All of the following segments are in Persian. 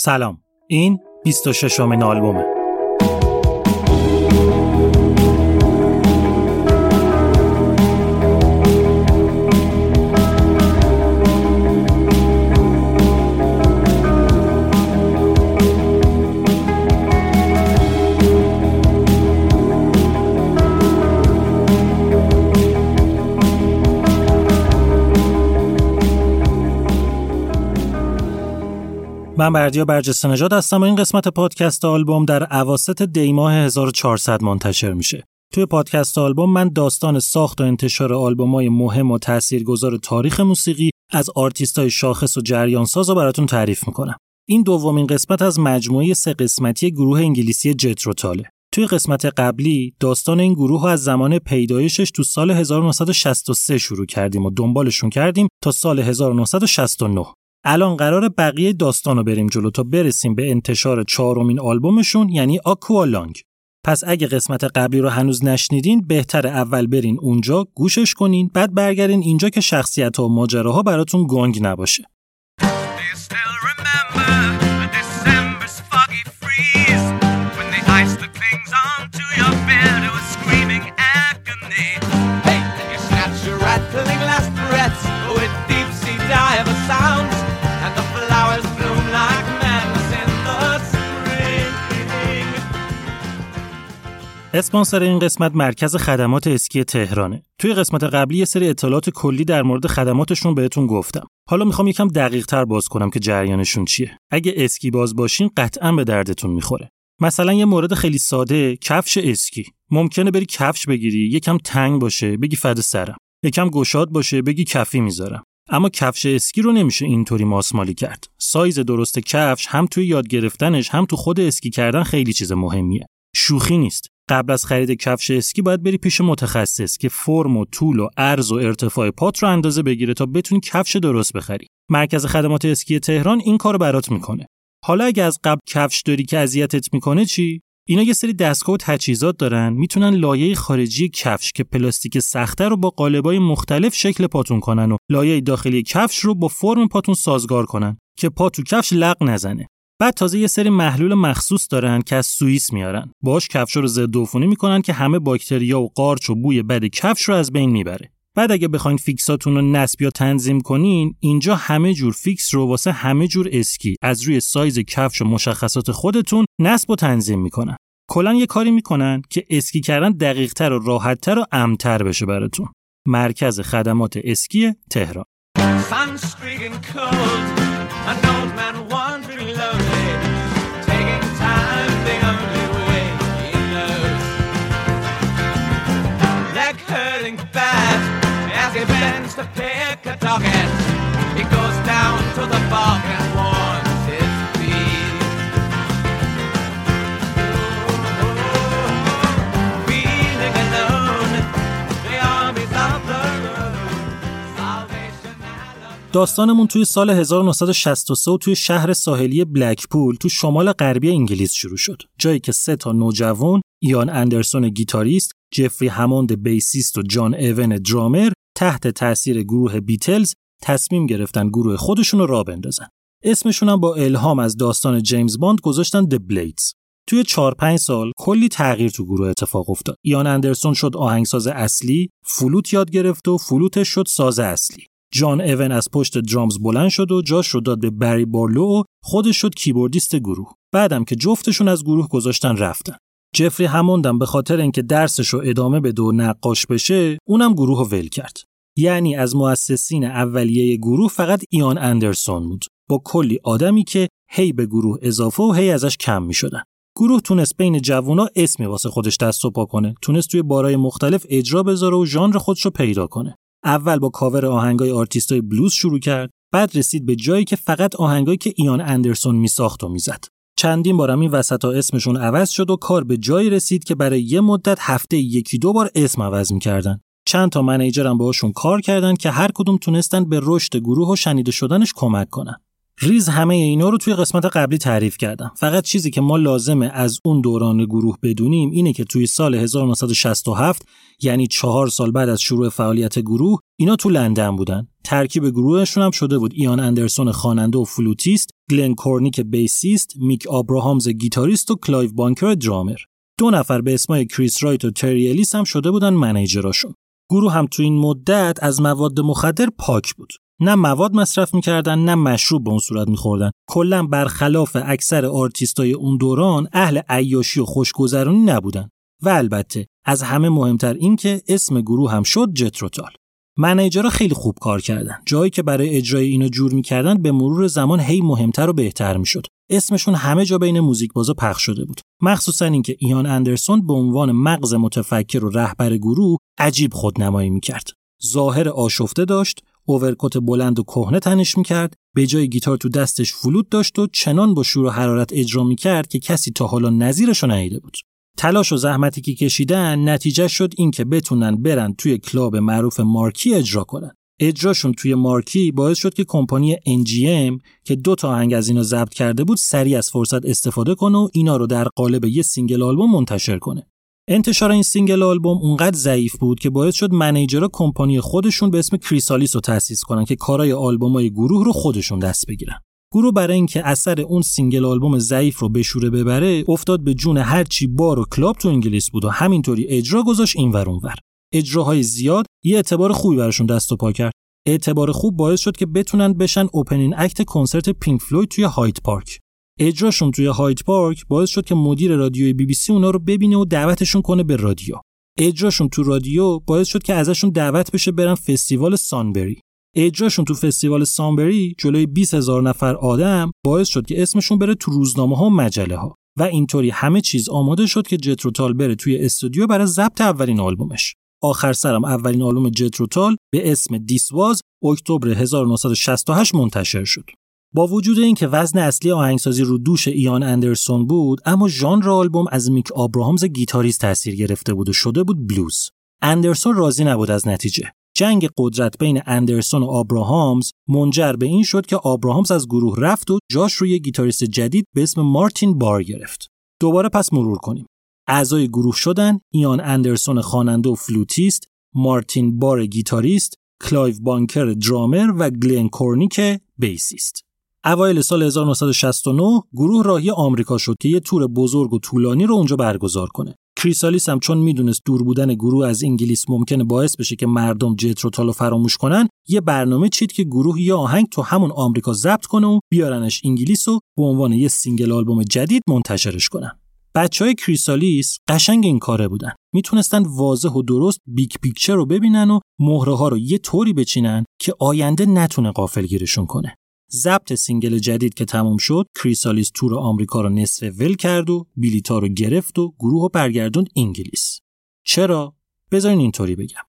سلام. این 26 امین آلبومه. من بردیا برجسته نژاد هستم و این قسمت پادکست آلبوم در اواسط دیماه 1400 منتشر میشه. توی پادکست آلبوم من داستان ساخت و انتشار های مهم و تاثیرگذار تاریخ موسیقی از های شاخص و جریان ساز رو براتون تعریف می‌کنم. این دومین قسمت از مجموعه سه قسمتی گروه انگلیسی جتروتاله. توی قسمت قبلی داستان این گروه از زمان پیدایشش تو سال 1963 شروع کردیم و دنبالشون کردیم تا سال 1969. الان قرار بقیه داستان رو بریم جلو تا برسیم به انتشار چهارمین آلبومشون یعنی آکوالانگ پس اگه قسمت قبلی رو هنوز نشنیدین بهتر اول برین اونجا گوشش کنین بعد برگردین اینجا که شخصیت و ماجراها براتون گنگ نباشه. اسپانسر این قسمت مرکز خدمات اسکی تهرانه. توی قسمت قبلی یه سری اطلاعات کلی در مورد خدماتشون بهتون گفتم. حالا می‌خوام یکم دقیق تر باز کنم که جریانشون چیه. اگه اسکی باز باشین قطعا به دردتون می‌خوره. مثلا یه مورد خیلی ساده کفش اسکی. ممکنه بری کفش بگیری یکم تنگ باشه بگی فدا سرم. یکم گشاد باشه بگی کفی می‌ذارم. اما کفش اسکی رو نمیشه اینطوری ماسمالی کرد. سایز درست کفش هم توی یاد گرفتنش هم تو خود اسکی کردن خیلی چیز مهمیه. شوخی نیست. قبل از خرید کفش اسکی باید بری پیش متخصص که فرم و طول و عرض و ارتفاع پات رو اندازه بگیره تا بتونی کفش درست بخری. مرکز خدمات اسکی تهران این کارو برات می‌کنه. حالا اگه از قبل کفش داری که اذیتت می‌کنه چی؟ اینا یه سری دستگاه و تجهیزات دارن می‌تونن لایه خارجی کفش که پلاستیک سخته رو با قالبای مختلف شکل پاتون کنن و لایه داخلی کفش رو با فرم پاتون سازگار کنن که پا تو کفش لق نزنه. بعد تازه یه سری محلول مخصوص دارن که از سوئیس میارن. باش کفش رو ضد عفونی می‌کنن که همه باکتریا و قارچ و بوی بد کفش رو از بین می‌بره. بعد اگه بخواین فیکس اتون رو نصب یا تنظیم کنین اینجا همه جور فیکس رو واسه همه جور اسکی از روی سایز کفش و مشخصات خودتون نصب و تنظیم می‌کنن. کلا یه کاری می‌کنن که اسکی کردن دقیقتر و راحتتر و امن‌تر بشه براتون. مرکز خدمات اسکی تهران. To pick a target. It goes down to the bog and warms its feet. Feeling alone, the armies of the داستانمون توی سال 1963 توی شهر ساحلی بلکپول تو شمال غربی انگلیس شروع شد. جایی که سه تا نوجوان، ایان اندرسون گیتاریست، جفری هموند بیسیست و جان ایون درامر تحت تاثیر گروه بیتلز تصمیم گرفتن گروه خودشون رو راه بندازن. اسمشون هم با الهام از داستان جیمز باند گذاشتن The Blades. توی 4 5 سال کلی تغییر تو گروه اتفاق افتاد. ایان اندرسون شد آهنگساز اصلی، فلوت یاد گرفت و فلوتش شد ساز اصلی. جان ایوان از پشت drums بلند شد و جاش رو داد به بری بارلو و خودش شد کیبوردیست گروه. بعدم که جفتشون از گروه گذاشتن رفتن. جفری هموند هم به خاطر اینکه درسش رو ادامه بده و نقاش بشه اونم گروه رو ول کرد یعنی از مؤسسین اولیه گروه فقط ایان اندرسون بود با کلی آدمی که هی به گروه اضافه و هی ازش کم می شدن. گروه تونست بین جوونا اسمی واسه خودش دست و پا کنه تونست توی بارای مختلف اجرا بذاره و ژانر خودش رو پیدا کنه. اول با کاور آهنگای آرتیستای بلوز شروع کرد بعد رسید به جایی که فقط آهنگایی که ایان اندرسون میساخت و می‌زد. چندین بارم این وسط ها اسمشون عوض شد و کار به جایی رسید که برای یه مدت هفته یکی دو بار اسم عوض می‌کردن. چند تا منیجرم باهاشون کار کردن که هر کدوم تونستن به رشد گروه و شنیده شدنش کمک کنن. ریز همه اینا رو توی قسمت قبلی تعریف کردم. فقط چیزی که ما لازمه از اون دوران گروه بدونیم اینه که توی سال 1967 یعنی چهار سال بعد از شروع فعالیت گروه اینا تو لندن بودن. ترکیب گروهشون هم شده بود. ایان اندرسون خواننده و فلوتیست گلن کورنیک bassist میک آبراهامز گیتاریست و کلایو بانکر درامر. دو نفر به اسمای کریس رایت و تری الیس هم شده بودن manager اشون. گروه هم تو این مدت از مواد مخدر پاک بود. نه مواد مصرف می‌کردن نه مشروب به اون صورت میخوردن. کلا برخلاف اکثر آرتیستای اون دوران اهل عیاشی و خوشگذرانی نبودن. و البته از همه مهمتر این که اسم گروه هم شد جتروتال. manager ها خیلی خوب کار کردن. جایی که برای اجرای اینا جور می‌کردن به مرور زمان هی مهمتر و بهتر می‌شد. اسمشون همه جا بین موزیک بازا پخش شده بود. مخصوصا اینکه ایان اندرسون به عنوان مغز متفکر و رهبر گروه عجیب خودنمایی می‌کرد. ظاهر آشفته داشت overcoat بلند و کهنه تنش می‌کرد به جای گیتار تو دستش فلوت داشت و چنان با شور و حرارت اجرا می‌کرد که کسی تا حالا نظیرش ندیده بود. تلاش و زحمتی که کشیدن نتیجه شد این که بتونن برن توی کلاب معروف مارکی اجرا کنن اجراشون توی مارکی باعث شد که کمپانی MGM که دو تا آهنگ از اینا ضبط کرده بود سریع از فرصت استفاده کنه و اینا رو در قالب یه single album منتشر کنه انتشار این single album اونقدر ضعیف بود که باعث شد manager ها کمپانی خودشون به اسم کریسالیس رو تأسیس کنن که کارای آلبومای گروه رو خودشون دست بگیرن. گروه برای اینکه اثر اون single album ضعیف رو بشوره ببره افتاد به جون هرچی بار و کلاب تو انگلیس بود و همینطوری اجرا گذاشت این ور اون ور. اجراهای زیاد یه اعتبار خوبی براشون دست و پا کرد. اعتبار خوب باعث شد که بتونن بشن opening act کنسرت پینک فلوید توی هایت پارک. اجراشون توی هایت پارک باعث شد که مدیر رادیوی بی بی سی اونا رو ببینه و دعوتشون کنه به رادیو. اجراشون تو رادیو باعث شد که ازشون دعوت بشه برن فستیوال سانبری. اجراشون تو فستیوال سانبری جلوی 20 هزار نفر آدم باعث شد که اسمشون بره تو روزنامه ها و مجله ها و اینطوری همه چیز آماده شد که جتروتال بره توی استودیو برای ضبط اولین آلبومش. آخر سرم اولین آلبوم جتروتال به اسم This Was اکتبر 1968 منتشر شد. با وجود اینکه وزن اصلی آهنگسازی رو دوش ایان اندرسون بود اما ژانر آلبوم از میک آبراهامز گیتاریست تاثیر گرفته بود و شده بود بلوز اندرسون راضی نبود از نتیجه جنگ قدرت بین اندرسون و آبراهامز منجر به این شد که آبراهامز از گروه رفت و جاش رو یه گیتاریست جدید به اسم مارتین بار گرفت. دوباره پس مرور کنیم. اعضای گروه شدن ایان اندرسون خواننده و فلوتیست مارتین بار گیتاریست کلایو بانکر درامر و گلن کورنیک bassist. اوایل سال 1969 گروه راهی آمریکا شد که یه تور بزرگ و طولانی رو اونجا برگزار کنه. کریسالیس هم چون می‌دونست دور بودن گروه از انگلیس ممکنه باعث بشه که مردم جتروتالو فراموش کنن یه برنامه چید که گروه یه آهنگ تو همون آمریکا ضبط کنه و بیارنش انگلیس و به عنوان یه single آلبوم جدید منتشرش کنن. بچه های کریسالیس قشنگ این کاره بودن. می‌تونستن واضح و درست big picture رو ببینن و مهره ها رو یه طوری بچینن که آینده نتونه غافلگیرشون کنه. ضبط single جدید که تموم شد کریسالیس تور آمریکا رو نصف ول کرد و بلیتا رو گرفت و گروه رو برگردوند انگلیس. چرا؟ بذارین اینطوری بگم.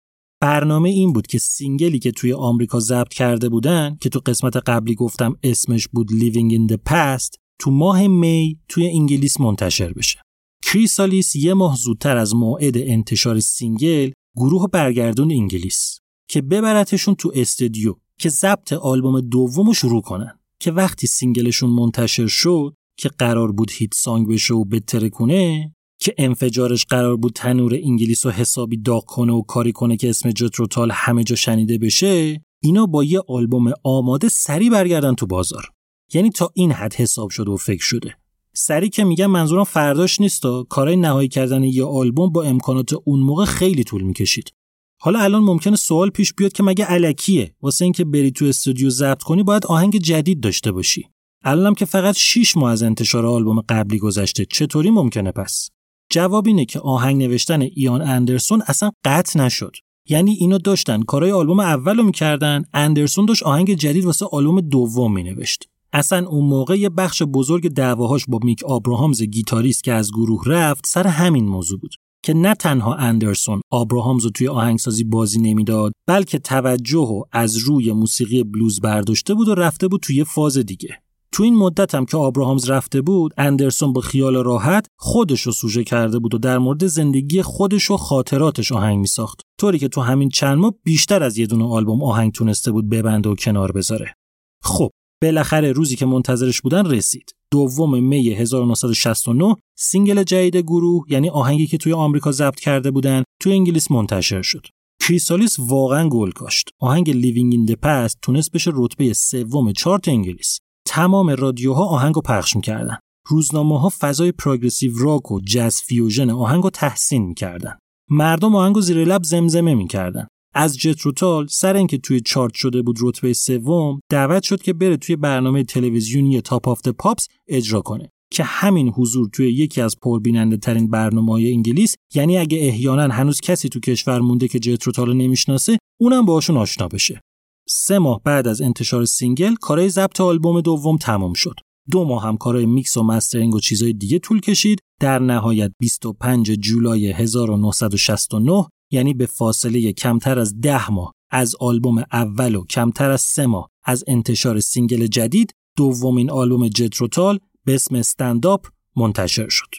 برنامه این بود که single ی که توی آمریکا ضبط کرده بودن که تو قسمت قبلی گفتم اسمش بود Living in the Past تو ماه می توی انگلیس منتشر بشه. کریسالیس یه ماه زودتر از موعد انتشار single گروه رو برگردوند انگلیس که ببرتشون تو استودیو که ضبط آلبوم دوم رو شروع کنن. که وقتی single شون منتشر شد که قرار بود hit song بشه و بترکونه که انفجارش قرار بود تنور انگلیس رو حسابی داغ کنه و کاری کنه که اسم جتروتال همه جا شنیده بشه اینا با یه آلبوم آماده سریع برگردن تو بازار. یعنی تا این حد حساب شده و فکر شده. سریع که میگم منظورم فرداش نیست و کارهای نهایی کردن یه آلبوم با امکانات اون موقع خیلی طول می‌کشید. حالا الان ممکنه سوال پیش بیاد که مگه علکیه واسه اینکه بری تو استودیو ضبط کنی باید آهنگ جدید داشته باشی. الانم که فقط 6 ماه از انتشار آلبوم قبلی گذشته چطوری ممکنه پس؟ جواب اینه که آهنگ نوشتن ایان اندرسون اصلا قطع نشد. یعنی اینو داشتن کارهای آلبوم اولو می‌کردن اندرسون داشت آهنگ جدید واسه آلبوم دوم مینوشت. اصلا اون موقع یه بخش بزرگ دعواهاش با میک آبراهامز گیتاریست که از گروه رفت سر همین موضوع بود. که نه تنها اندرسون آبراهامز رو توی آهنگسازی بازی نمی‌داد بلکه توجهو از روی موسیقی بلوز برداشته بود و رفته بود توی فاز دیگه. تو این مدت هم که آبراهامز رفته بود اندرسون با خیال راحت خودش رو سوژه کرده بود و در مورد زندگی خودش و خاطراتش آهنگ می ساخت طوری که تو همین چند ماه بیشتر از یه دونه آلبوم آهنگ تونسته بود ببنده و کنار بذاره. خب بالاخره روزی که منتظرش بودن رسید. دوم می 1969 single جدید گروه یعنی آهنگی که توی آمریکا ضبط کرده بودن توی انگلیس منتشر شد. کریسالیس واقعا گل کاشت. آهنگ Living in the Past تونست بشه رتبه سوم چارت انگلیس. تمام رادیوها آهنگو پخش می‌کردن. روزنامه ها فضای progressive rock و jazz fusion آهنگو تحسین می‌کردن. مردم آهنگو زیر لب زمزمه می‌کردن. از جتروتال سر اینکه توی چارت شده بود رتبه سوم دعوت شد که بره توی برنامه تلویزیونی Top of the Pops اجرا کنه که همین حضور توی یکی از پربیننده ترین برنامه های انگلیس یعنی اگه احیانا هنوز کسی تو کشور مونده که جتروتال نمی‌شناسه اونم باهاشون آشنا بشه. سه ماه بعد از انتشار single کارهای ضبط آلبوم دوم تمام شد. دو ماه هم کارهای میکس و mastering و چیزهای دیگه طول کشید. در نهایت 25 جولای 1969 یعنی به فاصله کمتر از ده ماه از آلبوم اول و کمتر از سه ماه. از انتشار single جدید دومین آلبوم جتروتال به اسم Stand Up منتشر شد.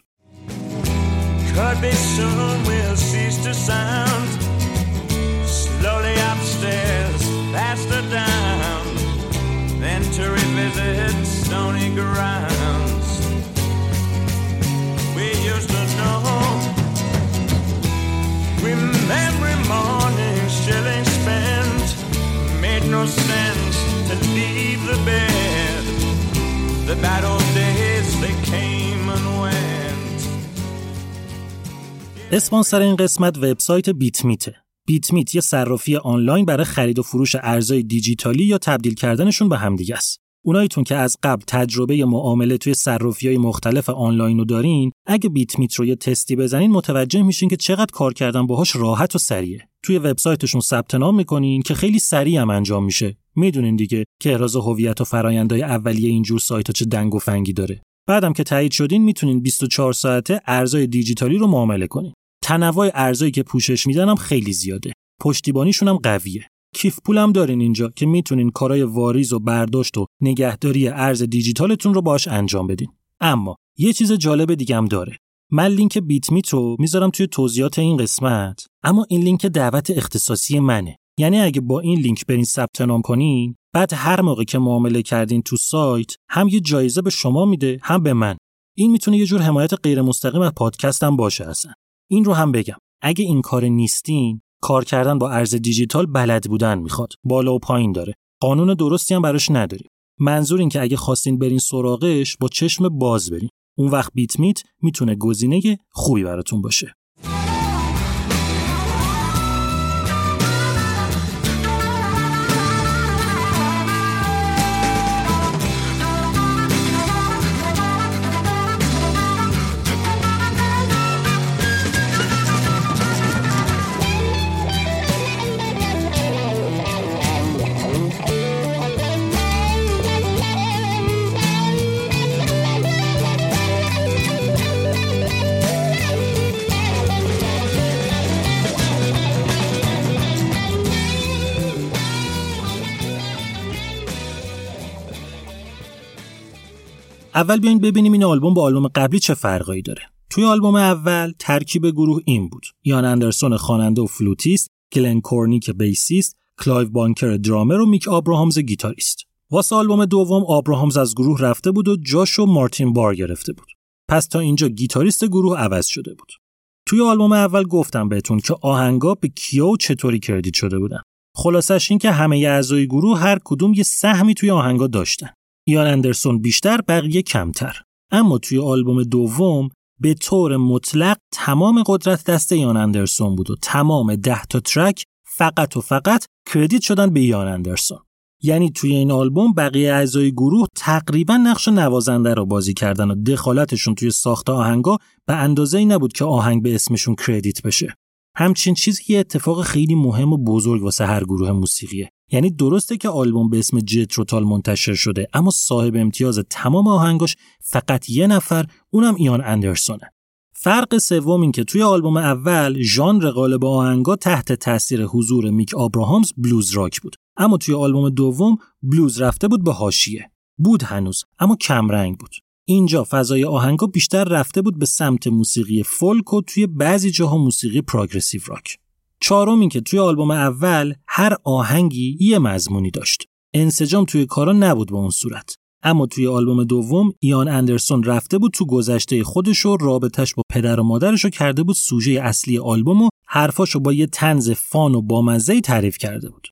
No sense to leave the bed. The bad old days they came and went. اسپانسر این قسمت وبسایت بیت میته. بیت میت یه صرافی آنلاین برای خرید و فروش ارزهای دیجیتالی یا تبدیل کردنشون به همدیگه است. اوناییتون که از قبل تجربه معامله توی صرافی های مختلف آنلاین رو دارین اگه بیت میت رو یه تستی بزنین متوجه میشین که چقدر کار کردن باهاش راحت و سریعه. توی وبسایتشون ثبت نام می‌کنین که خیلی سریع هم انجام میشه. می‌دونین دیگه که احراز هویت و فرایندهای اولیه اینجور سایت ها چه دنگ و فنگی داره. بعدم که تایید شدین می‌تونین 24 ساعته ارزهای دیجیتالی رو معامله کنین. تنوع ارزایی که پوشش میدن هم خیلی زیاده. پشتیبانیشون هم قویه. کیف پولم دارین اینجا که می‌تونین کارای واریز و برداشت و نگهداری ارز دیجیتالتون رو باش انجام بدین. اما یه چیز جالب دیگه هم داره. من لینک بیت میت رو می‌ذارم توی توضیحات این قسمت اما این لینک دعوت اختصاصی منه. یعنی اگه با این لینک برین ثبت نام کنین بعد هر موقع که معامله کردین تو سایت هم یه جایزه به شما میده هم به من. این می‌تونه یه جور حمایت غیر مستقیم از پادکستم باشه اصلا. این رو هم بگم. اگه این کار نیستین کار کردن با ارز دیجیتال بلد بودن می‌خواد. بالا و پایین داره. قانون درستی هم براش نداریم. منظور این که اگه خواستین برین سراغش با چشم باز برین. اون وقت بیت میت می‌تونه گزینه خوبی براتون باشه. اول بیاین ببینیم این آلبوم با آلبوم قبلی چه فرقایی داره. توی آلبوم اول ترکیب گروه این بود. ایان اندرسون خواننده و فلوتیست، گلن کورنیک bassist، کلایو بانکر درامر و میک آبراهامز گیتاریست. واسه آلبوم دوم آبراهامز از گروه رفته بود و جاشو مارتین بار گرفته بود. پس تا اینجا گیتاریست گروه عوض شده بود. توی آلبوم اول گفتم بهتون که آهنگا به کیا و چطوری credit شده بودن. خلاصش این که همه اعضای گروه هر کدوم یه سهمی توی آهنگا داشتن. ایان اندرسون بیشتر بقیه کمتر. اما توی آلبوم دوم به طور مطلق تمام قدرت دست ایان اندرسون بود و تمام ده تا track فقط و فقط credit شدن به ایان اندرسون. یعنی توی این آلبوم بقیه اعضای گروه تقریبا نقش نوازنده رو بازی کردن و دخالتشون توی ساخت آهنگا به اندازه ای نبود که آهنگ به اسمشون credit بشه. همچین چیزی یه اتفاق خیلی مهم و بزرگ واسه هر گروه موسیقیه. یعنی درسته که آلبوم به اسم جتروتال منتشر شده اما صاحب امتیاز تمام آهنگاش فقط یه نفر اونم ایان اندرسونه. فرق سوم این که توی آلبوم اول ژانر غالب آهنگا تحت تاثیر حضور میک آبراهامز بلوز راک بود. اما توی آلبوم دوم بلوز رفته بود به حاشیه. بود هنوز اما کمرنگ بود. اینجا فضای آهنگا بیشتر رفته بود به سمت موسیقی فولک و توی بعضی جاها موسیقی پروگرسیو راک. چهارم این که توی آلبوم اول هر آهنگی یه مضمونی داشت. انسجام توی کارا نبود به اون صورت. اما توی آلبوم دوم ایان اندرسون رفته بود تو گذشته خودش و رابطش با پدر و مادرش رو کرده بود سوژه اصلی آلبوم و حرفاشو با یه طنز fun و بامزه تعریف کرده بود.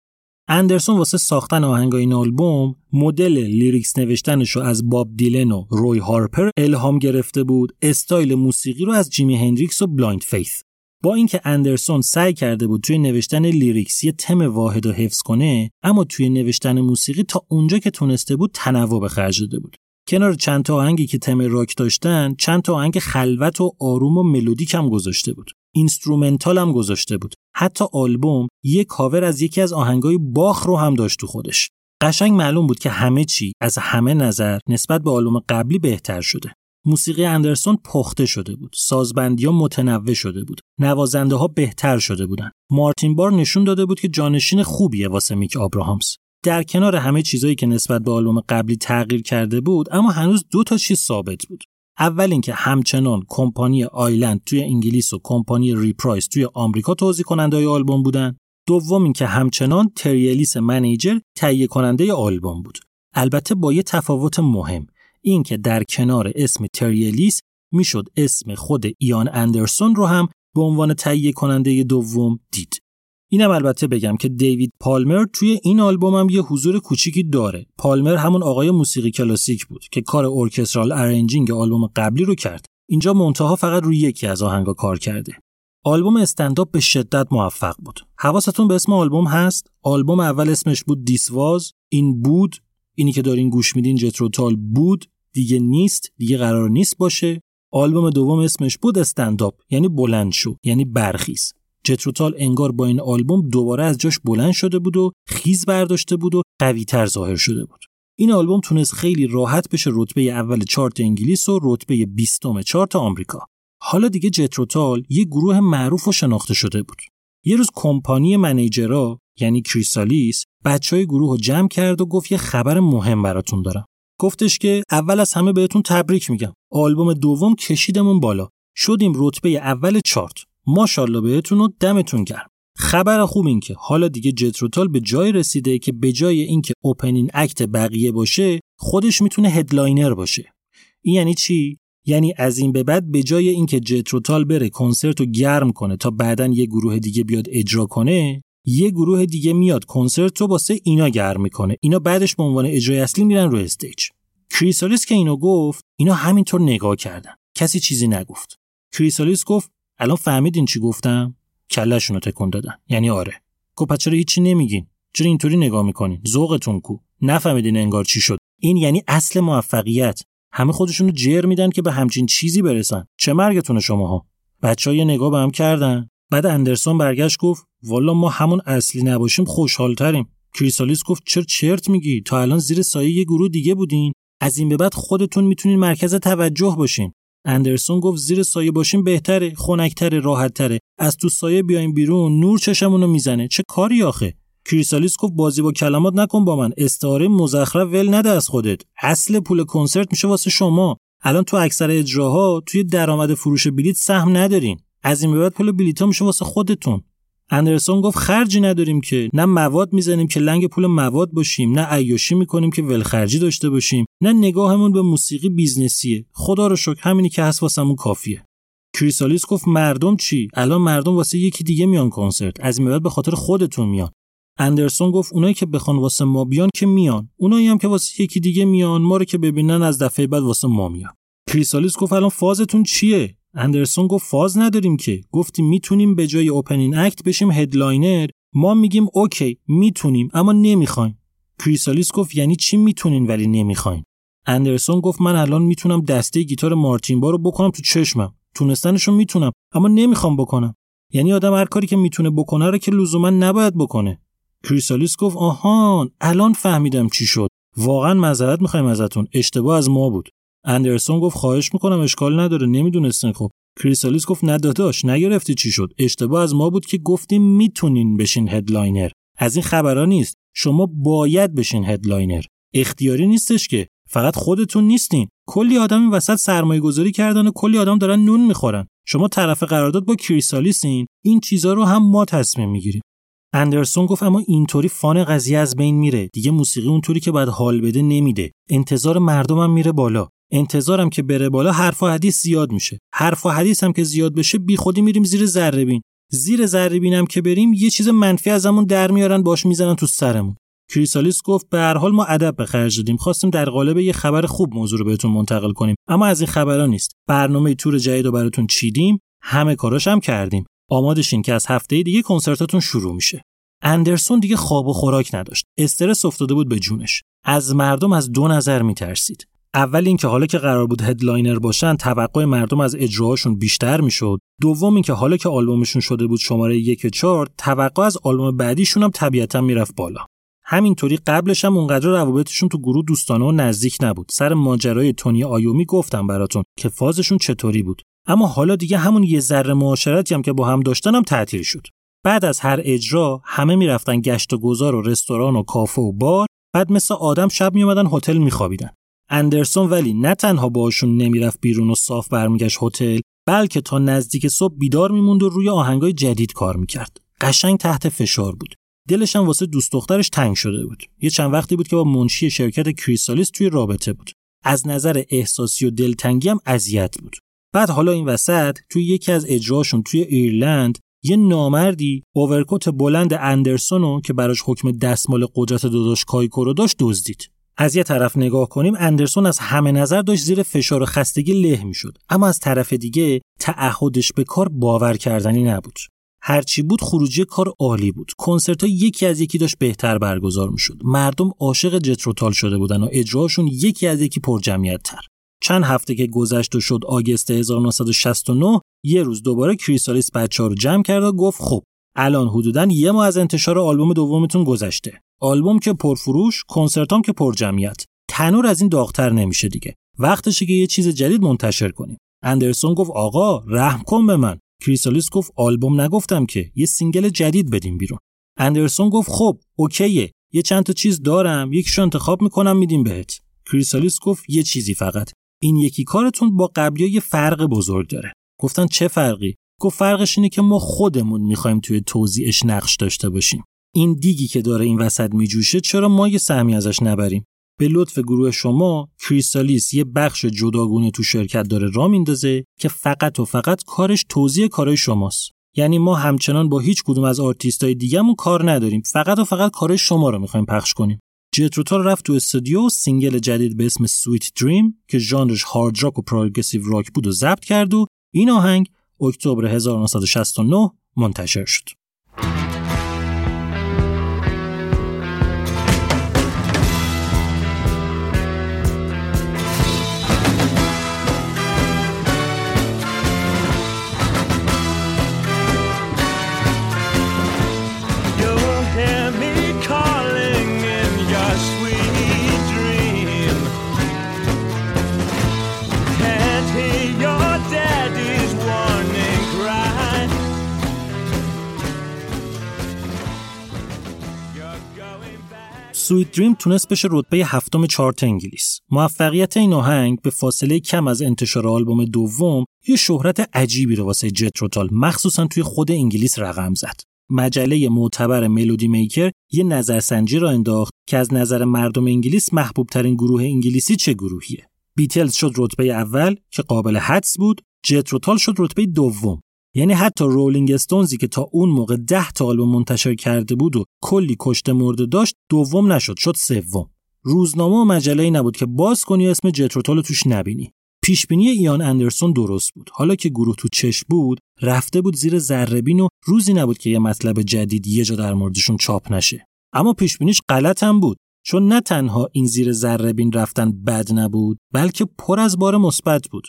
اندرسون واسه ساختن آهنگ این آلبوم مدل lyrics نوشتنش رو از باب دیلن و روی هارپر الهام گرفته بود استایل موسیقی رو از جیمی هندریکس و بلایند فیث. با اینکه اندرسون سعی کرده بود توی نوشتن lyrics یه تم واحد رو حفظ کنه اما توی نوشتن موسیقی تا اونجا که تونسته بود تنوع به خرج داده بود. کنار چند تا آهنگی که تم راک داشتن چند تا آهنگ خلوت و آروم و ملودیک هم گذاشته بود. instrumental هم گذاشته بود. حتی آلبوم یه کاور از یکی از آهنگای باخ رو هم داشت تو خودش. قشنگ معلوم بود که همه چی از همه نظر نسبت به آلبوم قبلی بهتر شده. موسیقی اندرسون پخته شده بود. سازبندی ها متنوع شده بود. نوازنده ها بهتر شده بودن. مارتین بار نشون داده بود که جانشین خوبیه واسه میک آبراهامز. در کنار همه چیزایی که نسبت به آلبوم قبلی تغییر کرده بود اما هنوز دو تا چیز ثابت بود. اول اینکه همچنان کمپانی آیلند توی انگلیس و کمپانی ریپرایس توی آمریکا توزیع کننده آلبوم بودن. دوم اینکه همچنان تری الیس manager تهیه کننده آلبوم بود. البته با یه تفاوت مهم اینکه در کنار اسم تری الیس می‌شد اسم خود ایان اندرسون رو هم به عنوان تهیه کننده دوم دید. اینم البته بگم که دیوید پالمر توی این آلبوم هم یه حضور کوچیکی داره. پالمر همون آقای موسیقی کلاسیک بود که کار orchestral arranging آلبوم قبلی رو کرد. اینجا منتها فقط روی یکی از آهنگا کار کرده. آلبوم Stand Up به شدت موفق بود. حواستون به اسم آلبوم هست؟ آلبوم اول اسمش بود This Was، این بود، اینی که دارین گوش میدین جتروتال بود، دیگه نیست، دیگه قرار نیست باشه. آلبوم دوم اسمش بود Stand Up، یعنی بلند شو، یعنی برخیز. جتروتال انگار با این آلبوم دوباره از جاش بلند شده بود و خیز برداشته بود و قویتر ظاهر شده بود. این آلبوم تونست خیلی راحت بشه رتبه اول چارت انگلیس و رتبه بیستم چارت آمریکا. حالا دیگه جتروتال یه گروه معروف و شناخته شده بود. یه روز کمپانی منیجرا یعنی کریسالیس بچه های گروه رو جمع کرد و گفت یه خبر مهم براتون دارم. گفتش که اول از همه بهتون تبریک میگم. آلبوم دوم کشیدمون بالا. شدیم رتبه اول چارت. ماشاءالله بهتون و دمتون گرم. خبر خوب این که حالا دیگه جتروتال به جایی رسیده که به جای اینکه opening act بقیه باشه خودش می‌تونه headliner باشه. این یعنی چی؟ یعنی از این به بعد به جای اینکه جتروتال بره کنسرت رو گرم کنه تا بعدا یه گروه دیگه بیاد اجرا کنه یه گروه دیگه میاد کنسرت رو واسه اینا گرم می‌کنه. اینا بعدش به عنوان اجرای اصلی میرن رو stage کریسالیس که اینو گفت اینا همینطور نگاه کردن. کسی چیزی نگفت. کریسالیس گفت الان فهمیدین چی گفتم؟ کلشون رو تکون دادن. یعنی آره. گفت پس چرا هیچی نمیگین؟ چرا اینطوری نگاه می‌کنین؟ ذوقتون کو. نفهمیدین انگار چی شد. این یعنی اصل موفقیت. همه خودشونو جر میدن که به همچین چیزی برسن. چه مرگتونه شماها؟ بچه یه نگاه به هم کردن. بعد اندرسون برگشت گفت والا ما همون اصلی نباشیم خوشحالتریم. کریسالیس گفت چرا چرت میگی؟ تا الان زیر سایه یه گروه دیگه بودین. از این به بعد خودتون می‌تونین مرکز توجه باشین. اندرسون گفت زیر سایه باشیم بهتره خنکتره راحتتره. از تو سایه بیایم بیرون نور چشمونو می‌زنه. چه کاری آخه؟ کریسالیس گفت بازی با کلمات نکن با من. استعاره مزخرف ول نده از خودت. اصل پول کنسرت میشه واسه شما. الان تو اکثر اجراها توی درآمد فروش بلیت سهم ندارین. از این به بعد پول بلیطا میشه واسه خودتون. اندرسون گفت خرجی نداریم که. نه مواد می‌زنیم که لنگ پول مواد باشیم نه عیاشی می‌کنیم که ولخرجی داشته باشیم نه نگاهمون به موسیقی business یه. خدا رو شکر همینی که هست واسمون کافیه. کریسالیس گفت مردم چی؟ الان مردم واسه یکی دیگه میان کنسرت از این به خاطر خودتون میان. اندرسون گفت اونایی که بخوان واسه ما بیان که میان. اونایی هم که واسه یکی دیگه میان ما رو که ببینن از دفعه بعد واسه ما میان. کریسالیس گفت الان فازتون چیه؟ اندرسون گفت فاز نداریم که. گفتیم می‌تونیم به جای opening act بشیم headliner ما میگیم OK می‌تونیم اما نمی‌خوایم. کریسالیس گفت یعنی چی می‌تونین ولی نمی‌خواین؟ اندرسون گفت من الان می‌تونم دسته گیتار مارتین بار رو بکنم تو چشمم. تونستنشو می‌تونم اما نمی‌خوام بکنم. یعنی آدم هر کاری که می‌تونه بکنه رو که لزوما نباید بکنه. کریسالیس گفت آهان الان فهمیدم چی شد. واقعا معذرت می‌خوایم ازتون. اشتباه از ما بود. اندرسون گفت خواهش می‌کنم اشکال نداره نمی‌دونستین خب کریسالیس گفت نه داداش نگرفتی چی شد. اشتباه از ما بود که گفتیم می‌تونین بشین headliner. از این خبرها نیست. شما باید بشین headliner. اختیاری نیستش که. فقط خودتون نیستین. کلی آدم این وسط سرمایه گذاری کردن و کلی آدم دارن نون می‌خورن. شما طرف قرارداد با کریسالیسین این چیزها رو هم ما تصمیم می‌گیریم. اندرسون گفت اما اینطوری فان قضیه از بین میره. دیگه موسیقی اونطوری که باید حال بده نمیده. انتظار مردمم میره بالا. انتظارم که بره بالا حرف و حدیث زیاد میشه. حرف و حدیث هم که زیاد بشه بی خودی میریم زیر ذره بین زیر ذره هم که بریم یه چیز منفی ازمون در میارن باش می‌زنن تو سرمون. کریسالیس گفت به هر حال ما ادب به خرج دادیم. خواستیم در قالب یه خبر خوب موضوع رو بهتون منتقل کنیم. اما از این خبرا نیست. برنامه تور جدید رو براتون چیدیم. همه کاراش هم کردیم. آمادشین که از هفته دیگه کنسرتاتون شروع میشه. اندرسون دیگه خواب و خوراک نداشت. استرس افتاده بود به جونش. از مردم از دو نظر میترسید. اول اینکه حالا که قرار بود headliner باشن توقع مردم از اجراهاشون بیشتر می‌شد. دوم اینکه حالا که آلبومشون شده بود شماره یک چهار توقع از آلبوم بعدیشون هم طبیعتا می‌رفت بالا. همینطوری قبلش هم اونقدر روابطشون تو گروه دوستانه و نزدیک نبود. سر ماجرای تونی آیومی گفتم براتون که فازشون چطوری بود. اما حالا دیگه همون یه ذره معاشرتی هم که با هم داشتن هم تعطیل شد. بعد از هر اجرا همه می‌رفتن گشت و گذار و رستوران و کافه و بار. بعد مثل آدم شب میومدن هتل میخوابیدن. اندرسون ولی نه تنها باشون نمی‌رفت بیرون و صاف برمیگشت هتل بلکه تا نزدیک صبح بیدار میموند و روی آهنگای جدید کار می‌کرد. قشنگ تحت فشار بود. دلش هم واسه دوست دخترش تنگ شده بود. یه چند وقتی بود که با منشی شرکت کریستالیس توی رابطه بود. از نظر احساسی و دلتنگی هم اذیت بود. بعد حالا این وسط توی یکی از اجراشون توی ایرلند یه نامردی اوورکوت بلند اندرسونو که براش حکم دستمال قدرت داداش کایکو رو داشت دزدید. از یه طرف نگاه کنیم اندرسون از همه نظر داشت زیر فشار و خستگی له می‌شد. اما از طرف دیگه تعهدش به کار باور کردنی نبود. هرچی بود خروجی کار عالی بود. کنسرت ها یکی از یکی داشت بهتر برگزار می‌شد. مردم عاشق جتروتال شده بودن و اجراشون یکی از یکی پر جمعیت تر چند هفته که گذشت و شد آگست 1969 یه روز دوباره کریستالیس بچه ها رو جمع کرد و گفت خب الان حدودا یه ماه از انتشار آلبوم دومتون گذشته. آلبوم که پرفروش کنسرتام که پر جمعیت تنور از این داغتر نمیشه دیگه. وقتشه که یه چیز جدید منتشر کنیم. اندرسون گفت آقا رحم کن به من. کریسالیس گفت آلبوم نگفتم که یه single جدید بدیم بیرون. اندرسون گفت خب OK ه. یه چند تا چیز دارم. یکیشو انتخاب می‌کنم میدیم بهت. کریسالیس گفت یه چیزی فقط. این یکی کارتون با قبلی یه فرق بزرگ داره. گفتن چه فرقی؟ گفت فرقش اینه که ما خودمون می‌خوایم توی توزیعش نقش داشته باشیم. این دیگی که داره این وسط میجوشه چرا ما یه سهمی ازش نبریم؟ به لطف گروه شما کریسالیس یه بخش جداگونه تو شرکت داره راه میندازه که فقط و فقط کارش توزیع کارهای شماست. یعنی ما همچنان با هیچ کدوم از آرتیستای دیگهمون کار نداریم. فقط و فقط کارهای شما رو می‌خوایم پخش کنیم. جتروتال رفت تو استودیو single جدید به اسم Sweet Dream که ژانرش hard rock و progressive rock بود رو ضبط کرد و این آهنگ اکتبر 1969 منتشر شد. Sweet Dream تونست بشه رتبه هفتم چارت انگلیس. موفقیت این آهنگ به فاصله کم از انتشار آلبوم دوم یه شهرت عجیبی رو واسه جتروتال مخصوصا توی خود انگلیس رقم زد. مجله معتبر ملودی میکر یه نظرسنجی راه انداخت که از نظر مردم انگلیس محبوب ترین گروه انگلیسی چه گروهیه. بیتلز شد رتبه اول که قابل حدس بود، جتروتال شد رتبه دوم یعنی حتی رولینگ استونزی که تا اون موقع ده تا آلبوم منتشر کرده بود و کلی کشته مرده داشت دوم نشد شد سوم. روزنامه و مجله ای نبود که باز کنی اسم جتروتال توش نبینی. پیشبینی ایان اندرسون درست بود. حالا که گروه تو چش بود رفته بود زیر ذرهبین و روزی نبود که یه مطلب جدید یه جا در موردشون چاپ نشه. اما پیشبینیش غلط هم بود. چون نه تنها این زیر ذرهبین رفتن بد نبود بلکه پر از بار مثبت بود.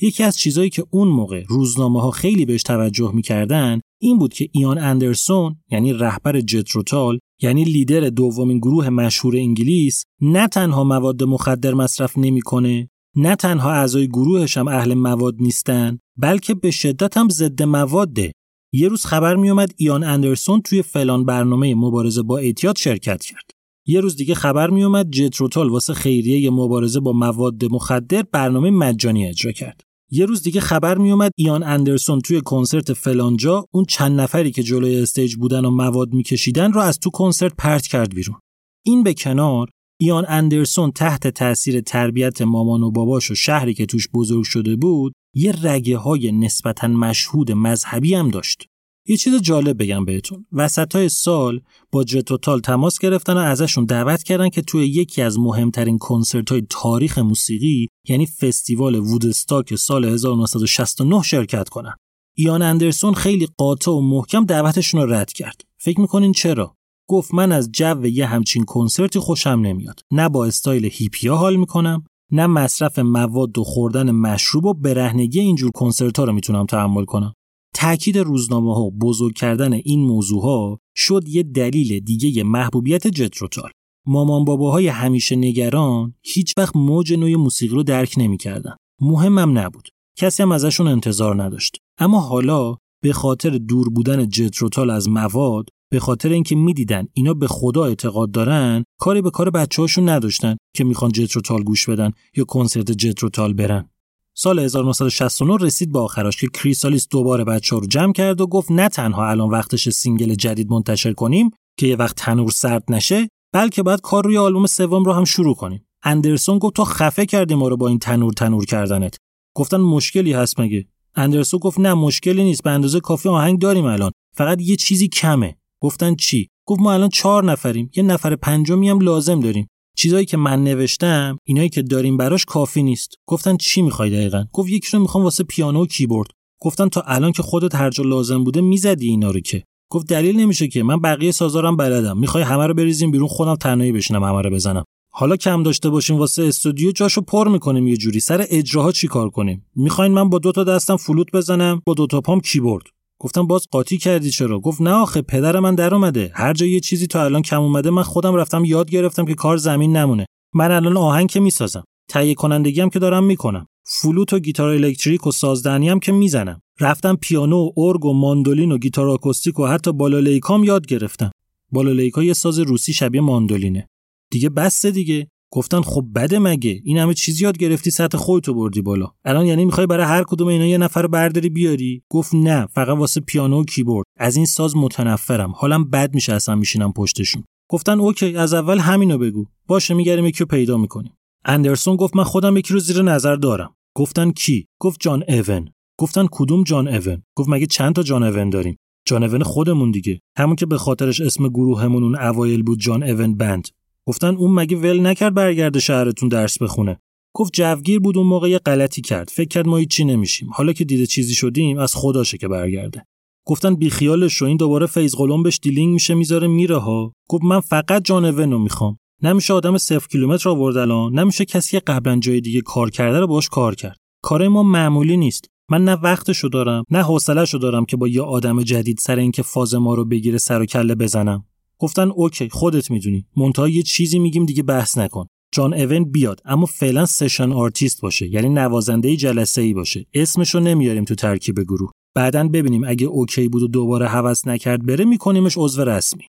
یکی از چیزایی که اون موقع روزنامه ها خیلی بهش توجه می‌کردن این بود که ایان اندرسون یعنی رهبر جتروتال یعنی لیدر دومین گروه مشهور انگلیس نه تنها مواد مخدر مصرف نمی‌کنه نه تنها اعضای گروهش هم اهل مواد نیستن بلکه به شدت هم ضد مواده یه روز خبر میومد ایان اندرسون توی فلان برنامه مبارزه با اعتیاد شرکت کرد. یه روز دیگه خبر میومد جتروتال واسه خیریه مبارزه با مواد مخدر برنامه مجانی اجرا کرد. یه روز دیگه خبر میومد ایان اندرسون توی کنسرت فلانجا اون چند نفری که جلوی stage بودن و مواد میکشیدن رو از تو کنسرت پرت کرد بیرون. این به کنار ایان اندرسون تحت تاثیر تربیت مامان و باباش و شهری که توش بزرگ شده بود یه رگه های نسبتا مشهود مذهبی هم داشت. یه چیز جالب بگم بهتون. وسط های سال با جتوتال تماس گرفتن و ازشون دعوت کردن که توی یکی از مهمترین کنسرت های تاریخ موسیقی یعنی فستیوال وودستاک سال 1969 شرکت کنن. ایان اندرسون خیلی قاطع و محکم دعوتشون رو رد کرد. فکر می‌کنین چرا؟ گفت من از جو یه همچین کنسرتی خوشم نمیاد. نه با استایل هیپیا حال می‌کنم نه مصرف مواد و خوردن مشروب و برهنگی اینجور کنسرت ها رو می‌تونم تحمل کنم. تاکید روزنامه ها بزرگ کردن این موضوع ها شد یه دلیل دیگه محبوبیت جتروتال مامان باباهای همیشه نگران هیچ وقت موج نوع موسیقی رو درک نمی‌کردن. مهمم نبود. کسی هم ازشون انتظار نداشت. اما حالا به خاطر دور بودن جتروتال از مواد به خاطر اینکه می‌دیدن اینا به خدا اعتقاد دارن کاری به کار بچه هاشون نداشتن که می‌خوان جتروتال گوش بدن یا کنسرت جتروتال برن. سال 1969 رسید به آخرش که کریسالیس دوباره بچه ها رو جمع کرد و گفت نه تنها الان وقتش single جدید منتشر کنیم که یه وقت تنور سرد نشه بلکه باید کار روی آلبوم سوم رو هم شروع کنیم. اندرسون گفت تو خفه کردی ما رو با این تنور تنور کردنت. گفتن مشکلی هست مگه؟ اندرسون گفت نه مشکلی نیست به اندازه کافی آهنگ داریم الان. فقط یه چیزی کمه. گفتن چی؟ گفت ما الان چهار نفریم. یه نفر پنجمی هم لازم داریم. چیزایی که من نوشتم اینایی که داریم براش کافی نیست. گفتن چی می‌خوای دقیقا؟ گفت یکی رو می‌خوام واسه پیانو و کیبورد. گفتن تا الان که خودت هر جا لازم بوده می‌زدی اینا رو که. گفت دلیل نمیشه که. من بقیه سازارم بلدم. می‌خوای همه رو بریزیم بیرون خودم تنهایی بشینم همه رو بزنم. حالا کم داشته باشیم واسه استودیو جاشو پر می‌کنیم یه جوری. سر اجراها چیکار کنیم؟ می‌خواین من با دو تا دستم فلوت بزنم با دو تا پام کیبورد. گفتم باز قاطی کردی چرا؟ گفت نه آخه پدر من در اومده. هر جا یه چیزی تا الان کم اومده من خودم رفتم یاد گرفتم که کار زمین نمونه. من الان آهنگ که می‌سازم. تهیه کنندگی هم که دارم می‌کنم. فلوت و گیتار الکتریک و سازدهنی هم که می‌زنم. رفتم پیانو و ارگ و ماندولین و گیتار آکوستیک و حتی بالالیکام یاد گرفتم. بالالیکا یه ساز روسی شبیه ماندولینه. دیگه بس دیگه. گفتن خب بده مگه؟ این همه چیزی یاد گرفتی سطح خودتو بردی بالا. الان یعنی می‌خوای برای هر کدوم اینا یه نفر برداری بیاری؟ گفت نه فقط واسه پیانو و کیبورد. از این ساز متنفرم. حالم بد میشه اصلا میشینم پشتشون. گفتن OK از اول همینو بگو. باشه می‌گردیم یکی پیدا می‌کنیم. اندرسون گفت من خودم یکی رو زیر نظر دارم. گفتن کی؟ گفت جان ایون. گفتن کدوم جان ایون؟ گفت مگه چند تا جان ایون داریم؟ جان ایون خودمون دیگه. همون که به خاطرش اسم گروهمون اون اوایل بود John Evan Band. گفتن اون مگه ول نکرد برگرده شهرتون درس بخونه. گفت جوگیر بود اون موقع یه غلطی کرد. فکر کرد ما چی نمیشیم. حالا که دیده چیزی شدیم از خداشه که برگرده. گفتن بیخیالش شو. این دوباره فیض قلمبش دیلینگ میشه می‌ذاره میره ها. گفت من فقط جان ایونو می‌خوام. نمیشه آدم صفر کیلومتر آورد الان نمیشه کسی قبلا جای دیگه کار کرده رو باش کار کرد. کار ما معمولی نیست. من نه وقتشو دارم نه حوصلهشو دارم که با یه آدم جدید سر اینکه فاز ما رو بگیره سر و کله بزنم. گفتن OK خودت می‌دونی. منتها یه چیزی میگیم دیگه بحث نکن. جان ایون بیاد اما فعلا session artist باشه یعنی نوازنده جلسه ای باشه. اسمشو نمیاریم تو ترکیب گروه. بعدا ببینیم اگه OK بود و دوباره هوس نکرد بره میکنیمش عضو رسمی.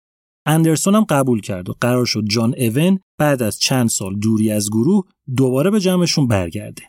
اندرسون هم قبول کرد و قرار شد جان ایون بعد از چند سال دوری از گروه دوباره به جمعشون برگرده.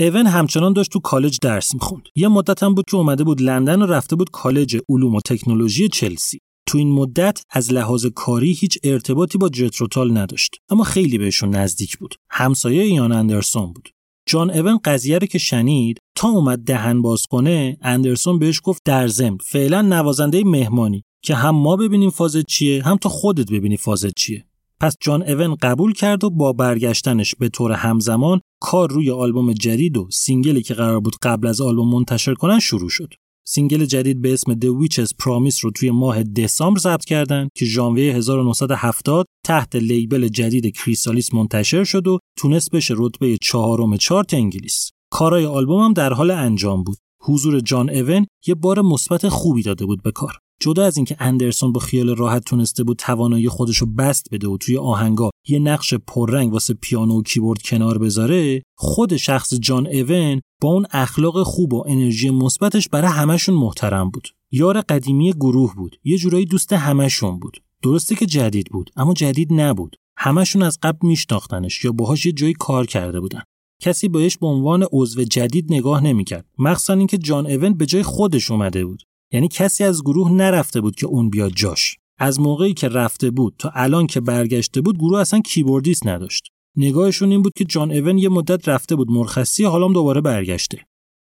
اون همچنان داشت تو کالج درس می‌خوند. یه مدت هم بود که اومده بود لندن و رفته بود کالج علوم و تکنولوژی چلسی. تو این مدت از لحاظ کاری هیچ ارتباطی با جتروتال نداشت اما خیلی بهشون نزدیک بود. همسایه یان اندرسون بود. جان اون قضیه رو که شنید تا اومد دهن باز کنه اندرسون بهش گفت در ضمن فعلا نوازنده مهمانی که هم ما ببینیم فازت چیه هم تو خودت ببینی فازت چیه. پس جان ایون قبول کرد و با برگشتنش به طور همزمان کار روی آلبوم جدید و single ی که قرار بود قبل از آلبوم منتشر کنن شروع شد. single جدید به اسم The Witches Promise رو توی ماه دسامبر ضبط کردن که ژانویه 1970 تحت label جدید Chrysalis منتشر شد و تونست بشه رتبه چهارم چارت انگلیس. کارای آلبوم هم در حال انجام بود. حضور جان ایون یه بار مثبت خوبی داده بود به کار. جدا از اینکه اندرسون با خیال راحت تونسته بود توانایی خودش رو بسط بده و توی آهنگا یه نقش پررنگ واسه پیانو و کیبورد کنار بذاره خود شخص جان ایون با اون اخلاق خوب و انرژی مثبتش برای همشون محترم بود. یار قدیمی گروه بود. یه جورایی دوست همشون بود. درسته که جدید بود اما جدید نبود. همشون از قبل میشناختنش یا باهاش یه جایی کار کرده بودن. کسی بهش به عنوان عضو جدید نگاه نمی‌کرد. مخصوصا اینکه جان ایون به جای خودش اومده بود. یعنی کسی از گروه نرفته بود که اون بیاد جاش. از موقعی که رفته بود تا الان که برگشته بود گروه اصلا keyboardist نداشت. نگاهشون این بود که جان ایون یه مدت رفته بود مرخصی حالا دوباره برگشته.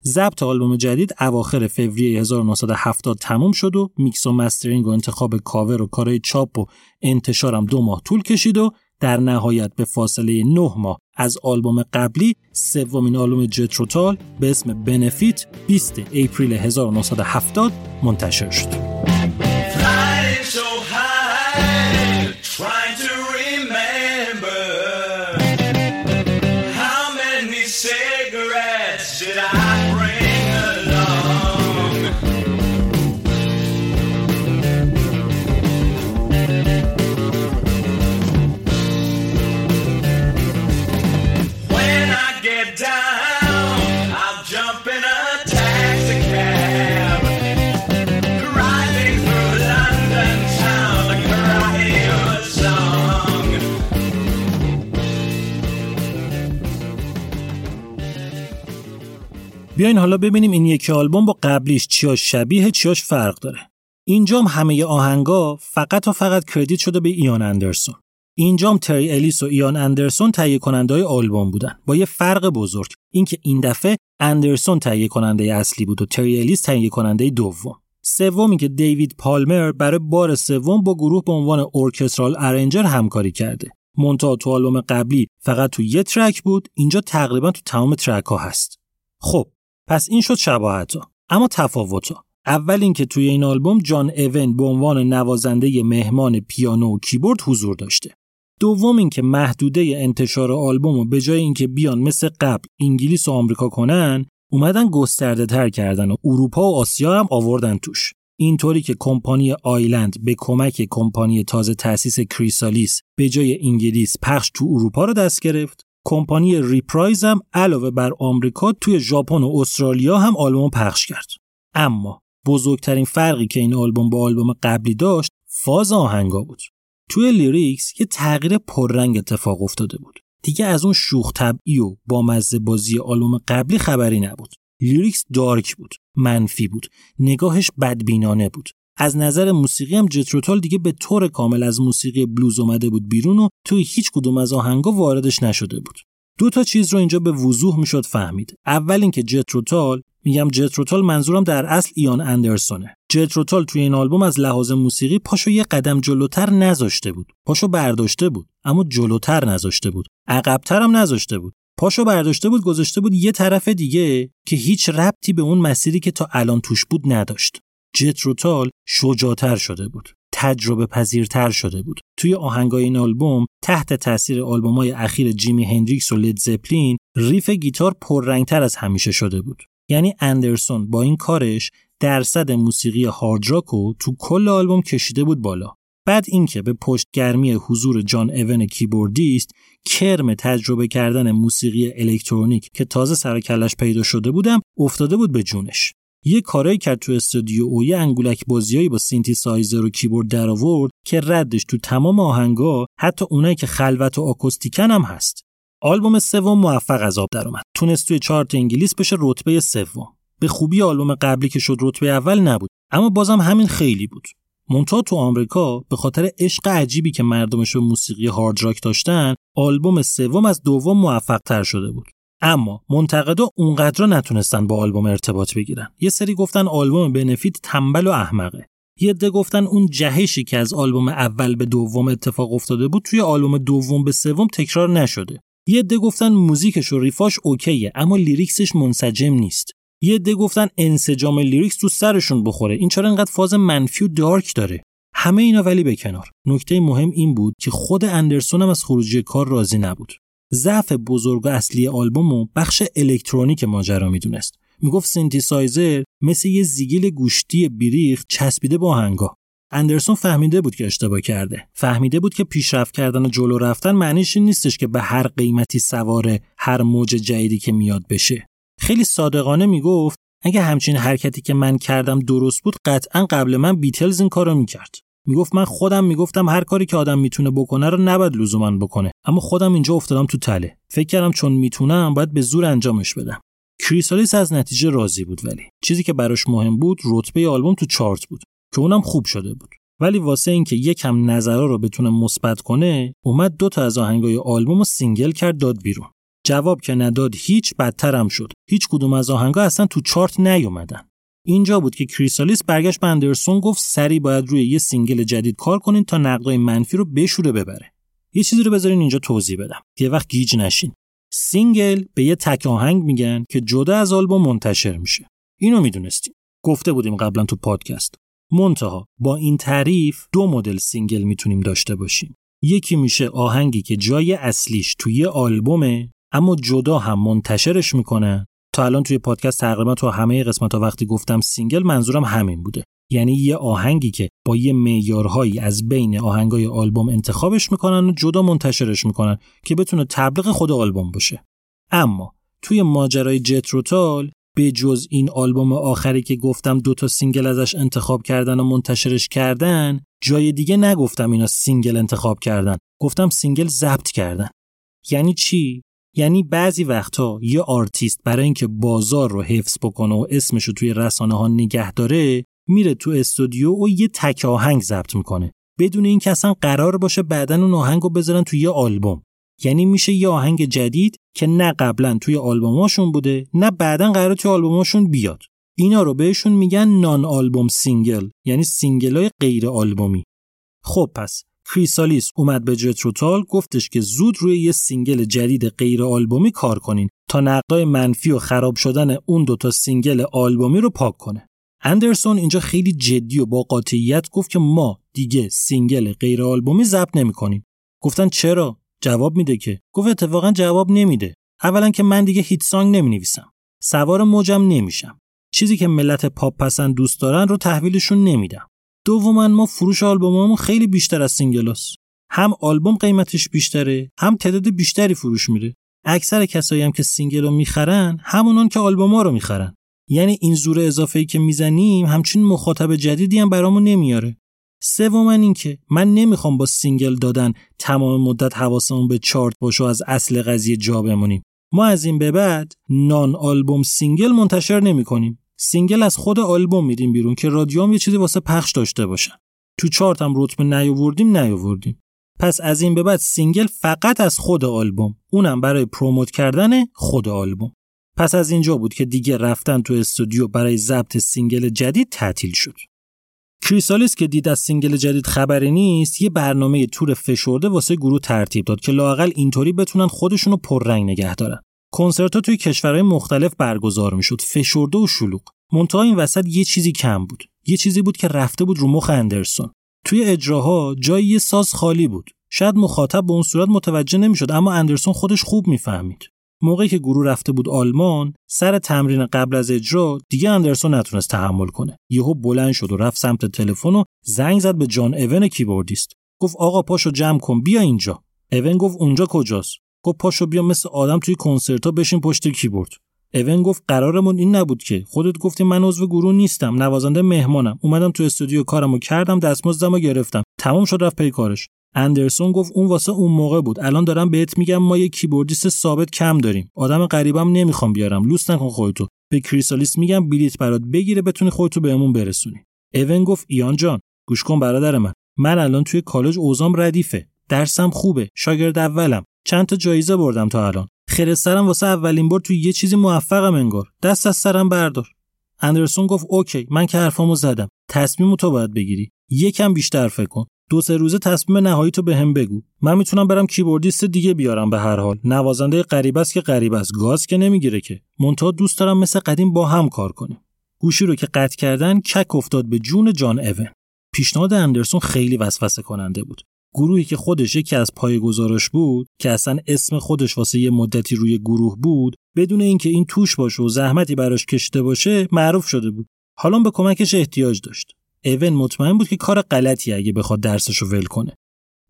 ضبط آلبوم جدید اواخر فوریه 1970 تموم شد و میکس و mastering و انتخاب کاور و کارهای چاپ و انتشارم دو ماه طول کشید و در نهایت به فاصله 9 ماه از آلبوم قبلی سومین آلبوم Jethro Tull به اسم Benefit 20 April 1970 منتشر شد. بیاین حالا ببینیم این یکی آلبوم با قبلیش چیاش شبیه چیاش فرق داره. اینجام همه آهنگا فقط و فقط credit شده به ایان اندرسون. اینجام تری الیس و ایان اندرسون تهیه کننده های آلبوم بودن. با یه فرق بزرگ. اینکه این دفعه اندرسون تهیه کننده اصلی بود و تری الیس تهیه کننده دوم. سومی که دیوید پالمر برای بار سوم با گروه به عنوان orchestral arranger همکاری کرده. منتها تو آلبوم قبلی فقط تو یه track بود اینجا تقریبا تو تمام track ها هست. خب پس این شد شباهت ها. اما تفاوت ها. اول اینکه توی این آلبوم جان ایون به عنوان نوازنده مهمان پیانو و کیبورد حضور داشته. دوم اینکه محدوده انتشار آلبوم و به جای اینکه بیان مثل قبل انگلیس و آمریکا کنن اومدن گسترده تر کردن و اروپا و آسیا هم آوردن توش. اینطوری که کمپانی Island به کمک کمپانی تازه تأسیس Chrysalis به جای انگلیس پخش تو اروپا رو دست گرفت کمپانی Reprise هم علاوه بر آمریکا توی ژاپن و استرالیا هم آلبوم پخش کرد. اما بزرگترین فرقی که این آلبوم با آلبوم قبلی داشت فاز آهنگا بود. توی lyrics یه تغییر پررنگ اتفاق افتاده بود. دیگه از اون شوخ طبعی و با مزه بازی آلبوم قبلی خبری نبود. lyrics dark بود منفی بود نگاهش بدبینانه بود. از نظر موسیقی هم Jethro Tull دیگه به طور کامل از موسیقی بلوز اومده بود بیرون و توی هیچ کدوم از آهنگا واردش نشده بود. دو تا چیز رو اینجا به وضوح می‌شد فهمید. اول اینکه Jethro Tull میگم Jethro Tull منظورم در اصل ایان اندرسونه. Jethro Tull توی این آلبوم از لحاظ موسیقی پاشو یه قدم جلوتر نذاشته بود. پاشو برداشته بود اما جلوتر نذاشته بود. عقبتر هم نذاشته بود. پاشو برداشته بود گذاشته بود یه طرف دیگه که هیچ ربطی به اون مسیری که تا الان توش بود نداشت. Jethro Tull شجاعتر شده بود. تجربه پذیرتر شده بود. توی آهنگای این آلبوم تحت تاثیر آلبومای اخیر جیمی هندریکس و Led Zeppelin riff گیتار پررنگتر از همیشه شده بود. یعنی اندرسون با این کارش درصد موسیقی hard rock رو تو کل آلبوم کشیده بود بالا. بعد اینکه به پشتگرمی حضور جان ایون keyboardist کرم تجربه کردن موسیقی الکترونیک که تازه سر و کلش پیدا شده بود افتاده بود به جونش. یه کارایی کرد تو استودیو و یه انگولک بازیایی با سینتی سایزر و کیبورد در آورد که ردش تو تمام آهنگا حتی اونایی که خلوت و آکوستیکن هم هست. آلبوم سوم موفق از آب در اومد. تونست توی چارت انگلیس بشه رتبه سوم. به خوبی آلبوم قبلی که شد رتبه اول نبود اما بازم همین خیلی بود. منتها تو آمریکا به خاطر عشق عجیبی که مردمش به موسیقی هارد راک داشتن آلبوم سوم از دوم موفق تر شده بود. اما منتقدا اونقدر نتونستن با آلبوم ارتباط بگیرن. یه سری گفتن آلبوم Benefit تنبل و احمقه. یه عده گفتن اون جهشی که از آلبوم اول به دوم اتفاق افتاده بود توی آلبوم دوم به سوم تکرار نشده. یه عده گفتن موزیکش و riff اش okay ه اما lyrics ش منسجم نیست. یه عده گفتن انسجام lyrics تو سرشون بخوره. این چرا انقدر فاز منفی و dark داره؟ همه اینا ولی به کنار. نکته مهم این بود که خود اندرسون هم از خروجی کار راضی نبود. ضعف بزرگ اصلی آلبومو بخش الکترونیک ماجرا می‌دونست. می‌گفت سینتیسایزر مثل یه زگیل گوشتی بیریخ چسبیده به آهنگا. اندرسون فهمیده بود که اشتباه کرده. فهمیده بود که پیشرفت کردن و جلو رفتن معنیش این نیستش که به هر قیمتی سوار هر موج جدیدی که میاد بشه. خیلی صادقانه می‌گفت اگه همچین حرکتی که من کردم درست بود قطعا قبل من بیتلز این کارو می‌کرد. می‌گفت من خودم می‌گفتم هر کاری که آدم می‌تونه بکنه رو نباید لزوما بکنه. اما خودم اینجا افتادم تو تله. فکر کردم چون می‌تونم باید به زور انجامش بدم. کریسالیس از نتیجه راضی بود ولی. چیزی که براش مهم بود رتبه آلبوم تو چارت بود که اونم خوب شده بود. ولی واسه اینکه یکم نظرا رو بتونه مثبت کنه اومد دو تا از آهنگای آلبوم رو single کرد داد بیرون. جواب که نداد هیچ بدترم شد. هیچ کدوم از آهنگا اصلا تو چارت نیومدن. اینجا بود که کریسالیس برگشت به اندرسون گفت سریع باید روی یه single جدید کار کنین تا نقدای منفی رو بشوره ببره. یه چیزی رو بذارین اینجا توضیح بدم. یه وقت گیج نشین. single به یه تک آهنگ میگن که جدا از آلبوم منتشر میشه. اینو می‌دونستیم. گفته بودیم قبلا تو پادکست. منتها با این تعریف دو مدل single می‌تونیم داشته باشیم. یکی میشه آهنگی که جای اصلیش توی آلبومه اما جدا هم منتشرش می‌کنن تا الان توی پادکست تقریبا تو همه قسمت ها وقتی گفتم single منظورم همین بوده. یعنی یه آهنگی که با یه معیارهایی از بین آهنگای آلبوم انتخابش می‌کنن و جدا منتشرش می‌کنن که بتونه تبلیغ خود آلبوم باشه. اما توی ماجرای جتروتال به جز این آلبوم آخری که گفتم دو تا single ازش انتخاب کردن و منتشرش کردن جای دیگه نگفتم اینا single انتخاب کردن. گفتم single ضبط کردن. یعنی چی؟ یعنی بعضی وقتها یه آرتیست برای اینکه بازار رو حفظ بکنه و اسمش رو توی رسانه ها نگه داره میره تو استودیو و یه تک آهنگ ضبط می‌کنه. بدون اینکه اصلا قرار باشه بعدا اون آهنگ رو بذارن توی یه آلبوم. یعنی میشه یه آهنگ جدید که نه قبلا توی آلبوماشون بوده نه بعدا قرار توی آلبوماشون بیاد. اینا رو بهشون میگن non-album single یعنی single های غیر آلبومی. خب پس کریسالیس اومد به جتروتال گفتش که زود روی یه single جدید غیر آلبومی کار کنین تا نقدای منفی و خراب شدن اون دوتا single آلبومی رو پاک کنه. اندرسون اینجا خیلی جدی و با قاطعیت گفت که ما دیگه single غیر آلبومی ضبط نمی‌کنیم. گفتن چرا؟ جواب میده که. گفت اتفاقا جواب نمیده. اولا که من دیگه hit song نمی نویسم سوار موجم نمیشم. چیزی که ملت پاپ پسند دوست دارن رو تحویلشون نمیدم. دوما ما فروش آلبوممون خیلی بیشتر از single است هم آلبوم قیمتش بیشتره هم تعداد بیشتری فروش میره. اکثر کسایی هم که single رو می‌خرن همونان که آلبوما رو می‌خرن. یعنی این زور اضافه ای که می‌زنیم همچین مخاطب جدیدی هم برامون نمیاره. سوما اینکه من نمی‌خوام با single دادن تمام مدت حواسمون به چارت باشه و از اصل قضیه جا بمونیم. ما از این به بعد non-album single منتشر نمی کنیم single از خود آلبوم میدیم بیرون که رادیوم یه چیزی واسه پخش داشته باشن. تو چارت هم رتبه نیاوردیم نیاوردیم. پس از این به بعد single فقط از خود آلبوم اونم برای promote کردن خود آلبوم. پس از اینجا بود که دیگه رفتن تو استودیو برای ضبط single جدید تعطیل شد. کریسالیس که دید از single جدید خبری نیست یه برنامه تور فشرده واسه گروه ترتیب داد که لاقل اینطوری بتونن خودشونو پررنگ نگه دارن. کنسرت‌ها توی کشورهای مختلف برگزار می‌شد. فشرده و شلوغ. منتها این وسط یه چیزی کم بود. یه چیزی بود که رفته بود رو مخ اندرسون. توی اجراها جای یه ساز خالی بود. شاید مخاطب به اون صورت متوجه نمی‌شد اما اندرسون خودش خوب می‌فهمید. موقعی که گروه رفته بود آلمان سر تمرین قبل از اجرا دیگه اندرسون نتونست تحمل کنه. یهو بلند شد و رفت سمت تلفن و زنگ زد به جان اون کیبوردیست. گفت آقا پاشو جمع کن بیا اینجا. اون گفت اونجا کجاست؟ گفت پاشو بیا مثل آدم توی کنسرتا بشین پشت کیبورد. اون گفت قرارمون این نبود که. خودت گفتی من عضو گروه نیستم نوازنده مهمانم. اومدم تو استودیو کارمو کردم دستمزدمو گرفتم. تمام شد رفت پی کارش. اندرسون گفت اون واسه اون موقع بود. الان دارم بهت میگم ما یه کیبوردیست ثابت کم داریم. آدم غریبم نمی‌خوام بیارم. لوس نکن خودتو. به کریسالیس میگم بلیت برات بگیره بتونی خودتو بهمون برسونی. ایون گفت ایان جان گوش کن برادر من. من الان توی کالج اوضاعم ردیفه. درسم خوبه. شاگرد اولم. چند تا جایزه بردم تا الان. خیر واسه اولین بار توی یه چیزی موفقم انگار. دست از سرم بردار. اندرسون گفت okay من که حرفامو زدم. تصمیم تو باید بگیری. یکم بیشتر فکر کن. دو سه روزه تصمیم نهایی تو بهم به بگو. من می‌تونم برم کیبوردیست دیگه بیارم به هر حال. نوازنده غریب است که غریب است گاز که نمی‌گیره که. منتها دوست دارم مثل قدیم با هم کار کنیم. گوشی رو که قطع کردن کک افتاد به جون جان اون. پیشنهاد اندرسون خیلی وسوسه کننده بود. گروهی که خودش یکی از پای گزارش بود که اصلا اسم خودش واسه یه مدتی روی گروه بود بدون اینکه این توش باشه و زحمتی براش کشته باشه معروف شده بود. حالا به کمکش احتیاج داشت. ایون مطمئن بود که کار غلطی اگه بخواد درسشو ول کنه.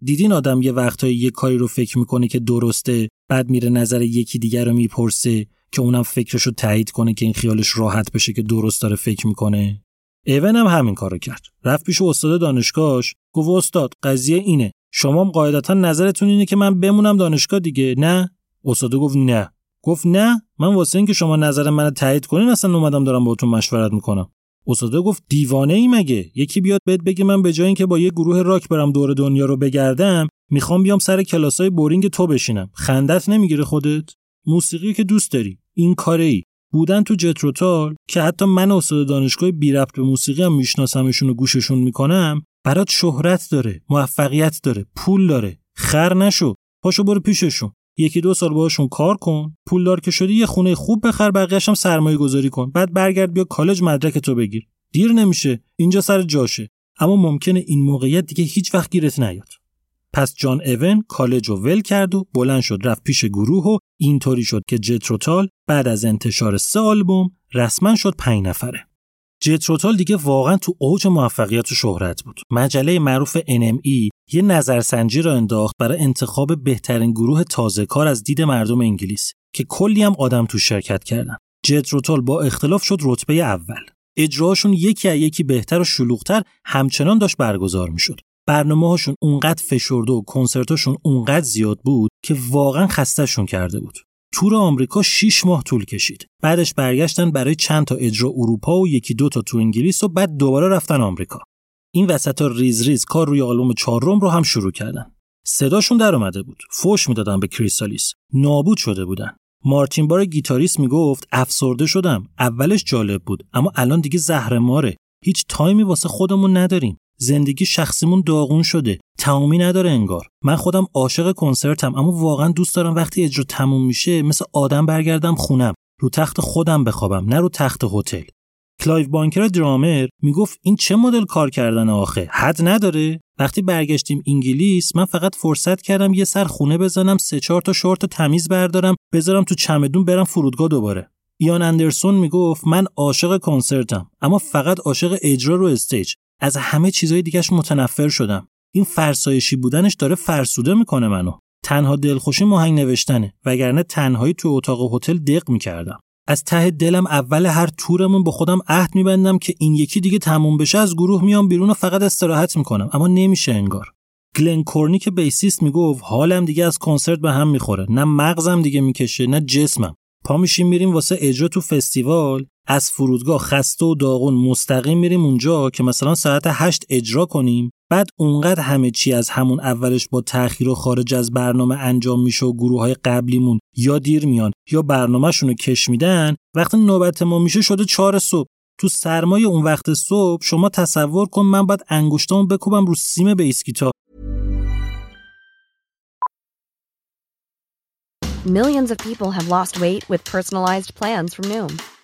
دیدین آدم یه وقتایی یه کاری رو فکر می‌کنه که درسته بعد میره نظر یکی دیگر رو می‌پرسه که اونم فکرش رو تایید کنه که این خیالش راحت بشه که درست داره فکر می‌کنه. ایون هم همین کارو کرد. رفت پیش استاد دانشگاهش گفت استاد قضیه اینه. شما قاعدتا نظرتون اینه که من بمونم دانشگاه دیگه نه؟ استاد گفت نه. گفت نه؟ من واسه اینکه شما نظر منو تایید کنین اصلا اومدم دارم باهاتون مشورت می‌کنم. استاد گفت دیوانه ای مگه؟ یکی بیاد بهت بگه من به جای اینکه با یه گروه راک برم دور دنیا رو بگردم می‌خوام بیام سر کلاسای بورینگ تو بشینم. خندت نمی‌گیره خودت؟ موسیقی که دوست داری. این کاره ای بودن تو جتروتال که حتی من استاد دانشگاه بی ربط به موسیقی هم میشناسمشون و گوششون می‌کنم برات شهرت داره موفقیت داره پول داره. خر نشو. پاشو برو پیششون. یکی دو سال باهاشون کار کن. پولدار که شدی یه خونه خوب بخر بقیه‌اش هم سرمایه گذاری کن. بعد برگرد بیا کالج مدرک تو بگیر. دیر نمیشه. اینجا سر جاشه. اما ممکنه این موقعیت دیگه هیچ وقت گیرت نیاد. پس جان ایون کالج رو ول کرد و بلند شد رفت پیش گروه و اینطوری شد که جتروتال بعد از انتشار سه آلبوم رسما شد پنج نفره جتروتال دیگه واقعا تو اوج موفقیت و شهرت بود. مجله معروف NME یه نظرسنجی را انداخت برای انتخاب بهترین گروه تازه کار از دید مردم انگلیس که کلی هم آدم تو شرکت کردن. جتروتال با اختلاف شد رتبه اول. اجراهاشون یکی از یکی بهتر و شلوغتر همچنان داشت برگزار می‌شد. برنامه هاشون اونقدر فشرده و کنسرتاشون اونقدر زیاد بود که واقعا خستهشون کرده بود. تور آمریکا 6 ماه طول کشید. بعدش برگشتن برای چند تا اجرا اروپا و یکی دو تا تو انگلیس و بعد دوباره رفتن آمریکا. این وسط ها ریز ریز کار روی آلبوم چهارم رو هم شروع کردن. صداشون در اومده بود. فوش می‌دادن به کریسالیس. نابود شده بودن. مارتین بار گیتاریست می‌گفت افسرده شدم. اولش جالب بود اما الان دیگه زهر ماره. هیچ تایمی واسه خودمون نداریم. زندگی شخصیمون داغون شده. تمامی نداره انگار. من خودم عاشق کنسرتم اما واقعا دوست دارم وقتی اجرا تموم میشه مثل آدم برگردم خونم. رو تخت خودم بخوابم نه رو تخت هتل. کلایو بانکر درامر می‌گفت این چه مدل کار کردن آخه؟ حد نداره. وقتی برگشتیم انگلیس من فقط فرصت کردم یه سر خونه بزنم سه چهار تا شورت تمیز بردارم بذارم تو چمدون برم فرودگاه دوباره. ایان اندرسون می‌گفت من عاشق کنسرتم اما فقط عاشق اجرا رو stage. از همه چیزای دیگهش متنفر شدم. این فرسایشی بودنش داره فرسوده می‌کنه منو. تنها دلخوشیم آهنگ نوشتنه وگرنه تنهایی تو اتاق هتل دق می‌کردم. از ته دلم اول هر تورمون با خودم عهد میبندم که این یکی دیگه تموم بشه از گروه میام بیرون و فقط استراحت می‌کنم. اما نمیشه انگار. گلن کورنی که بیسیست می‌گفت حالم دیگه از کنسرت به هم می‌خوره. نه مغزم دیگه می‌کشه نه جسمم. پا میشیم میریم واسه اجرا تو فستیوال. از فرودگاه خسته و داغون مستقیم میریم اونجا که مثلا ساعت هشت اجرا کنیم. بعد اونقدر همه چی از همون اولش با تأخیر و خارج از برنامه انجام میشه و گروه های قبلیمون یا دیر میان یا برنامهشون رو کش میدن وقتی نوبت ما میشه شده چهار صبح. تو سرمای اون وقت صبح شما تصور کن من باید انگشتامو بکوبم رو سیم بیسکیتا. Millions of people have lost weight with personalized plans from Noom,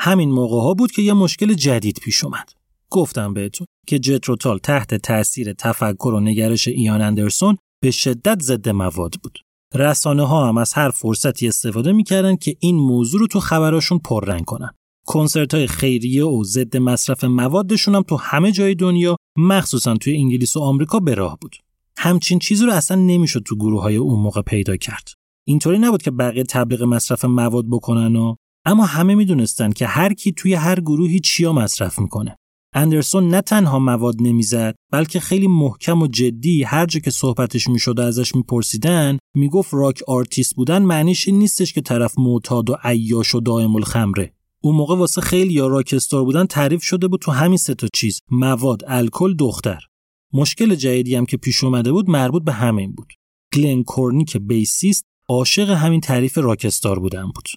همین موقع ها بود که یه مشکل جدید پیش اومد. گفتم بهتون که جتروتال تحت تاثیر تفکر و نگرش ایان اندرسون به شدت ضد مواد بود. رسانه ها هم از هر فرصتی استفاده می‌کردن که این موضوع رو تو خبراشون پررنگ کنن. کنسرت های خیریه و ضد مصرف موادشون هم تو همه جای دنیا مخصوصا توی انگلیس و آمریکا به راه بود. همچین چیزی رو اصلا نمی‌شد تو گروه های اون موقع پیدا کرد اینطوری نبود که بقیه تبلیغ مصرف مواد بکنن و اما همه می‌دونستن که هر کی توی هر گروهی چیا مصرف می‌کنه. اندرسون نه تنها مواد نمی‌زد بلکه خیلی محکم و جدی هر جا که صحبتش می‌شد ازش میپرسیدن می‌گفت rock artist بودن معنیش این نیستش که طرف معتاد و عیاش و دائم الخمره. اون موقع واسه خیلیا rockstar بودن تعریف شده بود تو همین سه تا چیز مواد الکل دختر. مشکل جدیدی هم که پیش اومده بود مربوط به همین بود. گلن کورنیک بیسیست عاشق همین تعریف rockstar بودن بود.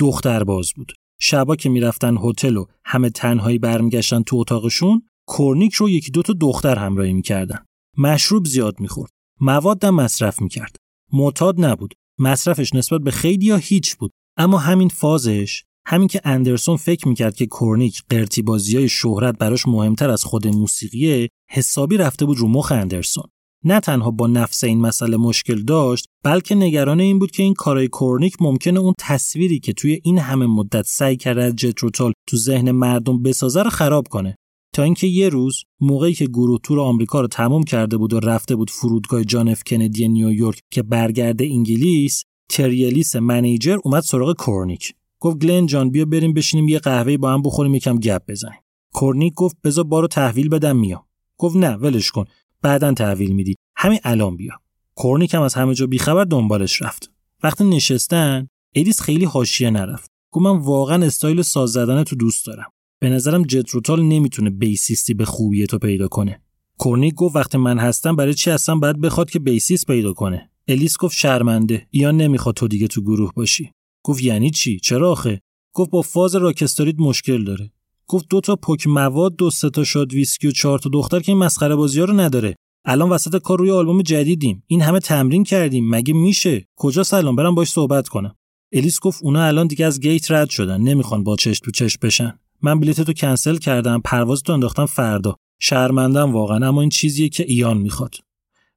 دختر باز بود. شبا که می‌رفتن هتل و همه تنهایی برمیگشتن تو اتاقشون کورنیک رو یکی دوتا دختر همراهی می‌کردن. مشروب زیاد می‌خورد. موادم مصرف می‌کرد. معتاد نبود. مصرفش نسبت به خیلیا هیچ بود. اما همین فازش همین که اندرسون فکر می‌کرد که کورنیک قرتی بازی های شهرت براش مهمتر از خود موسیقیه حسابی رفته بود رو مخ اندرسون. نه تنها با نفس این مسئله مشکل داشت بلکه نگران این بود که این کارای کورنیک ممکنه اون تصویری که توی این همه مدت سعی کرده از جتروتال تو ذهن مردم بسازه رو خراب کنه. تا اینکه یه روز موقعی که گروه تور آمریکا رو تموم کرده بود و رفته بود فرودگاه جان اف کندی نیویورک که برگرده انگلیس تری الیس manager اومد سراغ کورنیک. گفت گلن جان بیا بریم بشینیم یه قهوه با هم بخوریم یکم گپ بزنیم. کورنیک گفت بذار بارو تحویل بدم میام. گفت نه ولش کن. بعدا تحویل میدی. همین الان بیا. کورنیک هم از همه جا بیخبر دنبالش رفت. وقتی نشستن الیس خیلی حاشیه نرفت. گفت من واقعا استایل ساز زدن تو دوست دارم. به نظرم جتروتال نمی‌تونه بیسیستی به خوبی تو پیدا کنه. کورنیک گفت وقتی من هستم برای چی هستم باید بخواد که بیسیست پیدا کنه؟ الیس گفت شرمنده. ایان نمی‌خواد تو دیگه تو گروه باشی. گفت یعنی چی؟ چرا آخه؟ گفت با فاز rockstar یت مشکل داره. گفت دو تا پک مواد دو سه تا shot ویسکی و چهار تا دختر که این مسخره بازی ها رو نداره. الان وسط کار روی آلبوم جدیدیم. این همه تمرین کردیم. مگه میشه؟ کجاست الان؟ برم باش صحبت کنم. الیس گفت اونا الان دیگه از gate رد شدن. نمی‌خوان با چش تو چش بشن. من بلیت تو کنسل کردم. پرواز تو انداختم فردا. شرمندم واقعا. اما این چیزیه که ایان می‌خواد.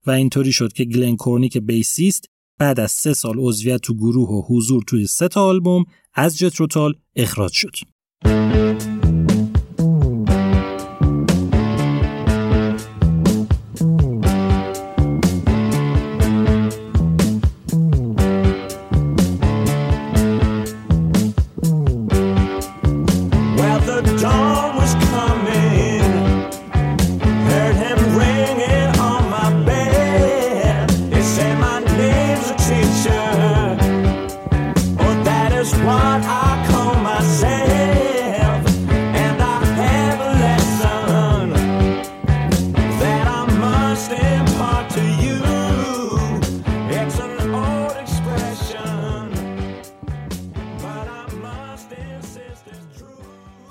و اینطوری شد که گلن کورنیک بیسیست بعد از سه سال عضویت تو گروه و حضور توی سه تا آلبوم از جتروتال اخراج شد.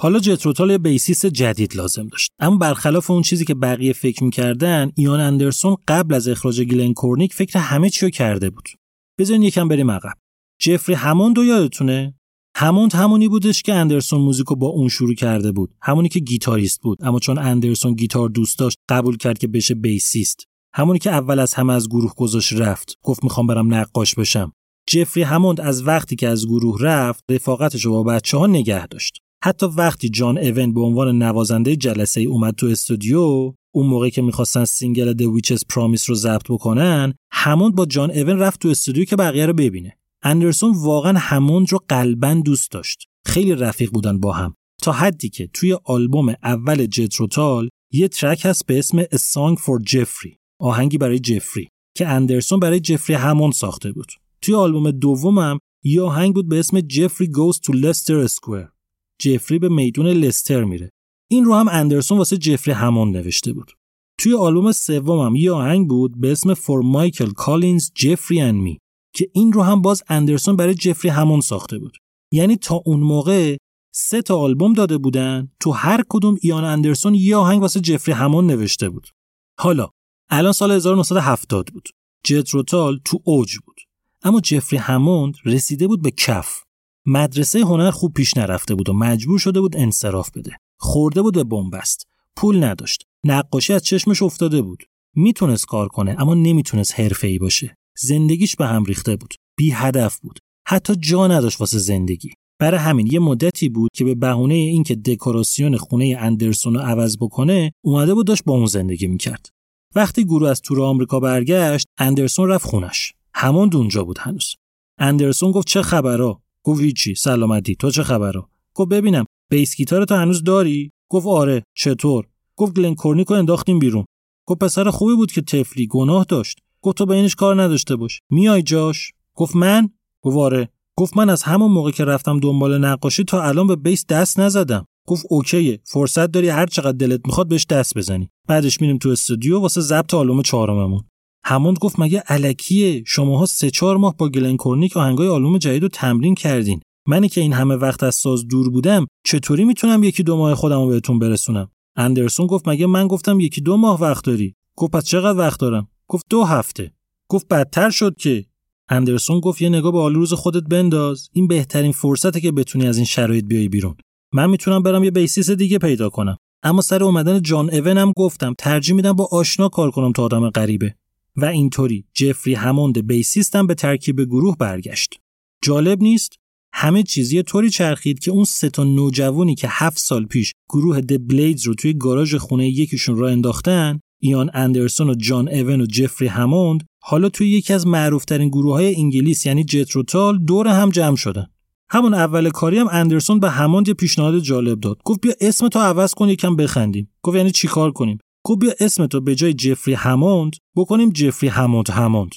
حالا جتروتال یه بیسیست جدید لازم داشت. اما برخلاف اون چیزی که بقیه فکر می‌کردن ایان اندرسون قبل از اخراج گلن کورنیک فکر همه چی رو کرده بود. بذارین یکم بریم عقب. جفری هموند رو یادتونه؟ هموند همونی بودش که اندرسون موزیکو با اون شروع کرده بود. همونی که گیتاریست بود. اما چون اندرسون گیتار دوست داشت قبول کرد که بشه بیسیست. همونی که اول از همه از گروه گذاشت رفت. گفت می‌خوام برم نقاش بشم. جفری هموند از وقتی که از گروه رفت رفاقتش رو با بچه ها نگه داشت. حتی وقتی جان ایون به عنوان نوازنده جلسه ای اومد تو استودیو اون موقعی که می‌خواستن single The Witches Promise رو ضبط بکنن هموند با جان ایون رفت تو استودیو که بقیه رو ببینه. اندرسون واقعا هموند رو قلبا دوست داشت. خیلی رفیق بودن با هم. تا حدی که توی آلبوم اول جتروتال یه track هست به اسم A Song for Jeffrey آهنگی برای جفری که اندرسون برای جفری هموند ساخته بود. توی آلبوم دومم یه آهنگ بود به اسم Jeffrey Goes to Leicester Square. جفری به میدون لستر میره. این رو هم اندرسون واسه جفری هموند نوشته بود. توی آلبوم سومم یه آهنگ بود به اسم For Michael Collins, Jeffrey and Me که این رو هم باز اندرسون برای جفری هموند ساخته بود. یعنی تا اون موقع سه تا آلبوم داده بودن تو هر کدوم ایان اندرسون یه آهنگ واسه جفری هموند نوشته بود. حالا الان سال 1970 بود. جتروتال تو اوج بود. اما جفری هموند رسیده بود به کف. مدرسه هنر خوب پیش نرفته بود و مجبور شده بود انصراف بده. خورده بود به بنبست. پول نداشت. نقاشی از چشمش افتاده بود. می‌تونست کار کنه اما نمی‌تونست ای باشه. زندگیش به هم ریخته بود. بی هدف بود. حتی جا نداشت واسه زندگی. برای همین یه مدتی بود که به بهونه اینکه دکوراسیون خونه اندرسون رو عوض بکنه اومده بود داشت با اون زندگی می‌کرد. وقتی گروه از تور آمریکا برگشت اندرسون رفت خونش همون اونجا بود هنوز اندرسون گفت چه خبرا گفت هیچی سلامتی تو چه خبرا گفت ببینم بیس گیتار تو هنوز داری؟ گفت آره چطور؟ گفت گلن کورنیکو انداختیم بیرون. گفت پسر خوبی بود که تفلی گناه داشت. گفت تو به اینش کار نداشته باش. میای جاش؟ گفت من؟ گفت آره. گفت من از همون موقع که رفتم دنبال نقاشی تا الان به بیس دست نزدم. گفت اوکیه فرصت داری هر چقدر دلت می‌خواد بهش دست بزنی. بعدش میریم تو استودیو واسه ضبط آلبوم چهارممون. هموند گفت مگه الکیه شماها سه چهار ماه با گلن کورنیک آهنگای آلبوم جدید رو تمرین کردین. منی که این همه وقت از ساز دور بودم چطوری می‌تونم یکی دو ماه خودم بهتون برسونم؟ اندرسون گفت مگه من گفتم یکی دو ماه وقت داری؟ گفت پس چقدر وقت دارم؟ گفت دو هفته. گفت بدتر شد که. اندرسون گفت یه نگاه به آلروز خودت بنداز. این بهترین فرصته که بتونی از این شرایط بیای بیرون. من می‌تونم برم یه بیسیس دیگه پیدا کنم. اما سر اومدن جان اونم گفتم ترجیح میدم با آشنا کار کنم تا آدم غریبه. و اینطوری جفری هموند بیسیستم به ترکیب گروه برگشت. جالب نیست؟ همه چیز طوری چرخید که اون سه تا نوجوانی که هفت سال پیش گروه د بلیدز رو توی گاراژ خونه یکیشون را انداختن ایان اندرسون و جان اون و جفری هموند حالا توی یکی از معروفترین گروه های انگلیس یعنی جتروتال دور هم جمع شدن. همون اول کاری هم اندرسون به هموند یه پیشنهاد جالب داد. گفت بیا اسم تو عوض کن یکم بخندیم. گفت یعنی چیکار کنیم؟ گفت بیا اسم تو به جای جفری هموند بکنیم جفری هموند هموند.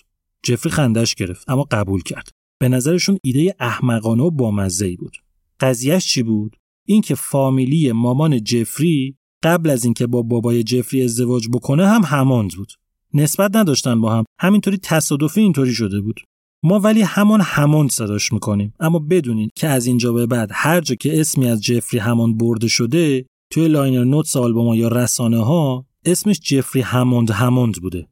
جفری خندش گرفت اما قبول کرد. به نظرشون ایده احمقانه و بامزه ای بود. قضیهش چی بود؟ اینکه فامیلی مامان جفری قبل از اینکه با بابای جفری ازدواج بکنه هم هماند بود. نسبت نداشتن با هم. همینطوری تصادفی اینطوری شده بود. ما ولی همون هموند صداش می‌کنیم. اما بدونین که از اینجا به بعد هر جا که اسمی از جفری هموند برده شده توی liner notes آلبوم یا رسانه ها اسمش جفری هموند هموند بوده.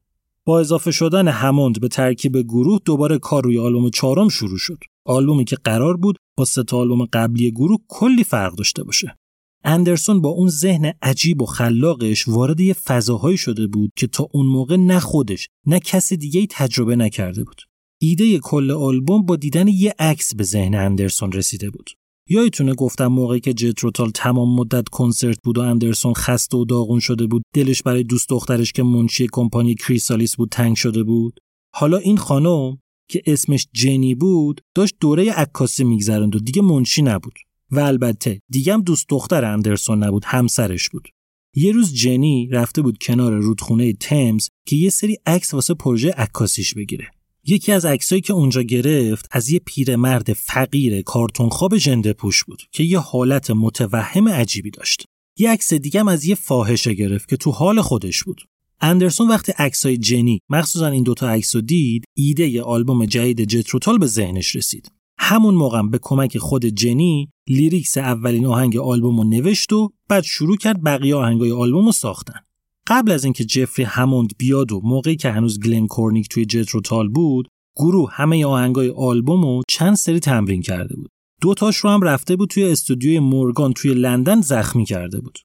با اضافه شدن هموند به ترکیب گروه دوباره کار روی آلبوم چهارم شروع شد. آلبومی که قرار بود با سه آلبوم قبلی گروه کلی فرق داشته باشه. اندرسون با اون ذهن عجیب و خلاقش وارد یه فضاهایی شده بود که تا اون موقع نه خودش نه کسی دیگه تجربه نکرده بود. ایده کل آلبوم با دیدن یه عکس به ذهن اندرسون رسیده بود. یادتونه گفتم موقعی که جتروتال تمام مدت کنسرت بود و اندرسون خسته و داغون شده بود دلش برای دوست دخترش که منشی کمپانی کریسالیس بود تنگ شده بود. حالا این خانم که اسمش جنی بود داشت دوره عکاسی میگذرند و دیگه منشی نبود. و البته دیگه هم دوست دختر اندرسون نبود همسرش بود. یه روز جنی رفته بود کنار رودخونه تمز که یه سری عکس واسه پروژه عکاسیش بگیره. یکی از عکسایی که اونجا گرفت از یه پیرمرد فقیر کارتون خواب ژنده پوش بود که یه حالت متوهم عجیبی داشت. یه عکس دیگه هم از یه فاحشه گرفت که تو حال خودش بود. اندرسون وقتی عکسای جنی مخصوصا این دوتا عکس رو دید ایده ی آلبوم جدید جتروتال به ذهنش رسید همون موقع به کمک خود جنی lyrics اولین آهنگ آلبوم رو نوشت و بعد شروع کرد بقیه آهنگای آلبوم رو ساختن قبل از اینکه جفری هموند بیاد و موقعی که هنوز گلن کورنیک توی جتروتال بود گروه همه آهنگای آلبوم رو چند سری تمرین کرده بود. دوتاش رو هم رفته بود توی استودیوی مورگان توی لندن ضبطم کرده بود.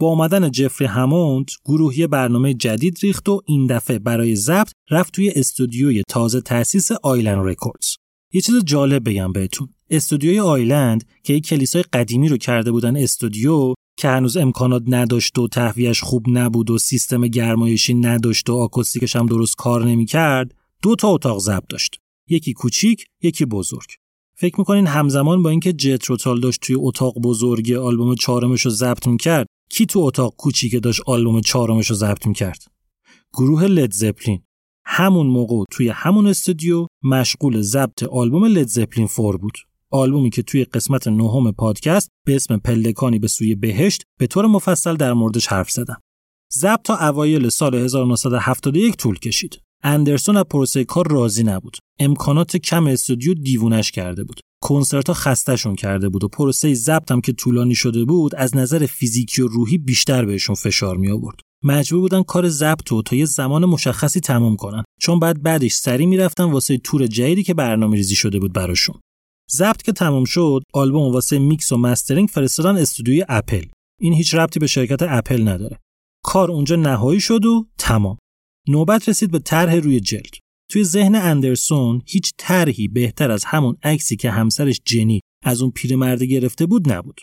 با آمدن جفری هموند گروه یه برنامه جدید ریخت و این دفعه برای ضبط رفت توی استودیوی تازه تأسیس آیلند رکوردز یه چیز جالب بگم بهتون. استودیوی آیلند که یک کلیسای قدیمی رو کرده بودن استودیو که هنوز امکانات نداشت و تهویهش خوب نبود و سیستم گرمایشی نداشت و آکوستیکش هم درست کار نمی‌کرد دو تا اتاق ضبط داشت. یکی کوچیک یکی بزرگ. فکر می‌کنین همزمان با اینکه جت روتال داشت توی اتاق بزرگ آلبوم چهارمش رو ضبط می‌کرد کی تو اتاق کوچیک داشت آلبوم چهارمش رو ضبط می‌کرد؟ گروه لد زپلین. همون موقع توی همون استودیو مشغول ضبط آلبوم لد زپلین 4 بود. آلبومی که توی قسمت نهم پادکست به اسم پلکانی به سوی بهشت به طور مفصل در موردش حرف زدم. ضبط تا اوایل سال 1971 طول کشید. اندرسون از پروسه کار راضی نبود. امکانات کم استودیو دیوونش کرده بود. کنسرت ها خستشون کرده بود و پروسه ضبط هم که طولانی شده بود از نظر فیزیکی و روحی بیشتر بهشون فشار می آورد. مجبور بودن کار ضبط رو تا یه زمان مشخصی تمام کنن چون بعد بعدش سری می‌رفتن واسه تور جدیدی که برنامه ریزی شده بود براشون ضبط که تمام شد آلبوم واسه میکس و mastering فرستادن استودیوی اپل. این هیچ ربطی به شرکت اپل نداره. کار اونجا نهایی شد و تمام. نوبت رسید به طرح روی جلد. توی ذهن اندرسون هیچ طرحی بهتر از همون عکسی که همسرش جنی از اون پیرمرده گرفته بود نبود.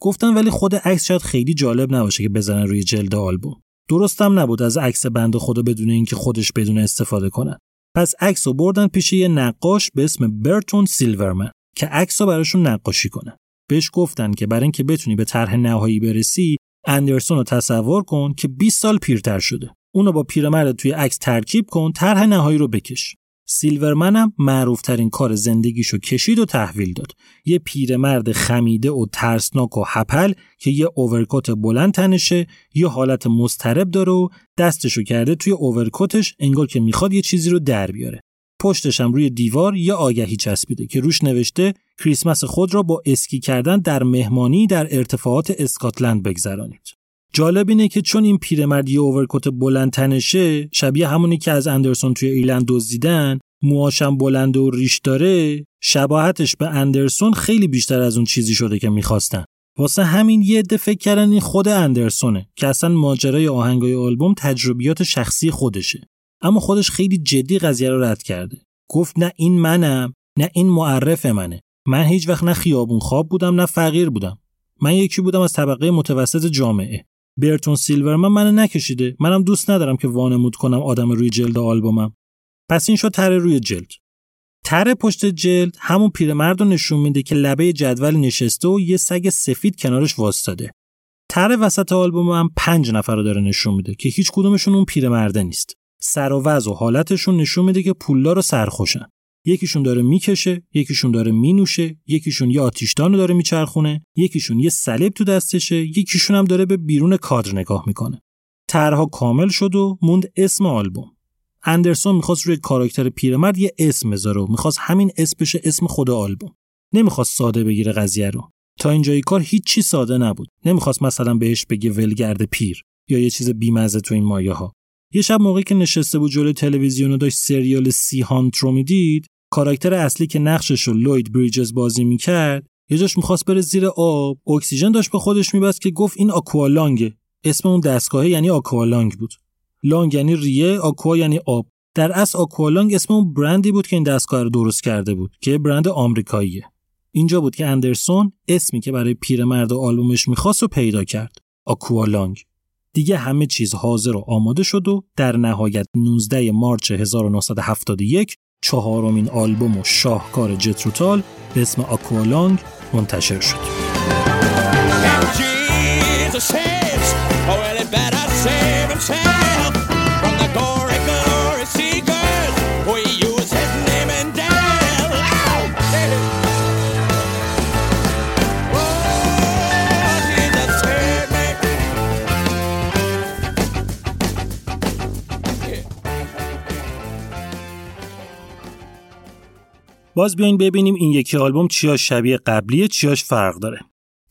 گفتم ولی خود عکس شاید خیلی جالب نباشه که بزنن روی جلد آلبوم. درستم نبود از عکس بنده خدا بدون اینکه خودش بدونه استفاده کنن پس عکس رو بردن پیش یه نقاش به اسم برتون سیلورمن. که عکس رو براشون نقاشی کنه بهش گفتن که برای اینکه بتونی به طرح نهایی برسی اندرسون رو تصور کن که 20 سال پیرتر شده. اونو با پیرمرد توی عکس ترکیب کن طرح نهایی رو بکش. سیلورمن هم معروف ترین کار زندگیشو کشید و تحویل داد. یه پیرمرد خمیده و ترسناک و هپل که یه اوورکوت بلند تنشه یه حالت مسترب داره و دستشو کرده توی اوورکوتش انگار که می‌خواد یه چیزی رو در بیاره. پشتش هم روی دیوار یه آگهی چسبیده که روش نوشته کریسمس خود را با اسکی کردن در مهمانی در ارتفاعات اسکاتلند بگذرانید. جالب اینه که چون این پیرمرد یه اوورکوت بلند تنشه شبیه همونی که از اندرسون توی ایرلند دزدیدن موهاشم بلند و ریش داره شباهتش به اندرسون خیلی بیشتر از اون چیزی شده که می‌خواستن واسه همین یه عده فکر کردن این خود اندرسونه که اصلا ماجرای آهنگای آلبوم تجربیات شخصی خودشه اما خودش خیلی جدی قضیه رو رد کرده. گفت نه این منم نه این معرف منه. من هیچ وقت نه خیابون خواب بودم نه فقیر بودم. من یکی بودم از طبقه متوسط جامعه. برتون سیلورمن منو نکشیده. منم دوست ندارم که وانمود کنم آدم روی جلد آلبومم. پس این شد تره روی جلد. تره پشت جلد همون پیرمرد رو نشون میده که لبه جدول نشسته و یه سگ سفید کنارش واسطاده تره وسط آلبوم هم پنج نفر رو داره نشون میده که هیچ کدومشون اون پیرمرده نیست. سر و وضع و حالتشون نشون میده که پولدار رو سرخوشن. یکیشون داره می‌کشه یکیشون داره مینوشه یکیشون یه آتیشدان داره میچرخونه یکیشون یه صلیب تو دستشه یکیشون هم داره به بیرون کادر نگاه می‌کنه. طرحها کامل شد و موند اسم آلبوم. اندرسون می‌خواست روی کاراکتر پیرمرد یه اسم بذاره و می‌خواست همین اسم بشه اسم خود آلبوم. نمی‌خواست ساده بگیره قضیه رو. تا اینجای کار هیچی ساده نبود. نمی‌خواست مثلا بهش بگه ولگرد پیر یا یه چیز بیمزه تو این مایه ها یه شب موقعی که نشسته بود جلوی تلویزیون و داشت سریال سی هانت رو می‌دید کاراکتر اصلی که نقشش رو لوید بریجز بازی می‌کرد یه جاش می‌خواست بره زیر آب اکسیژن داشت به خودش میبست که گفت این آکوالانگه. اسم اون دستگاهه یعنی آکوالانگ بود. لانگ یعنی ریه آکوا یعنی آب. در اصل آکوالانگ اسم اون برندی بود که این دستگاه رو درست کرده بود که برند آمریکاییه. اینجا بود که اندرسون اسمی که برای پیرمرد آلبومش می‌خواست و پیدا کرد. آکوالانگ. دیگه همه چیز حاضر و آماده شد و در نهایت 19 مارچ 1971 چهارمین آلبوم و شاهکار جتروتال به اسم آکوالانگ منتشر شد. باز بیاین ببینیم این یکی آلبوم چیاش شبیه قبلیه چیاش فرق داره.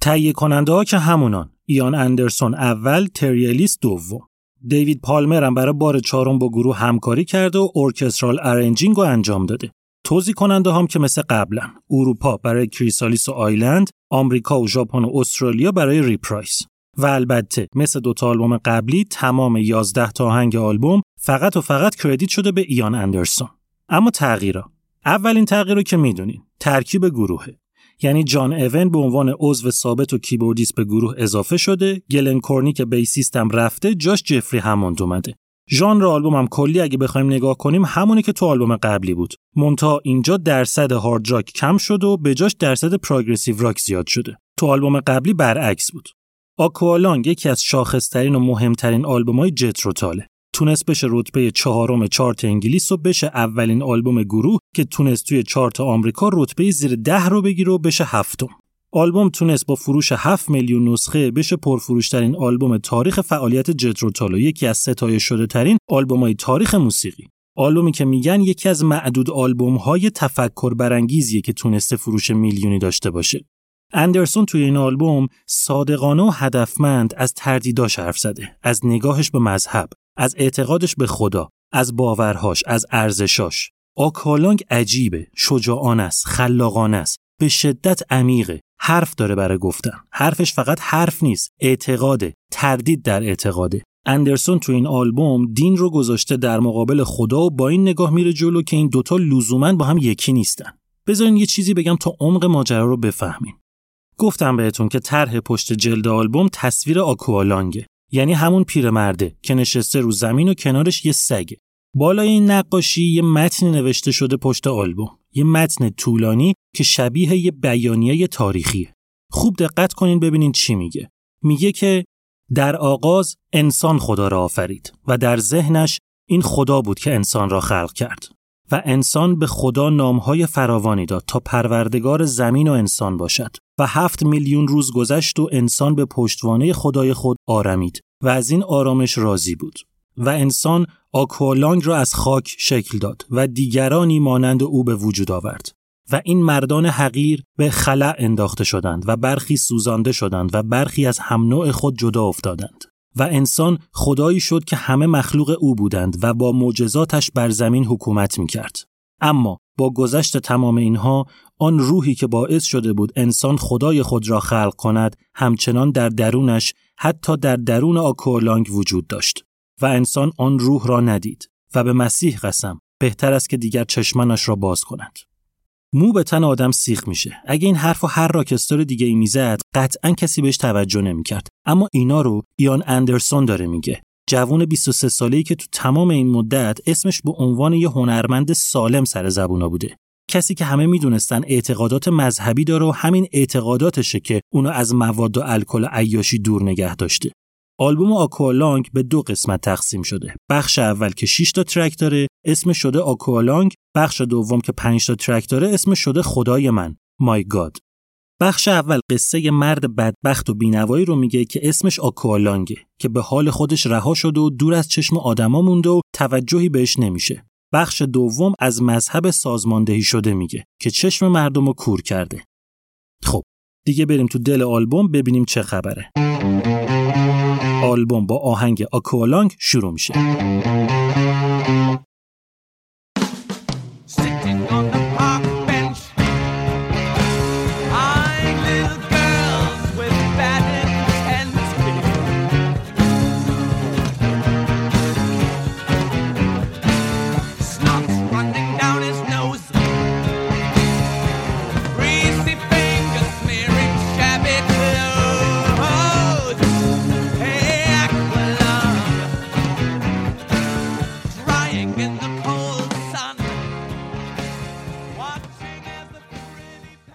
تهیه کننده ها که همونان ایان اندرسون اول تری الیس دوم. دیوید پالمر هم برای بار چهارم با گروه همکاری کرده و orchestral arranging رو انجام داده. توزیع کننده هم که مثل قبلا اروپا برای کریسالیس و آیلند آمریکا و ژاپن و استرالیا برای ریپرایس. و البته مثل دوتا آلبوم قبلی تمام 11 تا آهنگ آلبوم فقط و فقط credit شده به ایان اندرسون. اما تغییرها اولین تغییر رو که می‌دونین ترکیب گروهه. یعنی جان اوان به عنوان عضو ثابت و کیبوردیست به گروه اضافه شده گلن کورنیک بیسیستم رفته جاش جفری هموند اومده. ژانر آلبوم هم کلی اگه بخوایم نگاه کنیم همونی که تو آلبوم قبلی بود. منتها اینجا درصد هارد راک کم شد و به جاش درصد پروگرسیو راک زیاد شده. تو آلبوم قبلی برعکس بود. آکوالانگ یکی از شاخصترین و مهمترین آلبومای جتروتاله. تونست بشه رتبه چهارم چارت انگلیس و بشه اولین آلبوم گروه که تونست توی چارت آمریکا رتبه زیر ده رو بگیره و بشه هفتم. آلبوم تونست با فروش 7 میلیون نسخه بشه پرفروشترین آلبوم تاریخ فعالیت جتروتالو یکی از ستایش شده ترین آلبوم های تاریخ موسیقی. آلبومی که میگن یکی از معدود آلبوم های تفکر برانگیزیه که تونسته فروش میلیونی داشته باشه. اندرسون توی این آلبوم صادقانه و هدفمند از تردیداش حرف زده، از نگاهش به مذهب، از اعتقادش به خدا، از باورهاش، از ارزشاش. آکالانگ عجیبه، شجاعان است، خلاقانه است، به شدت عمیقه، حرف داره برای گفتن. حرفش فقط حرف نیست، اعتقاده، تردید در اعتقاده. اندرسون تو این آلبوم دین رو گذاشته در مقابل خدا و با این نگاه میره جلو که این دوتا لزوما با هم یکی نیستن. بذارین یه چیزی بگم تا عمق ماجرا رو بفهمین. گفتم بهتون که طرح پشت جلد آلبوم تصویر آکوالانگه یعنی همون پیرمرده که نشسته رو زمین و کنارش یه سگه بالای این نقاشی یه متن نوشته شده پشت آلبوم. یه متن طولانی که شبیه یه بیانیه تاریخیه. خوب دقت کنین ببینین چی میگه. میگه که در آغاز انسان خدا را آفرید و در ذهنش این خدا بود که انسان را خلق کرد و انسان به خدا نامهای فراوانی داد تا پروردگار زمین و انسان باشد. و هفت میلیون روز گذشت و انسان به پشتوانه خدای خود آرمید و از این آرامش راضی بود. و انسان آکوالانگ را از خاک شکل داد و دیگرانی مانند او به وجود آورد. و این مردان حقیر به خلع انداخته شدند و برخی سوزانده شدند و برخی از هم نوع خود جدا افتادند. و انسان خدایی شد که همه مخلوق او بودند و با معجزاتش بر زمین حکومت می کرد. اما با گذشت تمام اینها آن روحی که باعث شده بود انسان خدای خود را خلق کند همچنان در درونش حتی در درون آکورلانگ وجود داشت و انسان آن روح را ندید و به مسیح قسم بهتر است که دیگر چشمانش را باز کند. مو به تن آدم سیخ میشه. اگه این حرف و هر راکستار دیگه ای می‌زد قطعا کسی بهش توجه نمی‌کرد. اما اینا رو ایان اندرسون داره میگه. جوون 23 ساله‌ای که تو تمام این مدت اسمش به عنوان یه هنرمند سالم سر زبونا بوده. کسی که همه می‌دونستن اعتقادات مذهبی داره و همین اعتقاداتشه که اونو از مواد و الکل و عیاشی دور نگه داشته. آلبوم آکوالانگ به دو قسمت تقسیم شده. بخش اول که 6 تا ترک داره اسمش شده آکوالانگ، بخش دوم که 5 تا ترک داره اسمش شده خدای من، مای گاد. بخش اول قصه مرد بدبخت و بینوایی رو میگه که اسمش آکوالانگه که به حال خودش رها شده و دور از چشم آدما مونده و توجهی بهش نمیشه. بخش دوم از مذهب سازماندهی شده میگه که چشم مردم رو کور کرده. خب دیگه بریم تو دل آلبوم ببینیم چه خبره. آلبوم با آهنگ آکوالانگ شروع میشه.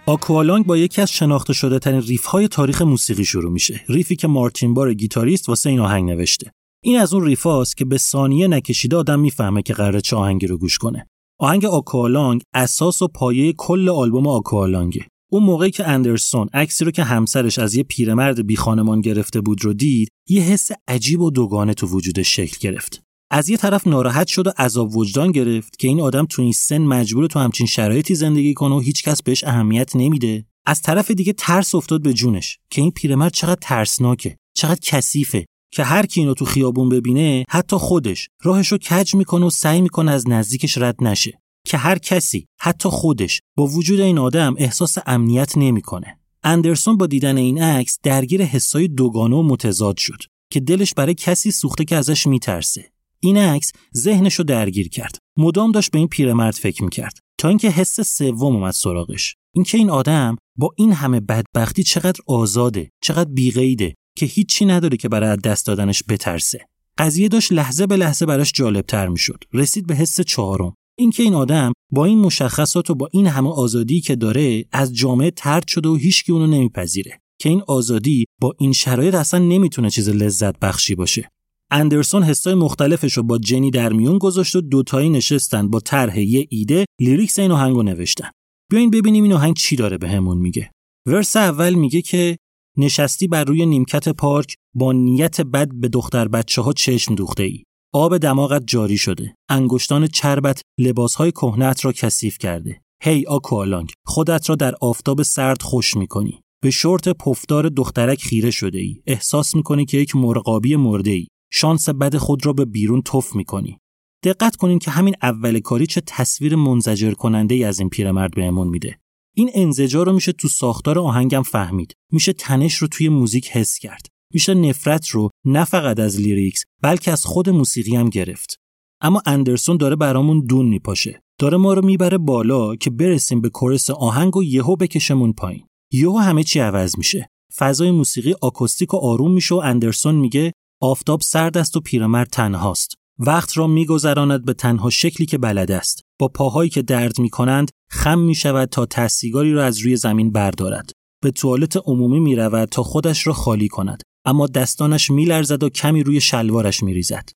آکوالانگ با یکی از شناخته شده ترین riff های تاریخ موسیقی شروع میشه. riff ی که مارتین بار گیتاریست واسه این آهنگ نوشته. این از اون riff که به ثانیه نکشیده آدم می‌فهمه که قراره چه آهنگی رو گوش کنه. آهنگ آکوالانگ اساس و پایه کل آلبوم آکوالانگه. اون موقعی که اندرسون عکسی رو که همسرش از یه پیرمرد بی خانمان گرفته بود رو دید، یه حس عجیب و دوگانه تو وجودش شکل گرفت. از یه طرف ناراحت شد و عذاب وجدان گرفت که این آدم تو این سن مجبور تو همچین شرایطی زندگی کنه و هیچکس بهش اهمیت نمیده. از طرف دیگه ترس افتاد به جونش که این پیرمرد چقدر ترسناکه چقدر کثیفه که هر کی اینو تو خیابون ببینه حتی خودش. راهشو کج می‌کنه و سعی می‌کنه از نزدیکش رد نشه که هر کسی حتی خودش با وجود این آدم احساس امنیت نمی‌کنه. اندرسون با دیدن این عکس درگیر حسای دوگانه و متضاد شد که دلش برای کسی سوخته که ازش میترسه. این عکس ذهنش رو درگیر کرد. مدام داشت به این پیرمرد فکر می‌کرد تا اینکه حس سوم اومد سراغش. اینکه این آدم با این همه بدبختی چقدر آزاده چقدر بیقیده که هیچی نداره که برای دست دادنش بترسه. قضیه داشت لحظه به لحظه براش جالبتر می‌شد. رسید به حس چهارم. اینکه این آدم با این مشخصات و با این همه آزادی که داره از جامعه ترد شده و هیچکی اونو نمیپذیره. که این آزادی با این شرایط اصلا نمی‌تونه چیز لذت بخشی باشه. اندرسون حسای مختلفش رو با جنی در میون گذاشت و دوتایی نشستن با طرح یه ایده لیریکس این آهنگو نوشتن. بیاین ببینیم این آهنگ چی داره بهمون به میگه. ورس اول میگه که نشستی بر روی نیمکت پارک با نیت بد به دختر بچه ها چشم دوخته ای آب دماغت جاری شده. انگشتان چربت لباسهای کهنت را کثیف کرده. هی hey, آکوالانگ خودت را در آفتاب سرد خوش می‌کنی. به شورت پفدار دخترک خیره شده ای احساس می‌کنی که یک مرغابی مرده ای. شانس بد خود را به بیرون تف می‌کنی. دقت کنین که همین اول کاری چه تصویر منزجر کننده ای از این پیرمرد بهمون میده. این انزجار رو میشه تو ساختار آهنگم فهمید. میشه تنش رو توی موزیک حس کرد. میشه نفرت رو نه فقط از lyrics بلکه از خود موسیقی هم گرفت. اما اندرسون داره برامون دون میپاشه. داره ما رو می‌بره بالا که برسیم به chorus آهنگ و یهو بکشمون پایین. یهو همه چی عوض میشه. فضای موسیقی آکوستیک و آروم میشه و اندرسون میگه آفتاب سرد است و پیرمرد تنهاست. وقت را میگذراند به تنها شکلی که بلد است. با پاهایی که درد می کنند خم می شود تا ته سیگاری را از روی زمین بردارد. به توالت عمومی می رود تا خودش را خالی کند. اما دستانش می لرزد و کمی روی شلوارش می ریزد.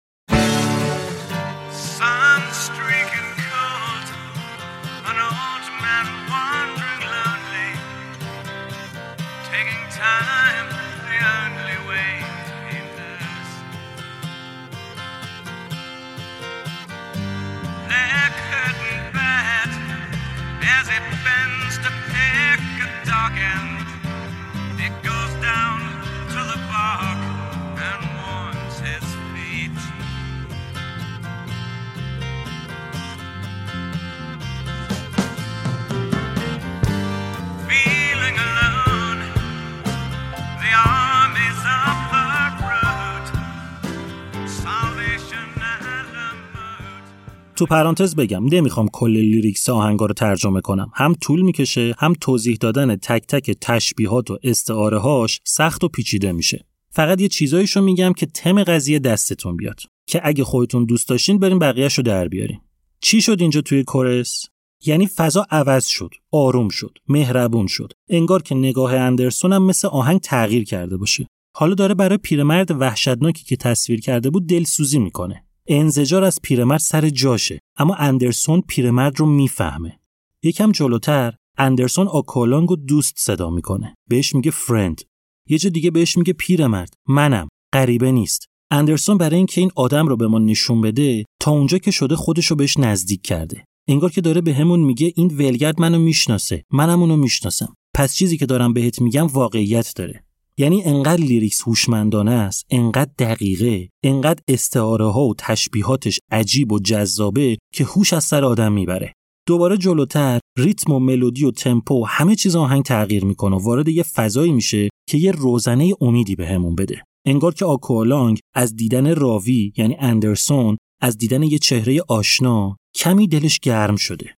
تو پرانتز بگم نمی‌خوام کل lyrics آهنگا رو ترجمه کنم. هم طول می‌کشه هم توضیح دادن تک تک تشبیهات و استعاره هاش سخت و پیچیده میشه. فقط یه چیزایشو میگم که تم قضیه دستتون بیاد. که اگه خودتون دوست داشتین برین بقیه‌شو در بیاریم چی شد اینجا توی chorus؟ یعنی فضا عوض شد آروم شد مهربون شد. انگار که نگاه اندرسون هم مثل آهنگ تغییر کرده باشه. حالا داره برای پیرمرد وحشتناکی که تصویر کرده بود دلسوزی می‌کنه. انزجار از پیرمرد سر جاشه اما اندرسون پیرمرد رو می‌فهمه. یکم جلوتر اندرسون آکوالانگ رو دوست صدا می‌کنه. بهش میگه friend. یه جا دیگه بهش میگه پیرمرد. منم. غریبه نیست. اندرسون برای اینکه این آدم رو به ما نشون بده تا اونجا که شده خودش رو بهش نزدیک کرده. انگار که داره بهمون میگه این ولگرد منو می‌شناسه. منم اونو می‌شناسم. پس چیزی که دارم بهت میگم واقعیت داره. یعنی انقدر lyrics هوشمندانه است انقدر دقیقه انقدر استعاره ها و تشبیهاتش عجیب و جذابه که هوش از سر آدم می‌بره. دوباره جلوتر ریتم و ملودی و تمپو همه چیز آهنگ تغییر می‌کنه و وارد یه فضایی میشه که یه روزنه امیدی بهمون به بده. انگار که آکوالانگ از دیدن راوی یعنی اندرسون از دیدن یه چهره آشنا کمی دلش گرم شده.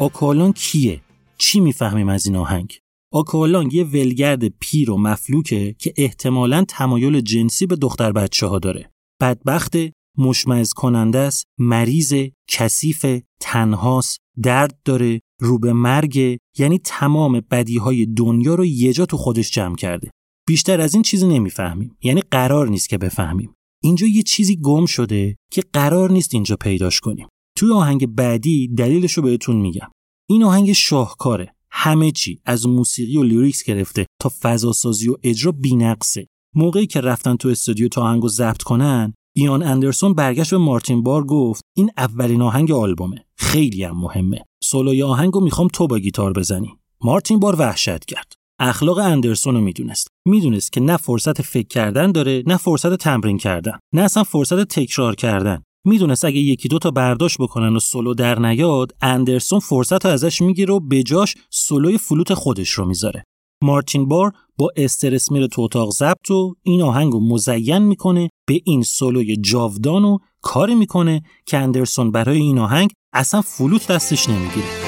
آکوالان کیه؟ چی می‌فهمیم از این آهنگ؟ آکوالان یه ولگرد پیر و مفلوکه که احتمالا تمایل جنسی به دختر بچه ها داره. بدبخت مشمعز کننده است، مریض، کثیف، تنهاست، درد داره، رو به مرگ یعنی تمام بدیهای دنیا رو یه جا تو خودش جمع کرده. بیشتر از این چیزی نمی‌فهمیم. یعنی قرار نیست که بفهمیم. اینجا یه چیزی گم شده که قرار نیست اینجا پیداش کنیم. توی آهنگ بعدی دلیلش رو بهتون میگم این آهنگ شاهکاره همه چی از موسیقی و lyrics گرفته تا فضاسازی و اجرا بینقصه. موقعی که رفتن تو استودیو تا آهنگو ضبط کنن ایان اندرسون برگشت به مارتین بار گفت این اولین آهنگ آلبومه. خیلی هم مهمه. سولوی آهنگو می‌خوام تو با گیتار بزنی. مارتین بار وحشت کرد. اخلاق اندرسون رو می‌دونست. می‌دونست که نه فرصت فکر کردن داره نه فرصت تمرین کردن نه اصلا فرصت تکرار کردن. می‌دونست اگه یکی دو تا برداشت بکنن و سولو در نیاد اندرسون فرصت رو ازش می‌گیره و بجاش سولوی فلوت خودش رو می‌ذاره. مارتین بار با استرس میره تو اتاق ضبط و این آهنگ رو مزین می‌کنه به این سولوی جاودان و کاری می‌کنه که اندرسون برای این آهنگ اصلا فلوت دستش نمی‌گیره.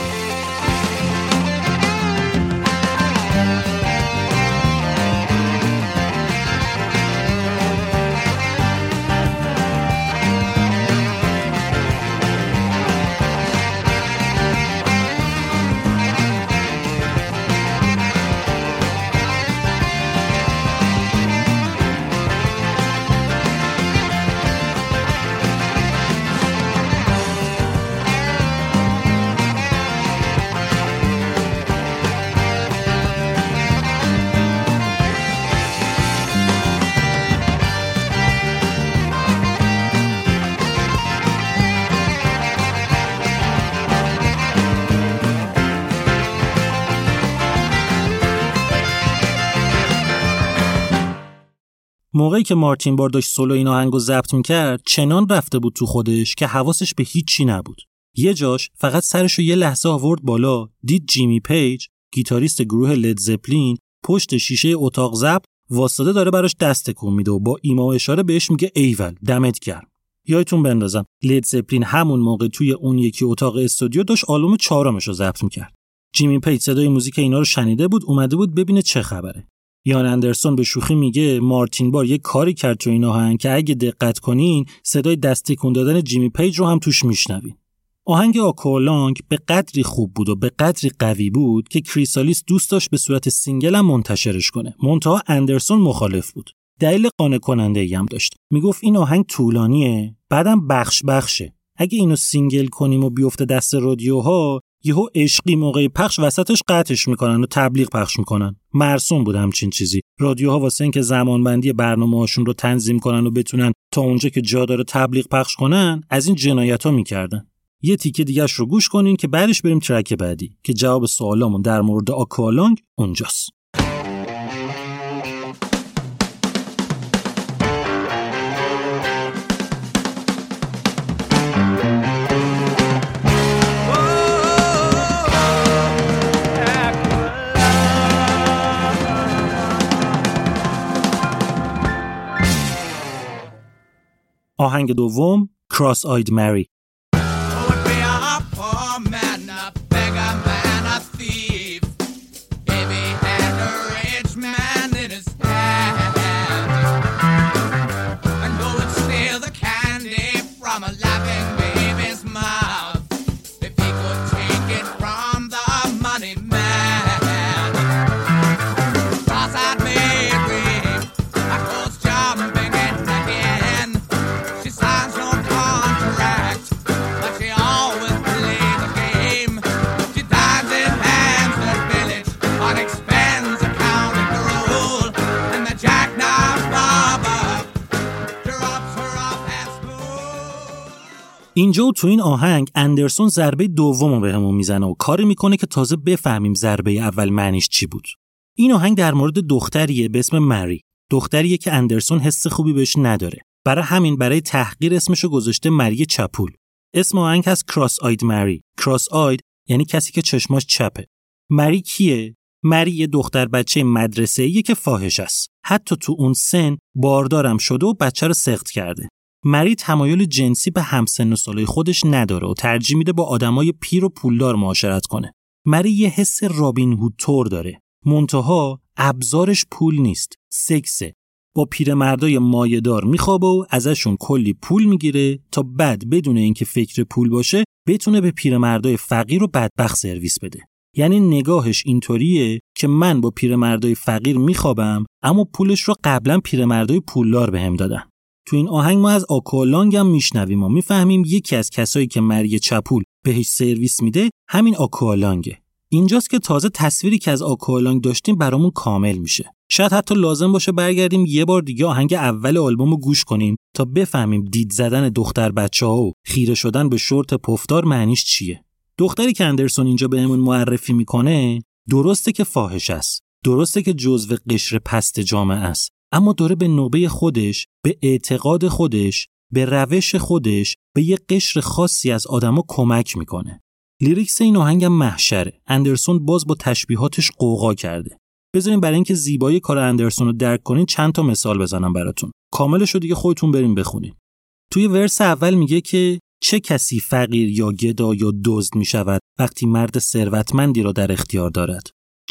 موقعی که مارتین بار داشت سولو این آهنگو ضبط می‌کرد چنان رفته بود تو خودش که حواسش به هیچی نبود. یه جاش فقط سرش رو یه لحظه آورد بالا دید جیمی پیج گیتاریست گروه لید زپلین پشت شیشه اتاق ضبط واستاده داره براش دست تکون میده و با ایما و اشاره بهش میگه ایول دمت گرم. یادتون بندازم. لید زپلین همون موقع توی اون یکی اتاق استودیو داشت آلبوم چهارمش رو ضبط می‌کرد. جیمی پیج صدای موزیک اینا رو شنیده بود اومده بود ببینه چه خبره. یان اندرسون به شوخی میگه مارتین بار یه کاری کرد تو این آهنگ که اگه دقت کنین صدای دست تکون دادن جیمی پیج رو هم توش میشنوین. آهنگ Aqualung به قدری خوب بود و به قدری قوی بود که کریسالیس دوست داشت به صورت single هم منتشرش کنه. منتها اندرسون مخالف بود. دلیل قانع کننده ای هم داشت. می‌گفت این آهنگ طولانیه بعدم بخش بخشه. اگه اینو single کنیم و بیفته دست رادیوها یهو عشقی موقع پخش وسطش قطعش می‌کنن و تبلیغ پخش می‌کنن. مرسوم بود همچین چیزی. رادیوها واسه اینکه زمانبندی برنامه‌هاشون رو تنظیم کنن و بتونن تا اونجا که جا داره تبلیغ پخش کنن از این جنایت ها می‌کردن. یه تیکه دیگهش رو گوش کنین که بعدش بریم ترک بعدی که جواب سوالامون در مورد آکوالانگ اونجاست. آهنگ دوم کراس آید مری اینجا و تو این آهنگ اندرسون ضربه دوم رو بهمون می‌زنه و کاری می‌کنه که تازه بفهمیم ضربه اول معنیش چی بود. این آهنگ در مورد دختریه به اسم مری. دختریه که اندرسون حس خوبی بهش نداره. برای همین برای تحقیر اسمشو گذاشته مری چپول. اسم آهنگ هست کراس آید مری. کراس آید یعنی کسی که چشماش چپه. مری کیه؟ مری یه دختر بچه مدرسه که فاحش است. حتی تو اون سن باردارم شده و بچه رو سخت کرده. مری تمایل جنسی به همسن و سالای خودش نداره و ترجیح میده با آدمای پیر و پولدار معاشرت کنه. مری یه حس رابین هود تور داره. منتها ابزارش پول نیست، سکسه. با پیرمردای مایهدار میخوابه و ازشون کلی پول می‌گیره تا بعد بدون اینکه فکر پول باشه بتونه به پیرمردای فقیر و بدبخت سرویس بده. یعنی نگاهش اینطوریه که من با پیرمردای فقیر میخوابم اما پولش رو قبلا پیرمردای پولدار بهم دادن. تو این آهنگ ما از آکوالانگ هم میشنویم و می‌فهمیم یکی از کسایی که مری چپول بهش سرویس میده همین آکوالانگه اینجاست که تازه تصویری که از آکوالانگ داشتیم برامون کامل میشه. شاید حتی لازم باشه برگردیم یه بار دیگه آهنگ اول آلبوم رو گوش کنیم تا بفهمیم دید زدن دختر بچه ها و خیره شدن به شورت پفدار معنیش چیه. دختری که اندرسون اینجا بهمون معرفی می‌کنه درسته که فاحش است. درسته که جزو قشر پست جامعه است. اما داره به نوبه خودش به اعتقاد خودش به روش خودش به یه قشر خاصی از آدما کمک می‌کنه. lyrics این آهنگم محشره. اندرسون باز با تشبیهاتش غوغا کرده. بذارین برای اینکه زیبایی کار اندرسون رو درک کنین چند تا مثال بزنم براتون. کاملش رو دیگه خودتون برین بخونین. توی verse اول میگه که چه کسی فقیر یا گدا یا دزد می شود وقتی مرد ثروتمندی را در اختیار دارد؟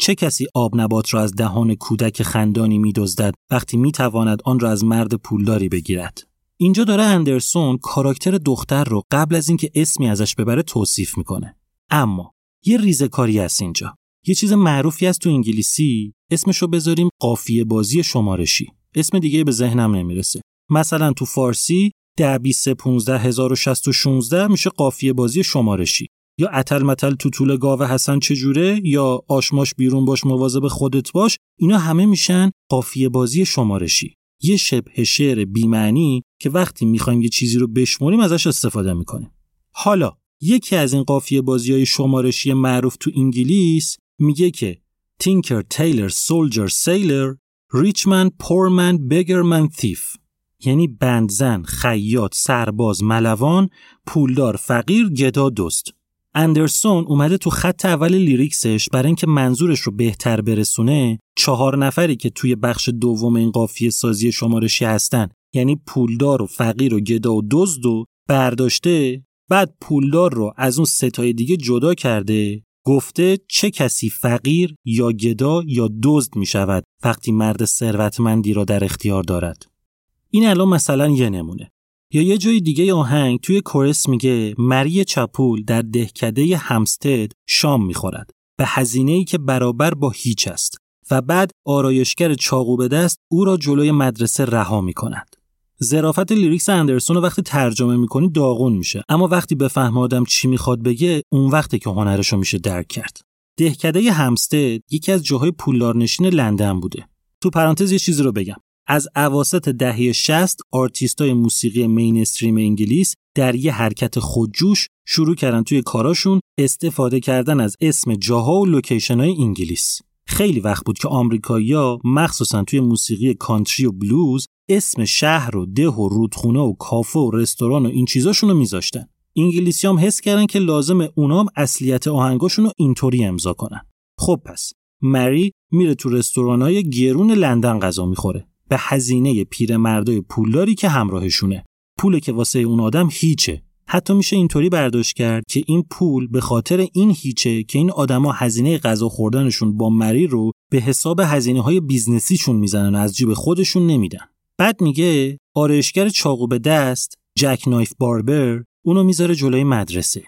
چه کسی آب نبات را از دهان کودک خندانی میدزدد وقتی می‌تواند آن را از مرد پولداری بگیرد؟ اینجا داره اندرسون کاراکتر دختر رو قبل از اینکه اسمی ازش ببره توصیف می‌کنه. اما یه ریزه کاری هست اینجا. یه چیز معروفی از تو انگلیسی. اسمشو بذاریم قافیه بازی شمارشی. اسم دیگه به ذهنم نمی‌رسه. مثلا تو فارسی ده 20 15 1016 میشه قافیه بازی شمارشی. یا اتل متل تو طول گاوه حسن چجوره؟ یا آشماش بیرون باش مواظب خودت باش. اینا همه میشن قافیه بازی شمارشی. یه شبه شعر بیمعنی که وقتی می‌خوایم یه چیزی رو بشمریم ازش استفاده می‌کنیم. حالا یکی از این قافیه بازی های شمارشی معروف تو انگلیس میگه که tinker tailor soldier sailor rich man poor man beggar man thief یعنی بندزن، خیاط، سرباز، ملوان، پولدار، فقیر، گدا، دزد. اندرسون اومده تو خط اول lyrics ش برای اینکه منظورش رو بهتر برسونه چهار نفری که توی بخش دوم این قافیه سازی شمارشی هستن. یعنی پولدار و فقیر و گدا و دزد و برداشته بعد پولدار رو از اون ستای دیگه جدا کرده گفته چه کسی فقیر یا گدا یا دزد می شود وقتی مرد ثروتمندی را در اختیار دارد. این الان مثلا یه نمونه. یا یه جای دیگه آهنگ توی کورس میگه مری چپول در دهکده همستد شام می‌خورد. به هزینه ای که برابر با هیچ است. و بعد آرایشگر چاقو به دست او را جلوی مدرسه رها می‌کند. ظرافت lyrics اندرسون رو وقتی ترجمه می‌کنی داغون میشه. اما وقتی بفهمی آدم چی می‌خواد بگه اون وقته که هنرش رو میشه درک کرد. دهکده همستد یکی از جاهای پولدارنشین لندن بوده. تو پرانتز یه چیزی رو بگم. از اواسط دهه 60 آرتیستای موسیقی mainstream انگلیس در یه حرکت خودجوش شروع کردن توی کاراشون استفاده کردن از اسم جاها و location های انگلیس. خیلی وقت بود که آمریکایی‌ها مخصوصا توی موسیقی کانتری و بلوز اسم شهر و ده و رودخونه و کافه و رستوران و این چیزاشون رو میذاشتن. انگلیسی هم حس کردن که لازمه اونام اصلیت آهنگاشون رو اینطوری امضا کنن. خب پس مری میره تو رستورانای گرون لندن غذا می‌خوره. به هزینه پیرمردای پولداری که همراهشونه. پول که واسه اون آدم هیچه. حتی میشه اینطوری برداشت کرد که این پول به خاطر این هیچه که این آدما هزینه غذا خوردنشون با مری رو به حساب هزینه های بیزنسیشون می‌زنن و از جیب خودشون نمیدن. بعد میگه آرایشگر چاقو به دست جک نایف باربر اونو می‌ذاره جلوی مدرسه.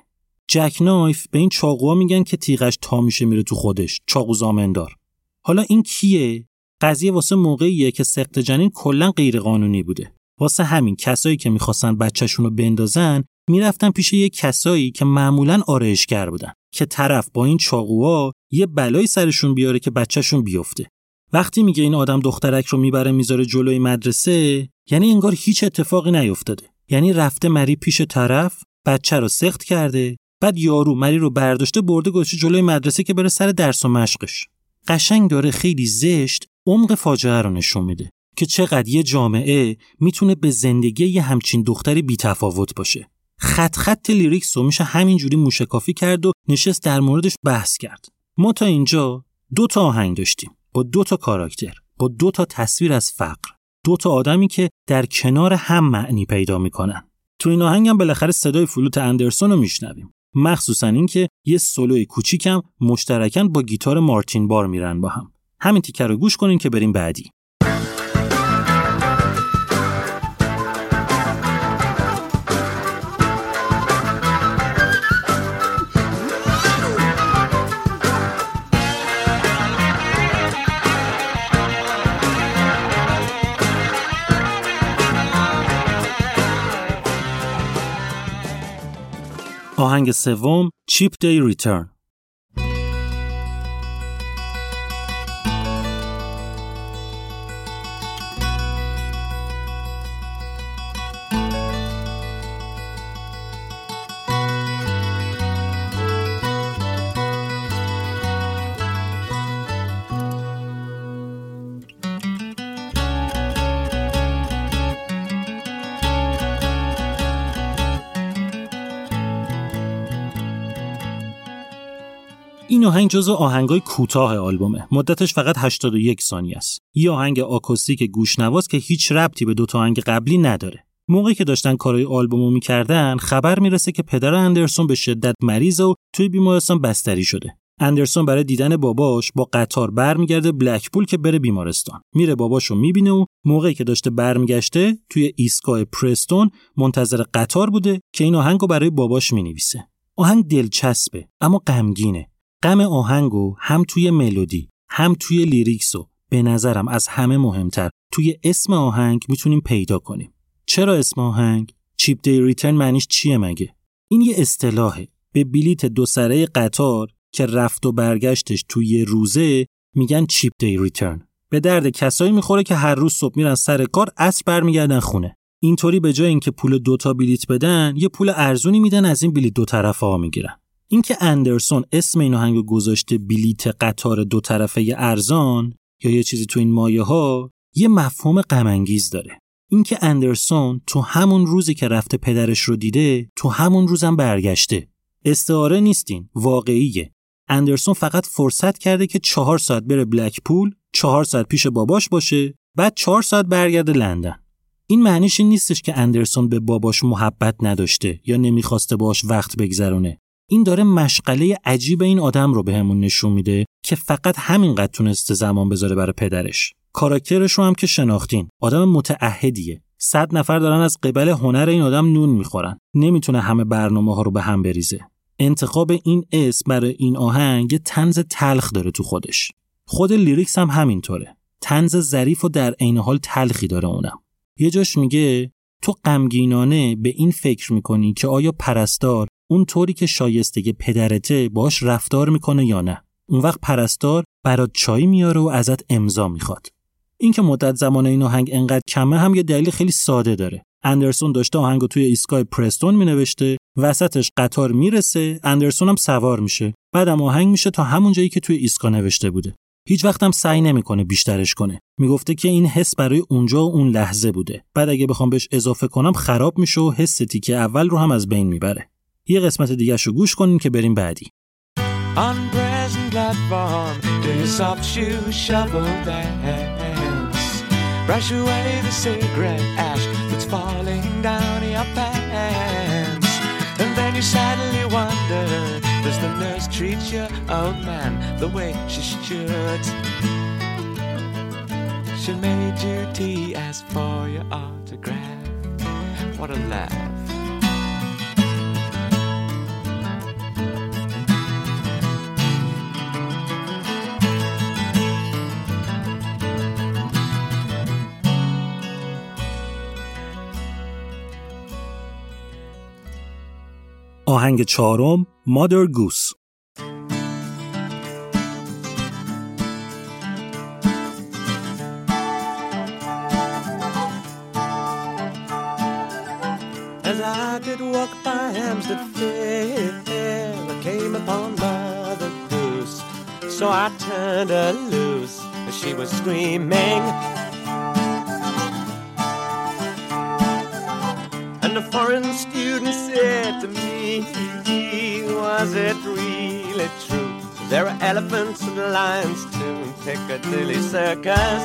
جک نایف به این چاقوها میگن که تیغش تا میشه میره تو خودش چاقو زامندار. حالا این کیه؟ قضیه واسه موقعیه که سقط جنین کلا غیر قانونی بوده. واسه همین کسایی که می‌خواستن بچهشون رو بندازن می‌رفتن پیش یه کسایی که معمولا آرایشگر بودن که طرف با این چاقوها یه بلایی سرشون بیاره که بچهشون بیفته. وقتی میگه این آدم دخترک رو می‌بره می‌ذاره جلوی مدرسه یعنی انگار هیچ اتفاقی نیفتاده. یعنی رفته مری پیش طرف بچه رو سخت کرده بعد یارو مری رو برداشته برده گذاشته جلوی مدرسه که بره سر درس و مشقش. قشنگ داره خیلی زشت عمق فاجعه رو نشون میده که چقدر یه جامعه می‌تونه به زندگی یه همچین دختری بیتفاوت باشه. خط خط لیریکس رو میشه همینجوری موشکافی کرد و نشست در موردش بحث کرد. ما تا اینجا دو تا آهنگ داشتیم با دو تا کاراکتر با دو تا تصویر از فقر. دو تا آدمی که در کنار هم معنی پیدا می‌کنن. تو این آهنگ هم بالاخره صدای فلوت اندرسون رو میشنویم. مخصوصا اینکه یه سولوی کوچیکم مشترکن با گیتار مارتین بار میرن با هم. همین تیکر رو گوش کنین که بریم بعدی. آهنگ سوم چیپ دی ریترن این آهنگ جزو آهنگای کوتاه آلبومه. مدتش فقط 81 ثانیه است. یه آهنگ آکوستیک گوشنواز که هیچ ربطی به دو تا آهنگ قبلی نداره. موقعی که داشتن کارهای آلبومو می‌کردن خبر می‌رسه که پدر اندرسون به شدت مریض و توی بیمارستان بستری شده. اندرسون برای دیدن باباش با قطار برمیگرده بلکپول که بره بیمارستان. میره باباشو می‌بینه و موقعی که داشته برمیگشته توی ایستگاه پرستون منتظر قطار بوده که این آهنگو برای باباش می‌نویسه. آهنگ دلچسبه اما غمگینه. غم آهنگو هم توی ملودی هم توی lyrics و به نظرم از همه مهمتر توی اسم آهنگ می‌تونیم پیدا کنیم. چرا اسم آهنگ؟ Cheap Day Return معنیش چیه مگه؟ این یه اصطلاحه. به بلیت دو سره قطار که رفت و برگشتش تو یه روزه میگن Cheap Day Return. به درد کسایی می‌خوره که هر روز صبح میرن سر کار عصر برمیگردن خونه. اینطوری به جای اینکه پول دوتا بلیت بدن یه پول ارزونی میدن از این بلیت دو طرفه ها می‌گیرن. اینکه اندرسون اسم این آهنگ گذاشته بلیت قطار دو طرفه ارزان یا یه چیزی تو این مایه ها یه مفهوم غم داره. اینکه اندرسون تو همون روزی که رفته پدرش رو دیده تو همون روزم برگشته. استعاره نیستین واقعیه. اندرسون فقط فرصت کرده که چهار ساعت بره بلک پول چهار ساعت پیش باباش باشه بعد چهار ساعت برگرده لندن. این معنیش نیستش که اندرسون به باباش محبت نداشته یا نمی‌خواسته باش وقت بگذرونه. این داره مشغله عجیب این آدم رو بهمون به نشون میده که فقط همینقدر تونسته زمان بذاره برای پدرش. کاراکترش رو هم که شناختین. آدم متعهدیه. صد نفر دارن از قبل هنر این آدم نون می‌خورن. نمی‌تونه همه برنامه ها رو به هم بریزه. انتخاب این اسم برای این آهنگ یه تنز تلخ داره تو خودش. خود lyrics هم همینطوره. طنز ظریف و در عین حال تلخی داره اونم. یه جاش میگه تو غمگینانه به این فکر می‌کنی که آیا پرستار اون طوری که شایسته پدرته باش رفتار می‌کنه یا نه. اون وقت پرستار برات چای میاره و ازت امضا می‌خواد. اینکه مدت زمان این آهنگ انقدر کمه هم یه دلیل خیلی ساده داره. اندرسون داشته آهنگ توی ایستگاه پرستون مینوشته وسطش قطار می‌رسه اندرسون هم سوار میشه. بعدم آهنگ میشه تا همون جایی که توی ایستگاه نوشته بوده. هیچ وقتم سعی نمی‌کنه بیشترش کنه. می‌گفته که این حس برای اونجا و اون لحظه بوده. بعد اگه بخوام بهش اضافه کنم خراب میشه و حس تیکه اول رو هم از بین می‌بره. یه قسمت دیگه رو گوش کنیم که بریم بعدی. Brush away the cigarette ash that's falling down your pants. And then you sadly wonder, does the nurse treat your old man the way she should? She made you tea, asked for your autograph. What a laugh. آهنگ چهارم مادر گوس As I did walk by Hampstead Fair, I came upon Mother Goose. So I turned her loose as she was screaming. And a foreign student said to me, was it really true? There are elephants and lions too in Piccadilly Circus.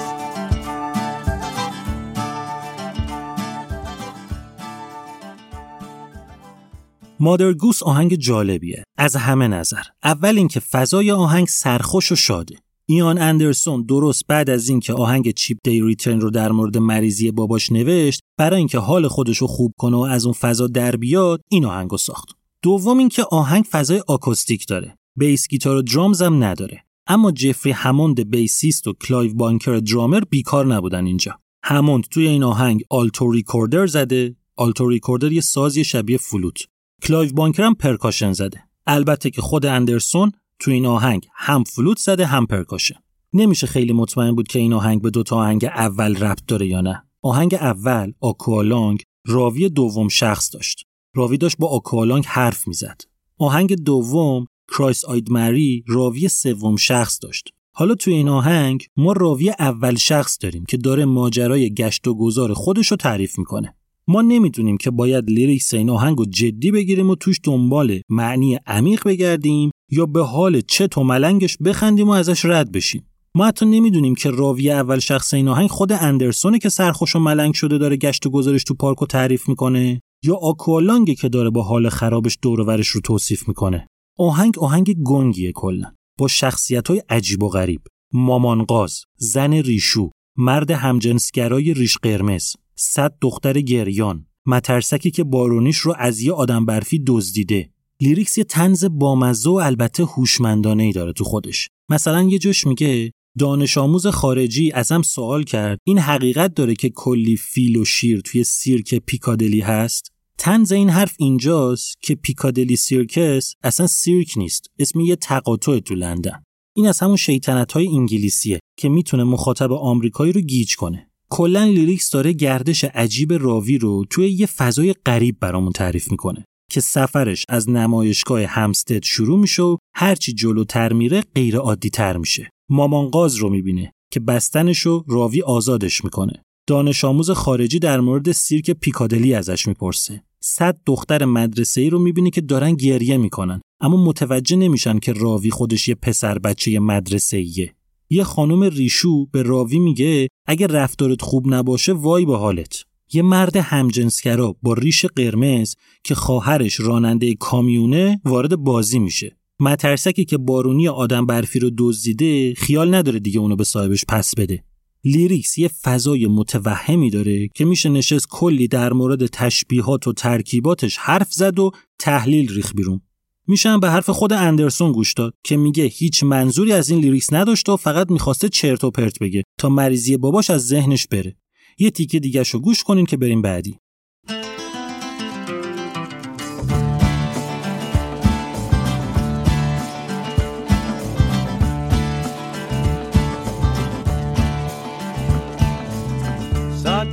مادر گوس آهنگ جالبیه از همه نظر اول اینکه فضای آهنگ سرخوش و شاده ایان اندرسون درست بعد از اینکه آهنگ چیپ دی ریترن رو در مورد مریضی باباش نوشت برای اینکه حال خودش رو خوب کنه و از اون فضا در بیاد این آهنگ رو ساخت. دوم اینکه آهنگ فضای آکوستیک داره. bass guitar و drums هم نداره. اما جفری هموند bassist و کلایو بانکر درامر بیکار نبودن اینجا. هموند توی این آهنگ alto recorder زده. alto recorder یه سازی شبیه فلوت. کلایو بانکر هم percussion زده. البته که خود اندرسون تو این آهنگ هم فلوت زده هم percussion نمیشه خیلی مطمئن بود که این آهنگ به دو تا آهنگ اول ربط داره یا نه. آهنگ اول Aqualung راوی دوم شخص داشت. راوی داشت با Aqualung حرف می‌زد. آهنگ دوم Cross-Eyed Mary راوی سوم شخص داشت. حالا توی این آهنگ ما راوی اول شخص داریم که داره ماجرای گشت و گذار خودش رو تعریف می‌کنه. ما نمی‌دونیم که باید lyrics این آهنگ جدی بگیریم و توش دنبال معنی عمیق بگردیم یا به حال چه و ملنگش بخندیم و ازش رد بشیم. ما حتی نمی‌دونیم که راوی اول شخص این آهنگ خود اندرسونه که سرخوش و ملنگ شده داره گشت و گذارش تو پارک رو تعریف می‌کنه یا Aqualung ه که داره با حال خرابش دور ورش رو توصیف می‌کنه. آهنگ آهنگ گنگیه کلا. با شخصیت های عجیب و غریب. مامان غاز زن ریشو مرد همجنسگرای ریش قرمز. صد دختر گریان مترسکی که بارونیش رو از یه آدم برفی دزدیده. lyrics یه طنز بامزه و البته هوشمندانه ای داره تو خودش. مثلا یه جاش میگه دانش آموز خارجی ازم سوال کرد این حقیقت داره که کلی فیل و شیر توی سیرک پیکادلی هست؟ تنز این حرف اینجاست که پیکادلی سیرکس اصلا سیرک نیست اسم یه تقاطع تو لندن. این از همون شیطنت های انگلیسیه که می‌تونه مخاطب آمریکایی رو گیج کنه. کلا لیریکس داره گردش عجیب راوی رو توی یه فضای غریب برامون تعریف می‌کنه که سفرش از نمایشگاه همستد شروع میشه و هرچی جلوتر میره غیر عادی تر میشه مامانقاز رو می‌بینه که بستنشو راوی آزادش می‌کنه. دانش آموز خارجی در مورد سیرک پیکادلی ازش می‌پرسه. صد دختر مدرسه ای رو می‌بینی که دارن گریه می‌کنن اما متوجه نمیشن که راوی خودش یه پسر بچه مدرسه ایه. یه خانم ریشو به راوی میگه اگه رفتارت خوب نباشه وای به حالت. یه مرد همجنسگرا با ریش قرمز که خواهرش راننده کامیونه وارد بازی میشه. مترسکی که بارونی آدم برفی رو دزدیده خیال نداره دیگه اونو به صاحبش پس بده. لیریکس یه فضای متوهمی داره که میشه نشست کلی در مورد تشبیهات و ترکیباتش حرف زد و تحلیل ریخ بیرون. میشم به حرف خود اندرسون گوش داد که میگه هیچ منظوری از این لیریکس نداشته و فقط می‌خواسته چرت و پرت بگه تا مریضی باباش از ذهنش بره. یه تیکه دیگه شو گوش کنین که بریم بعدی.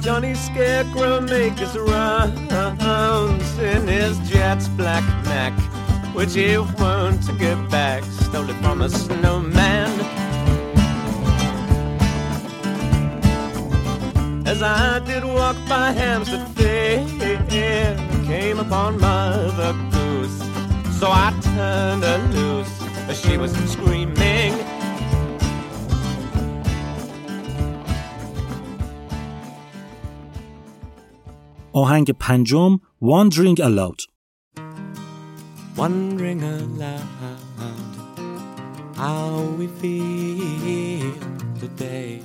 Johnny Scarecrow make his rounds in his jet's black Mac, which he won't get back, stole it from a snowman. As I did walk by Hampstead Fair, came upon Mother Goose, so I turned her loose as she was screaming. آهنگ پنجم Wandering Aloud Wandering aloud How we feel today.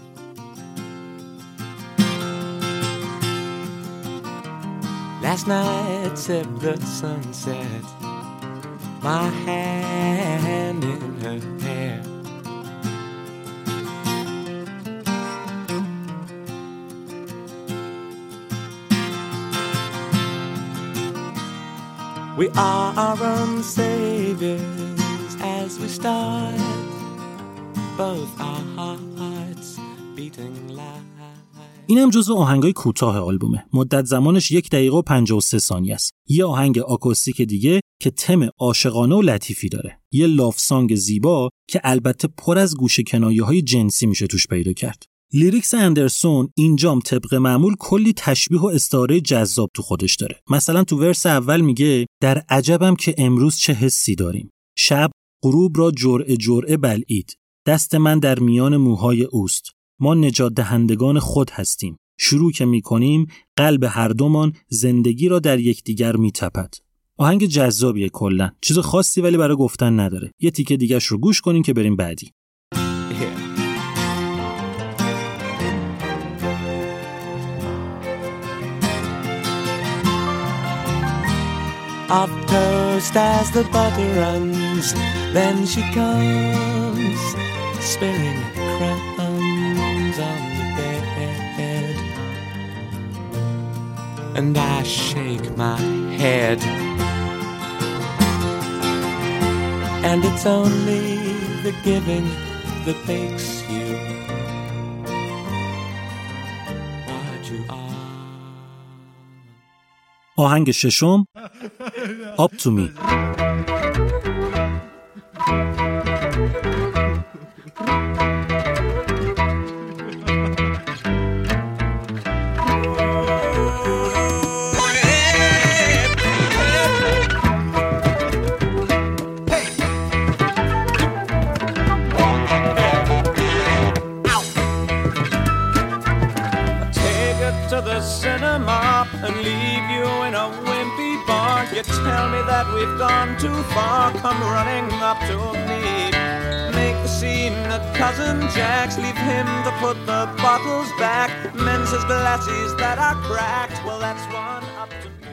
Last night sipped the sunset My hand in her hair We are our own saviors as we start, both our hearts beating live. اینم جزو آهنگای کوتاه آلبومه. مدت زمانش یک دقیقه و 53 ثانیه است. یه آهنگ آکوستیک دیگه که تم عاشقانه و لطیفی داره. یه لاف سانگ زیبا که البته پر از گوشه کنایه های جنسی میشه توش پیدا کرد. لیریکس اندرسون اینجام طبق معمول کلی تشبیه و استعاره جذاب تو خودش داره. مثلا تو ورس اول میگه در عجبم که امروز چه حسی داریم. شب غروب را جرعه جرعه بلعید. دست من در میان موهای اوست. ما نجات دهندگان خود هستیم. شروع که می‌کنیم قلب هر دومان زندگی را در یکدیگر میتپد. آهنگ جذابیه کلا. چیز خاصی ولی برای گفتن نداره. یه تیکه دیگهش رو گوش کنین که بریم بعدی. Of toast as the butter runs. Then she comes, spilling crumbs on the bed. And I shake my head. And it's only the giving that makes you what you are. آهنگ ششم Up to me that we've gone too far, come running up to me. Make the scene at cousin Jack's, leave him to put the bottles back. Men's his glasses that are cracked, well that's one up to me.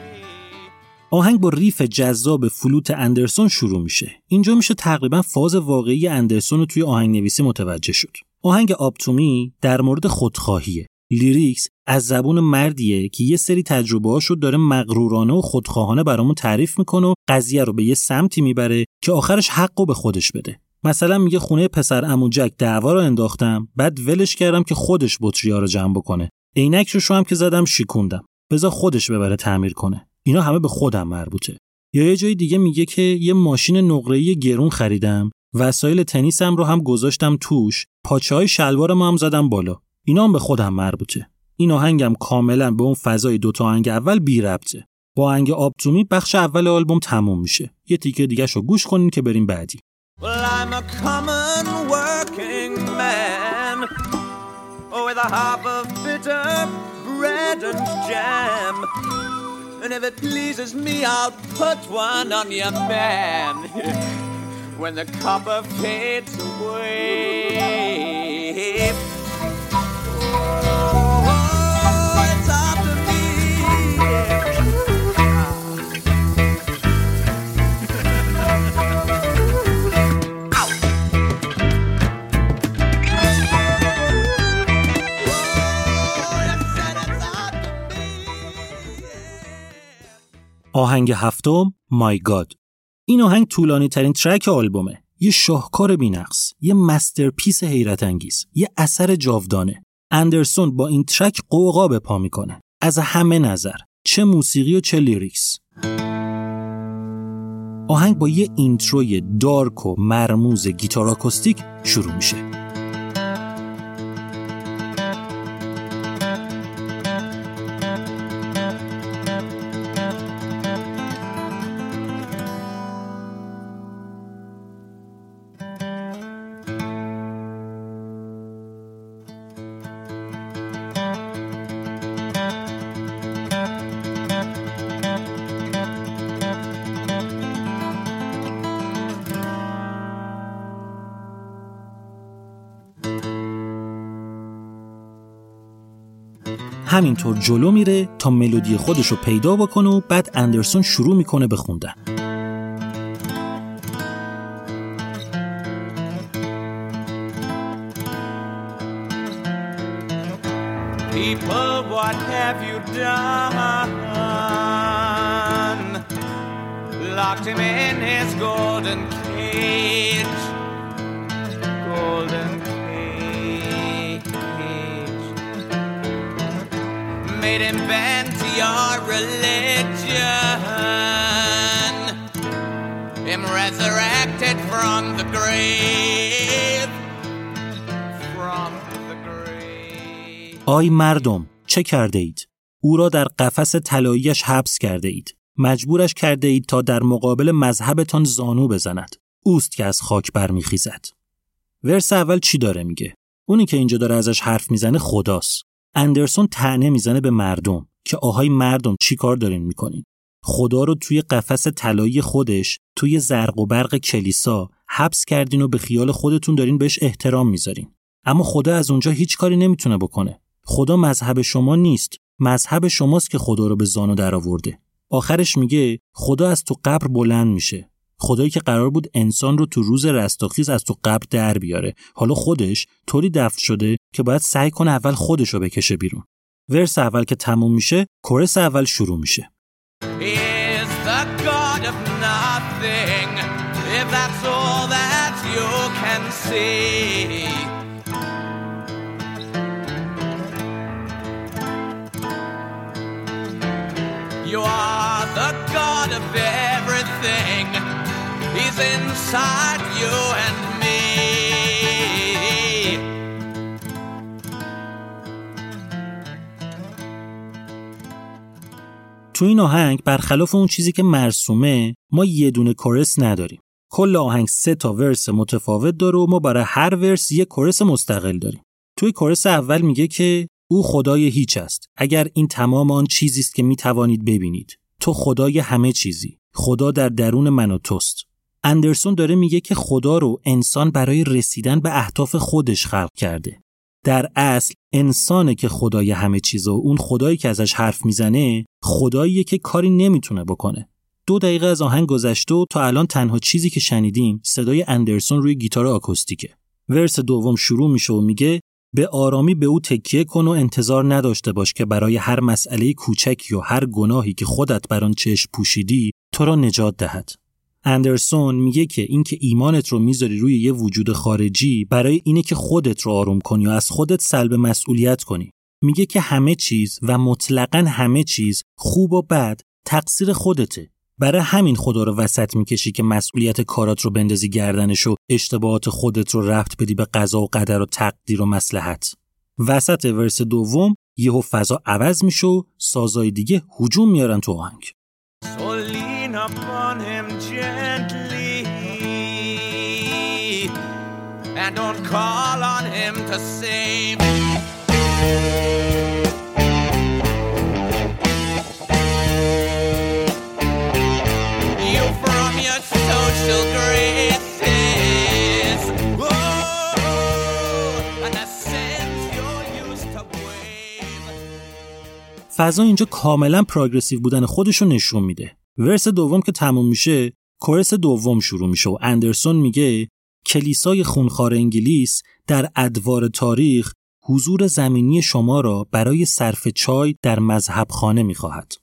آهنگ با ریف جذاب فلوت اندرسون شروع میشه. اینجا میشه تقریبا فاز واقعی اندرسون رو توی آهنگ نویسی متوجه شد. آهنگ آپتومی در مورد خودخواهیه. لیریکس از زبون مردیه که یه سری تجربه رو داره مغرورانه و خودخواهانه برامون تعریف می‌کنه و قضیه رو به یه سمتی می‌بره که آخرش حق به خودش بده. مثلا میگه خونه پسر اموجک دعوا رو انداختم بعد ولش کردم که خودش بطریا رو جمع بکنه. عینک رو هم که زدم شیکوندم. بذار خودش ببره تعمیر کنه. اینا همه به خودم مربوطه. یا یه جای دیگه میگه که یه ماشین نقره‌ای گرون خریدم وسایل تنیسم رو هم گذاشتم توش پاچه های شلوارم هم زدم بالا. اینا هم به خودم مربوطه. این آهنگم کاملا به اون فضای دوتا آهنگ اول بی ربطه با آهنگ آبتومی بخش اول آلبوم تموم میشه یه تیکه دیگه رو گوش کنین که بریم بعدی Well, when the copper fades away. آهنگ هفتم مای گاد. این آهنگ طولانی ترین ترک آلبومه. یه شاهکار بینقص یه مسترپیس حیرت انگیز یه اثر جاودانه. اندرسون با این ترک قوقا به پا می‌کنه. از همه نظر چه موسیقی و چه لیریکس. آهنگ با یه اینتروی دارک و مرموز گیتار آکوستیک شروع میشه. همینطور جلو میره تا ملودی خودش رو پیدا بکنه و بعد اندرسون شروع می‌کنه به خوندن People, what have you done? Locked him in his golden cage. Made him bend to your religion. Him resurrected from the grave. From the grave. آی مردم چه کرده اید؟ او را در قفس طلاییش حبس کرده اید. مجبورش کرده اید تا در مقابل مذهبتان زانو بزند. اوست که از خاک برمیخیزد. ورس اول چی داره میگه؟ اونی که اینجا داره ازش حرف می‌زنه خداست. اندرسون تنه می‌زنه به مردم که آهای مردم چی کار دارین می‌کنین؟ خدا رو توی قفس طلایی خودش توی زرق و برق کلیسا حبس کردین و به خیال خودتون دارین بهش احترام می‌ذارین. اما خدا از اونجا هیچ کاری نمی‌تونه بکنه. خدا مذهب شما نیست. مذهب شماست که خدا رو به زانو درآورده. آخرش میگه خدا از تو قبر بلند میشه. خدایی که قرار بود انسان رو تو روز رستاخیز از تو قبر در بیاره. حالا خودش طوری دفن شده که باید سعی کنه اول خودش رو بکشه بیرون. ورس اول که تموم میشه کورس اول شروع میشه. Inside you and تو این آهنگ برخلاف اون چیزی که مرسومه ما یه دونه کورس نداریم. کل آهنگ سه تا ورس متفاوت داره و ما برای هر ورس یه کورس مستقل داریم. توی کورس اول میگه که او خدای هیچ است. اگر این تمام آن چیزی است که می توانید ببینید. تو خدای همه چیزی. خدا در درون من و توست. اندرسون داره میگه که خدا رو انسان برای رسیدن به اهداف خودش خلق کرده. در اصل انسانه که خدای همه چیز و اون خدایی که ازش حرف می‌زنه خداییه که کاری نمی‌تونه بکنه. دو دقیقه از آهنگ گذشته و تا الان تنها چیزی که شنیدیم صدای اندرسون روی گیتار آکوستیکه. ورس دوم شروع میشه و میگه به آرامی به او تکیه کن و انتظار نداشته باش که برای هر مسئله کوچک یا هر گناهی که خودت بر آن چشم پوشیدی تو را نجات دهد. اندرسون میگه که اینکه ایمانت رو می‌ذاری روی یه وجود خارجی برای اینه که خودت رو آروم کنی و از خودت سلب مسئولیت کنی. میگه که همه چیز و مطلقا همه چیز خوب و بد تقصیر خودته. برای همین خدا رو وسط می‌کشی که مسئولیت کارات رو بندازی گردنش و اشتباهات خودت رو رفت بدی به قضا و قدر و تقدیر و مسلحت وسط ورس دوم یهو فضا عوض میشه و سازای دیگه هجوم میارن تو آهنگ and don't call on him to save your social graces. Oh, and used to brave. فضا اینجا کاملا پروگرسیو بودن خودشو نشون میده. ورس دوم که تموم میشه کورس دوم شروع میشه و اندرسون میگه کلیسای خونخوار انگلیس در ادوار تاریخ حضور زمینی شما را برای صرف چای در مذهب خانه می‌خواهد.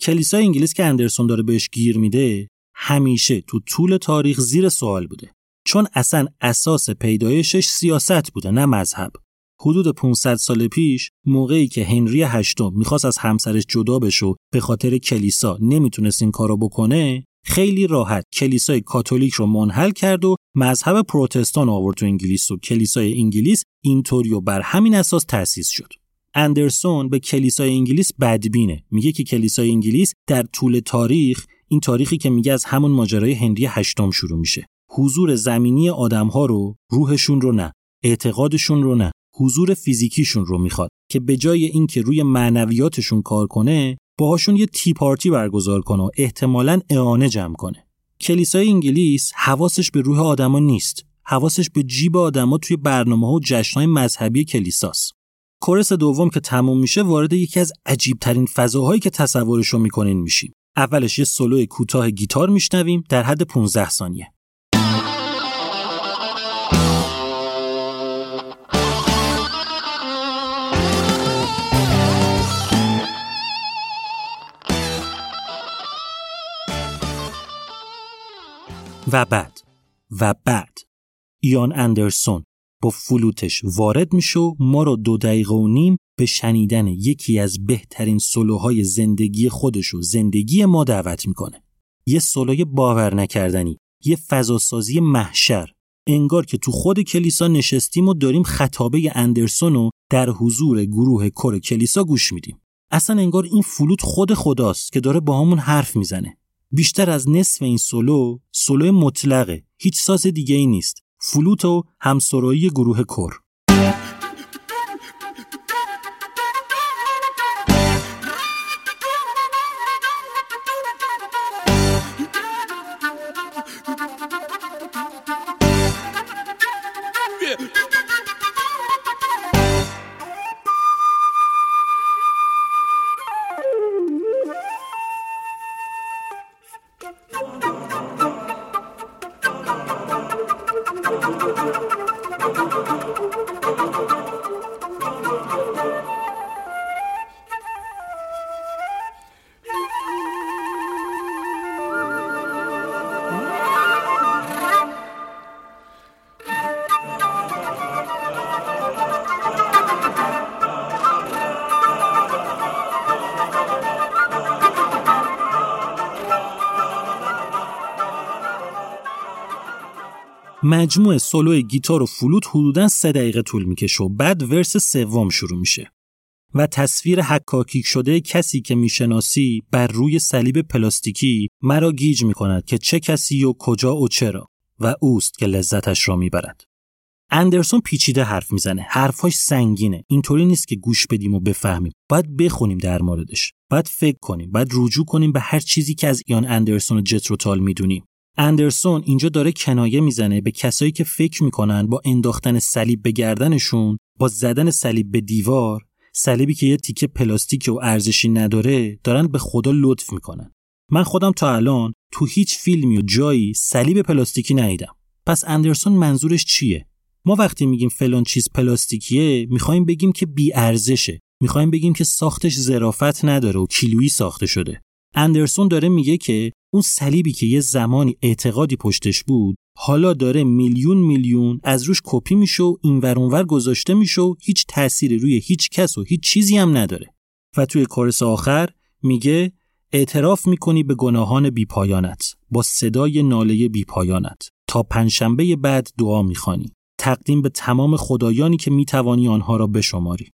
کلیسای انگلیس که اندرسون داره بهش گیر میده همیشه تو طول تاریخ زیر سوال بوده چون اصلا اساس پیدایشش سیاست بوده نه مذهب حدود 500 سال پیش موقعی که هنری هشتم می‌خواست از همسرش جدا بشه به خاطر کلیسا نمی‌تونست این کارو بکنه خیلی راحت کلیسای کاتولیک رو منحل کرد و مذهب پروتستان آورد تو انگلیس و کلیسای انگلیس اینطوری و بر همین اساس تأسیس شد. اندرسون به کلیسای انگلیس بدبینه. میگه که کلیسای انگلیس در طول تاریخ این تاریخی که میگه از همون ماجرای هنری هشتم شروع میشه. حضور زمینی آدمها رو روحشون رو نه. اعتقادشون رو نه. حضور فیزیکیشون رو می‌خواد که به جای اینکه روی معنویاتشون کار کنه باهاشون یه تی پارتی برگزار کنه و احتمالاً اعانه جمع کنه. کلیسای انگلیس حواسش به روح آدما نیست. حواسش به جیب آدما توی برنامه ها و جشنهای مذهبی کلیساست. کورس دوم که تموم میشه وارد یکی از عجیب ترین فضاهایی که تصورش رو می‌کنین میشیم. اولش یه سولو کوتاه گیتار میشنویم در حد 15 ثانیه. و بعد و بعد ایان اندرسون با فلوتش وارد میشه و ما رو دو دقیقه و نیم به شنیدن یکی از بهترین سولوهای زندگی خودش و زندگی ما دعوت می‌کنه. یه سولوی باور نکردنی، یه فضاسازی محشر. انگار که تو خود کلیسا نشستیم و داریم خطابه اندرسون رو در حضور گروه کر کلیسا گوش میدیم. اصلا انگار این فلوت خود خداست که داره با همون حرف می‌زنه. بیشتر از نصف این سولو سولو مطلقه. هیچ ساز دیگه ای نیست. فلوت و همسرایی گروه کر. مجموع سولو گیتار و فلوت حدودا سه دقیقه طول می‌کشه و بعد ورس سوم شروع میشه. و تصویر حکاکیک شده کسی که می‌شناسی بر روی صلیب پلاستیکی مرا گیج می‌کند که چه کسی و کجا و چرا و اوست که لذتش را می‌برد. اندرسون پیچیده حرف می‌زنه. حرفاش سنگینه. اینطوری نیست که گوش بدیم و بفهمیم. باید بخونیم در موردش. باید فکر کنیم. باید رجوع کنیم به هر چیزی که از ایان اندرسون و جتروتال می‌دونیم. اندرسون اینجا داره کنایه می‌زنه به کسایی که فکر می‌کنن با انداختن صلیب به گردنشون با زدن صلیب به دیوار صلیبی که یه تیکه پلاستیک و ارزشی نداره دارن به خدا لطف می‌کنن. من خودم تا الان تو هیچ فیلمی و جایی صلیب پلاستیکی ندیدم. پس اندرسون منظورش چیه؟ ما وقتی میگیم فلان چیز پلاستیکیه می‌خوایم بگیم که بی ارزشه می‌خوایم بگیم که ساختش ظرافت نداره و کیلویی ساخته شده. اندرسون داره میگه که اون صلیبی که یه زمانی اعتقادی پشتش بود حالا داره میلیون میلیون از روش کپی میشه و این ور گذاشته میشه و هیچ تأثیری روی هیچ کس و هیچ چیزی هم نداره. و توی کورس آخر میگه اعتراف می‌کنی به گناهان بیپایانت با صدای ناله بیپایانت. تا پنجشنبه بعد دعا می‌خوانی. تقدیم به تمام خدایانی که می‌توانی آنها را بشماری.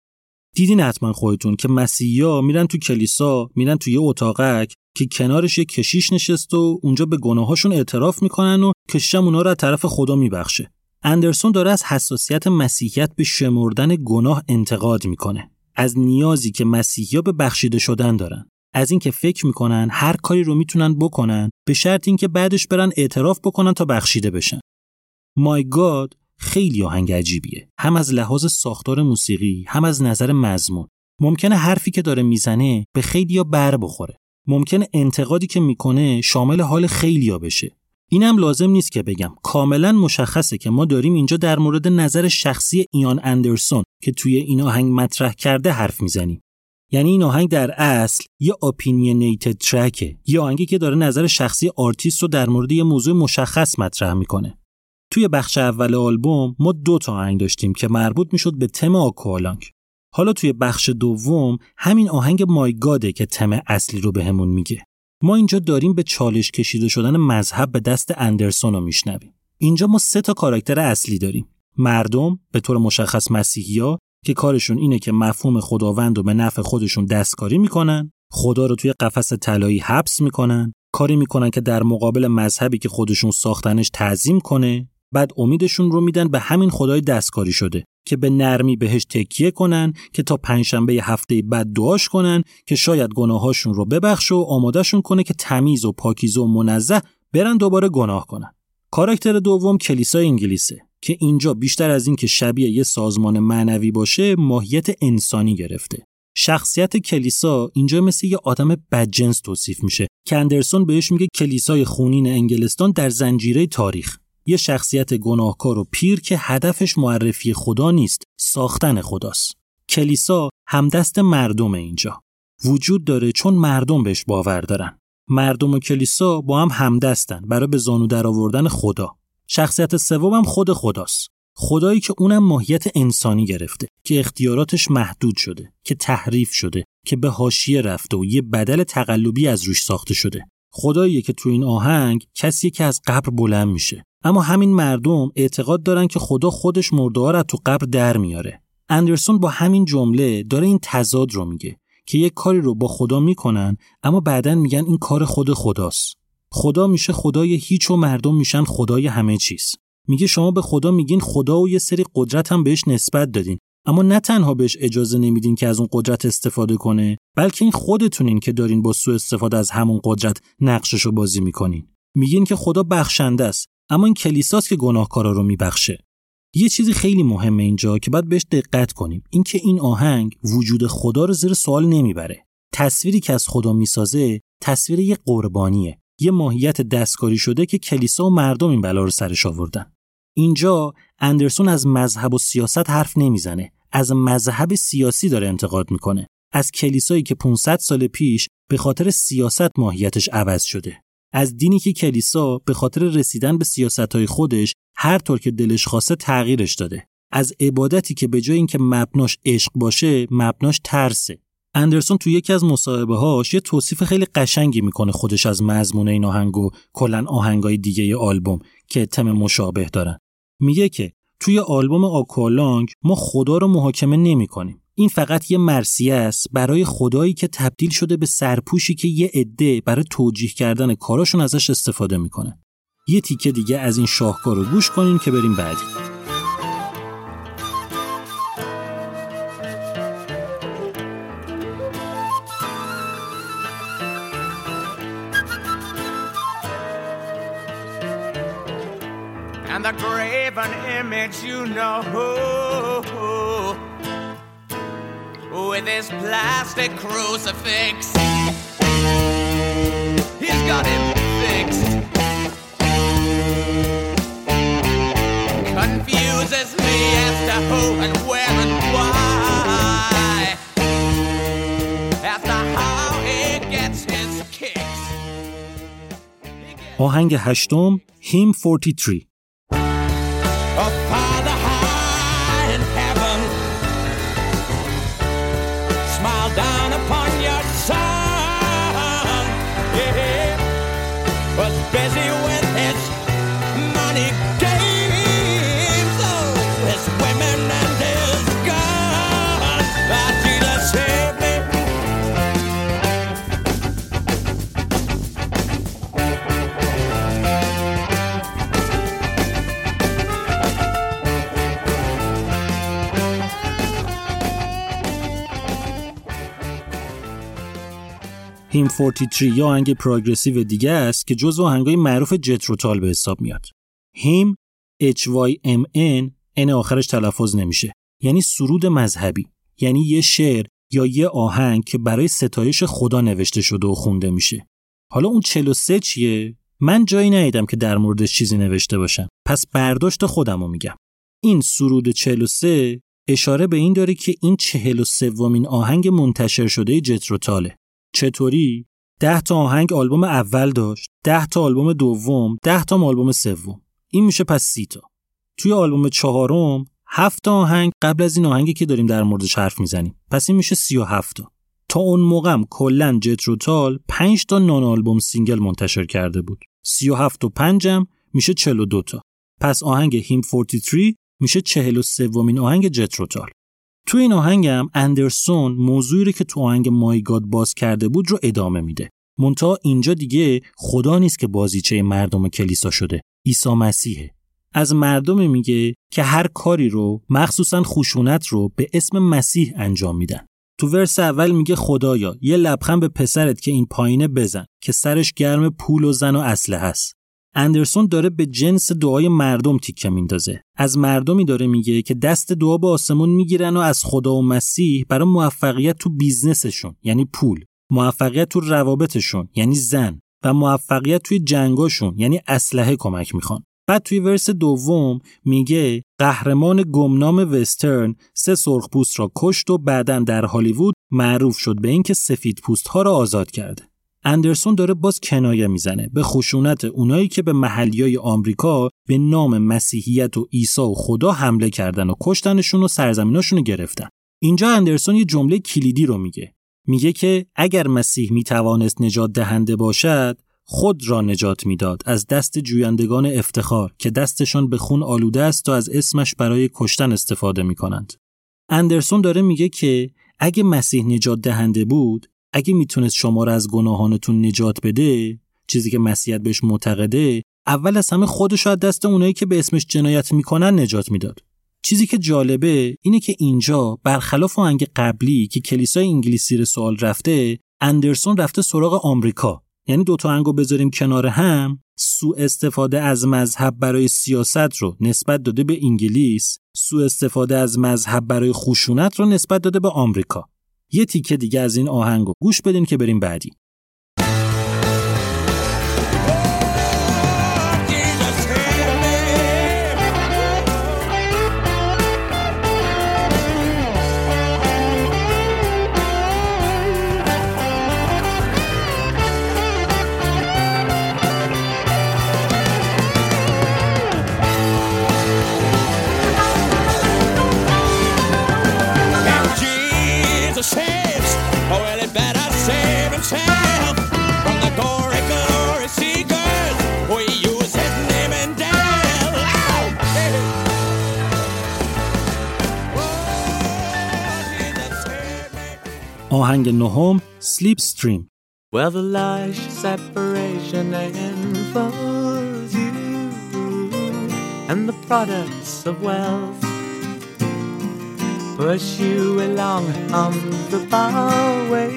دیدین حتما خودتون که مسیحیا میرن تو کلیسا میرن تو یه اتاقک که کنارش یه کشیش نشست و اونجا به گناهاشون اعتراف می‌کنن و کشیشم اونا رو از طرف خدا میبخشه. اندرسون داره از حساسیت مسیحیت به شمردن گناه انتقاد می‌کنه. از نیازی که مسیحیا به بخشیده شدن دارن. از اینکه فکر می‌کنن هر کاری رو می‌تونن بکنن به شرط اینکه بعدش برن اعتراف بکنن تا بخشیده بشن. مای گاد خیلی آهنگ عجیبیه. هم از لحاظ ساختار موسیقی هم از نظر مضمون. ممکنه حرفی که داره می‌زنه به خیلیا بر بخوره. ممکنه انتقادی که می‌کنه شامل حال خیلیا بشه. اینم لازم نیست که بگم. کاملا مشخصه که ما داریم اینجا در مورد نظر شخصی ایان اندرسون که توی این آهنگ مطرح کرده حرف می‌زنیم. یعنی این آهنگ در اصل یه اپینینیتد ترکه یه آهنگی که داره نظر شخصی آرتیست رو در مورد یه موضوع مشخص مطرح می‌کنه. توی بخش اول آلبوم ما دو تا آهنگ داشتیم که مربوط می‌شد به تم آکوالانگ. حالا توی بخش دوم همین آهنگ مایگاده که تم اصلی رو بهمون میگه. ما اینجا داریم به چالش کشیده شدن مذهب به دست اندرسون رو میشنویم. اینجا ما سه تا کاراکتر اصلی داریم. مردم به طور مشخص مسیحیا که کارشون اینه که مفهوم خداوند رو به نفع خودشون دستکاری می‌کنن خدا رو توی قفس طلایی حبس می‌کنن کاری می‌کنن که در مقابل مذهبی که خودشون ساختنش تعظیم کنه بعد امیدشون رو میدن به همین خدای دستکاری شده که به نرمی بهش تکیه کنن که تا پنجشنبه هفته بعد دعاش کنن که شاید گناهاشون رو ببخشه و آمادهشون کنه که تمیز و پاکیزه و منزه برن دوباره گناه کنن. کاراکتر دوم کلیسای انگلیسه که اینجا بیشتر از اینکه شبیه یه سازمان معنوی باشه ماهیت انسانی گرفته. شخصیت کلیسا اینجا مثل یه آدم بدجنس توصیف میشه که اندرسون بهش میگه کلیسای خونین انگلستان در زنجیره تاریخ یه شخصیت گناهکار و پیر که هدفش معرفی خدا نیست ساختن خداست. کلیسا همدست مردم اینجا. وجود داره چون مردم بهش باور دارن. مردم و کلیسا با هم همدستن برای به زانو در آوردن خدا. شخصیت سوم خود خداست. خدایی که اونم ماهیت انسانی گرفته که اختیاراتش محدود شده که تحریف شده که به حاشیه رفته و یه بدل تقلبی از روش ساخته شده. خداییه که تو این آهنگ کسی که از قبر بلند میشه. اما همین مردم اعتقاد دارن که خدا خودش مرده را تو قبر در میاره. اندرسون با همین جمله داره این تضاد رو میگه که یک کاری رو با خدا می‌کنن اما بعدا میگن این کار خود خداست. خدا میشه خدای هیچ و مردم میشن خدای همه چیز. میگه شما به خدا میگین خدا و یه سری قدرت هم بهش نسبت دادین. اما نه تنها بهش اجازه نمیدین که از اون قدرت استفاده کنه بلکه این خودتونین که دارین با سوء استفاده از همون قدرت نقشش رو بازی می‌کنین. میگین که خدا بخشنده است. اما این کلیساست که گناهکارا رو میبخشه. یه چیزی خیلی مهمه اینجا که باید بهش دقت کنیم. اینکه این آهنگ وجود خدا رو زیر سوال نمی‌بره. تصویری که از خدا می‌سازه تصویر یه قربانیه. یه ماهیت دستکاری شده که کلیسا و مردم این بلا رو سرش آوردن. اینجا اندرسون از مذهب و سیاست حرف نمی‌زنه. از مذهب سیاسی داره انتقاد می‌کنه. از کلیسایی که 500 سال پیش به خاطر سیاست ماهیتش عوض شده. از دینی که کلیسا به خاطر رسیدن به سیاستهای خودش هر طور که دلش خواسته تغییرش داده. از عبادتی که به جای اینکه مبناش عشق باشه مبناش ترسه. اندرسون تو یکی از مصاحبه هاش یه توصیف خیلی قشنگی می‌کنه خودش از مضمون این آهنگ و کلا آهنگای دیگه آلبوم که تم مشابه دارن. میگه که توی آلبوم آکوالانگ ما خدا رو محاکمه نمی کنیم. این فقط یه مرسیه است برای خدایی که تبدیل شده به سرپوشی که یه عده برای توجیه کردن کاراشون ازش استفاده می‌کنه. یه تیکه دیگه از این شاهکار رو گوش کنیم که بریم بعدی. and the graven image you know with his plastic crucifix. He's got him fixed. Confuses me as to who and where and why. As to how he gets his kicks. آهنگ هشتم هیم 43 هیم 43 یا آهنگ پروگرسیو دیگه است که جزو آهنگای معروف جتروتال به حساب میاد. هیم H Y M N N آخرش تلفظ نمیشه. یعنی سرود مذهبی. یعنی یه شعر یا یه آهنگ که برای ستایش خدا نوشته شده و خونده میشه. حالا اون 43 چیه؟ من جایی ندیدم که در موردش چیزی نوشته باشم. پس برداشت خودم رو میگم. این سرود 43 اشاره به این داره که این 43 ومین آهنگ منتشر شده جتروتاله. چطوری؟ 10 تا آهنگ آلبوم اول داشت، 10 تا آلبوم دوم، 10 تا آلبوم سوم. این میشه پس 30 تا. توی آلبوم چهارم هفت تا آهنگ قبل از این آهنگی که داریم در موردش حرف می‌زنیم. پس این میشه 37 تا. تا اون موقعم کلا جتروتال 5 تا نان آلبوم سینگل منتشر کرده بود. 37 و 5 هم میشه 42 تا. پس آهنگ هیم 43 میشه 43 ومین آهنگ جتروتال. تو این آهنگم اندرسون موضوعی رو که تو آهنگ مایگاد باز کرده بود رو ادامه میده. مونتا اینجا دیگه خدا نیست که بازیچه مردم کلیسا شده. عیسی مسیحه. از مردم میگه که هر کاری رو مخصوصا خشونت رو به اسم مسیح انجام میدن. تو ورس اول میگه خدایا یه لبخند به پسرت که این پایینه بزن که سرش گرم پول و زن و اسلحه هست. اندرسون داره به جنس دعای مردم تیکه میندازه. از مردمی داره میگه که دست دعا به آسمون می‌گیرن و از خدا و مسیح برای موفقیت تو بیزنسشون یعنی پول، موفقیت تو روابطشون یعنی زن و موفقیت توی جنگاشون یعنی اسلحه کمک می‌خوان. بعد توی ورس دوم میگه قهرمان گمنام وسترن سه سرخپوست را کشت و بعدا در هالیوود معروف شد به اینکه سفید پوست را آزاد کرده. اندرسون داره باز کنایه می‌زنه به خشونت اونایی که به محلیای آمریکا به نام مسیحیت و عیسی و خدا حمله کردن و کشتنشون و سرزمیناشون گرفتن. اینجا اندرسون یه جمله کلیدی رو میگه. میگه که اگر مسیح می‌توانست نجات دهنده باشد خود را نجات می‌داد از دست جویندگان افتخار که دستشان به خون آلوده است و از اسمش برای کشتن استفاده می کنند. اندرسون داره میگه که اگه مسیح نجات دهنده بود اگه می‌تونست شما را از گناهانتون نجات بده چیزی که مسیحیت بهش معتقده اول از همه خودش از دست اونایی که به اسمش جنایت می‌کنن نجات می‌داد. چیزی که جالبه اینه که اینجا برخلاف آهنگ قبلی که کلیسای انگلیسی رو سوال رفته اندرسون رفته سراغ آمریکا. یعنی دوتا آهنگو بذاریم کنار هم سوء استفاده از مذهب برای سیاست رو نسبت داده به انگلیس سوء استفاده از مذهب برای خشونت رو نسبت داده به آمریکا. یه تیکه دیگه از این آهنگو. گوش بدین که بریم بعدی. آهنگ نهم سلیپ استریم Well, the lies separation involves you and the products of wealth push you along on the byway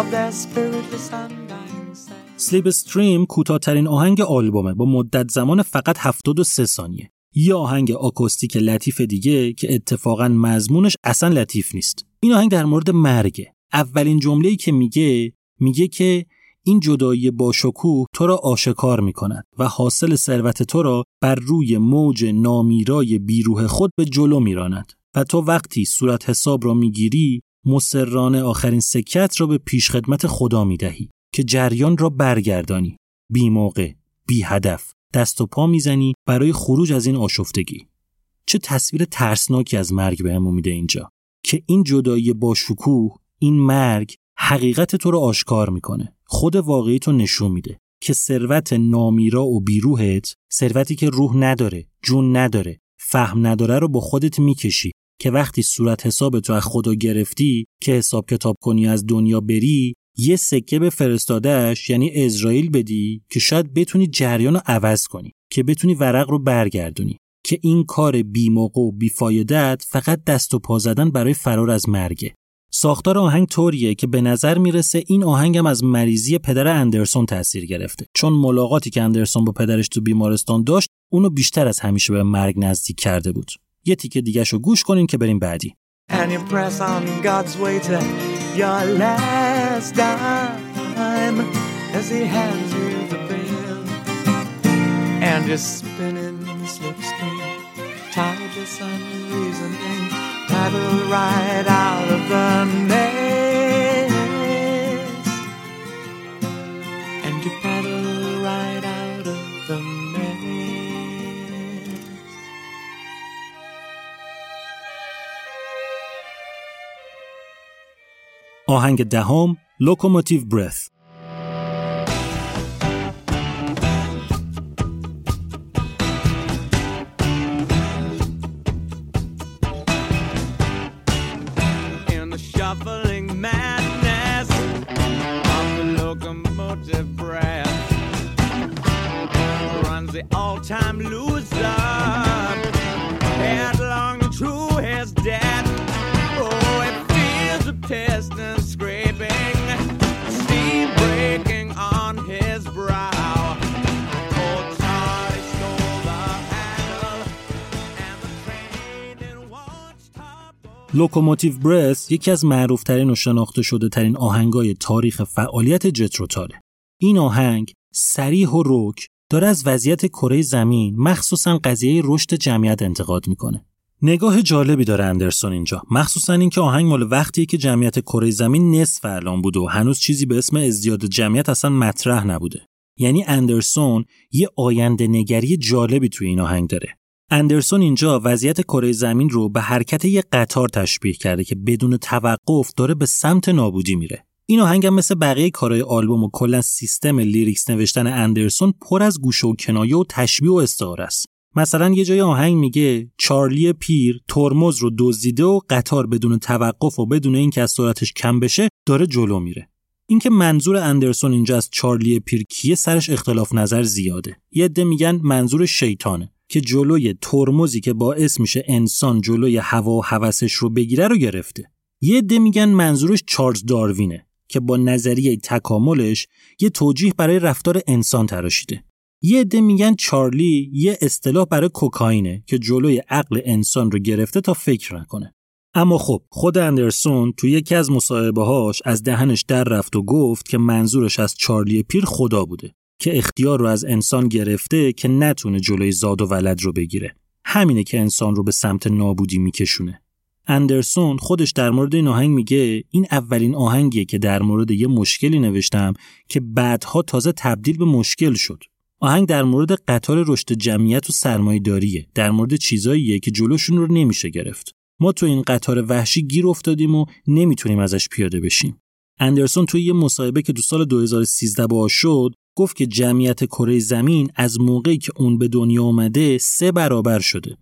of their spiritless undying سلیپ استریم کوتاهترین آهنگ آلبومه با مدت زمان فقط 73 ثانیه. یه آهنگ آکوستیک لطیف دیگه که اتفاقا مضمونش اصلا لطیف نیست. این آهنگ در مورد مرگه. اولین جمله‌ای که میگه میگه که این جدایی با شکوه تو را آشکار می کند و حاصل ثروت تو را بر روی موج نامیرای بیروه خود به جلو میراند و تو وقتی صورت حساب را می‌گیری مسررانه آخرین سکت را به پیشخدمت خدا می دهی که جریان را برگردانی بی موقع بی هدف دست و پا می‌زنی برای خروج از این آشفتگی. چه تصویر ترسناکی از مرگ بهمون میده اینجا. که این جدایی با شکوه این مرگ حقیقت تو رو آشکار می‌کنه. خود واقعی تو نشون میده که ثروت نامیرا و بیروهت ثروتی که روح نداره جون نداره فهم نداره رو با خودت می‌کشی که وقتی صورت حساب تو از خدا گرفتی که حساب کتاب کنی از دنیا بری یه سکه به فرستادهش یعنی اسرائیل بدی که شاید بتونی جریان رو عوض کنی که بتونی ورق رو برگردونی که این کار بیموقع و بیفایدت فقط دست و پا زدن برای فرار از مرگه. ساختار آهنگ طوریه که به نظر می‌رسه این آهنگم از مریضی پدر اندرسون تاثیر گرفته. چون ملاقاتی که اندرسون با پدرش تو بیمارستان داشت اونو بیشتر از همیشه به مرگ نزدیک کرده بود. یه تیکه دیگه شو گوش کنین که بریم بعدی. your last dime as he hands you the bill. And you're spinning the slipstream, tied to some reasoning, paddle right out of the net. آهنگ دهم لوکوموتیو برث لوکوموتیو برس یکی از معروفترین و شناخته شده ترین آهنگای تاریخ فعالیت جتروتاله. این آهنگ سریح و روک داره از وضعیت کره زمین مخصوصا قضیه رشد جمعیت انتقاد می‌کنه. نگاه جالبی داره اندرسون اینجا مخصوصا اینکه آهنگ مال وقتیه که جمعیت کره زمین نصف الان بوده و هنوز چیزی به اسم ازدیاد جمعیت اصلا مطرح نبوده یعنی اندرسون یه آینده نگری جالبی توی این آهنگ داره اندرسون اینجا وضعیت کره زمین رو به حرکت یک قطار تشبیه کرده که بدون توقف داره به سمت نابودی میره. این آهنگ هم مثل بقیه کارهای آلبوم و کلا سیستم لیریکس نوشتن اندرسون پر از گوشه و کنایه و تشبیه و استعاره است. مثلا یه جای آهنگ میگه چارلی پیر ترمز رو دزدیده و قطار بدون توقف و بدون اینکه از سرعتش کم بشه داره جلو میره. اینکه منظور اندرسون اینجا از چارلی پیر کیه سرش اختلاف نظر زیاده. یه عده میگن منظور شیطانه. که جلوی ترمزی که باعث میشه انسان جلوی هوا و هوسش رو بگیره رو گرفته. یه عده میگن منظورش چارلز داروینه که با نظریه تکاملش یه توجیه برای رفتار انسان تراشیده. یه عده میگن چارلی یه اصطلاح برای کوکائینه که جلوی عقل انسان رو گرفته تا فکر نکنه. اما خب خود اندرسون تو یکی از مصاحبه هاش از دهنش در رفت و گفت که منظورش از چارلی پیر خدا بوده که اختیار رو از انسان گرفته که نتونه جلوی زاد و ولد رو بگیره. همینه که انسان رو به سمت نابودی میکشونه. اندرسون خودش در مورد این آهنگ میگه این اولین آهنگیه که در مورد یه مشکلی نوشتم که بعدها تازه تبدیل به مشکل شد. آهنگ در مورد قطار رشد جمعیت و سرمایه‌داریه در مورد چیزاییه که جلوشون رو نمیشه گرفت ما تو این قطار وحشی گیر افتادیم و نمی‌تونیم ازش پیاده بشیم اندرسون توی یه مصاحبه که دو سال 2013 با شد گفت که جمعیت کره زمین از موقعی که اون به دنیا اومده سه برابر شده.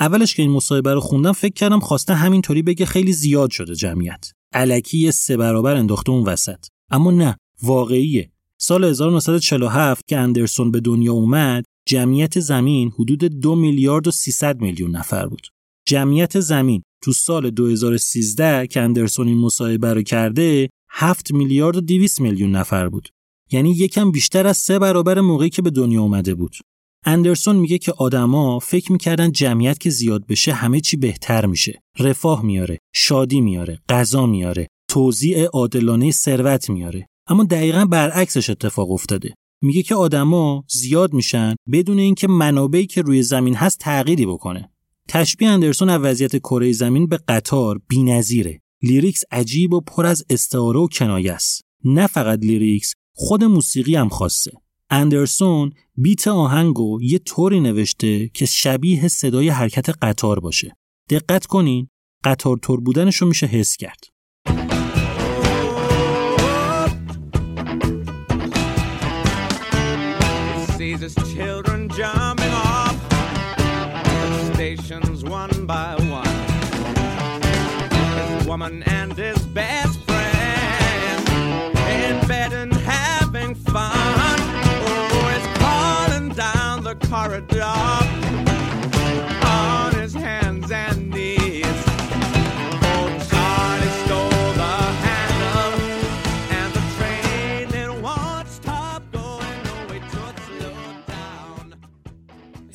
اولش که این مصاحبه رو خوندم فکر کردم خواسته همینطوری بگه خیلی زیاد شده جمعیت. علکی سه برابر انداخته اون وسط. اما نه، واقعیه. سال 1947 که اندرسون به دنیا اومد، جمعیت زمین حدود دو میلیارد و 300 میلیون نفر بود. جمعیت زمین تو سال 2013 که اندرسون این مصاحبه رو کرده 7 میلیارد و 200 میلیون نفر بود. یعنی یکم بیشتر از سه برابر موقعی که به دنیا اومده بود. اندرسون میگه که آدما فکر می‌کردن جمعیت که زیاد بشه همه چی بهتر میشه. رفاه میاره، شادی میاره، غذا میاره، توزیع عادلانه ثروت میاره. اما دقیقا برعکسش اتفاق افتاده. میگه که آدما زیاد میشن بدون اینکه منابعی که روی زمین هست تغییری بکنه. تشبیه اندرسون از وضعیت کره زمین به قطار بی‌نظیره. lyrics عجیب و پر از استعاره و کنایه است. نه فقط lyrics خود موسیقی هم خواسته اندرسون بیت آهنگو یه طوری نوشته که شبیه صدای حرکت قطار باشه. دقت کنین قطار تور بودنش رو میشه حس کرد. Corridor.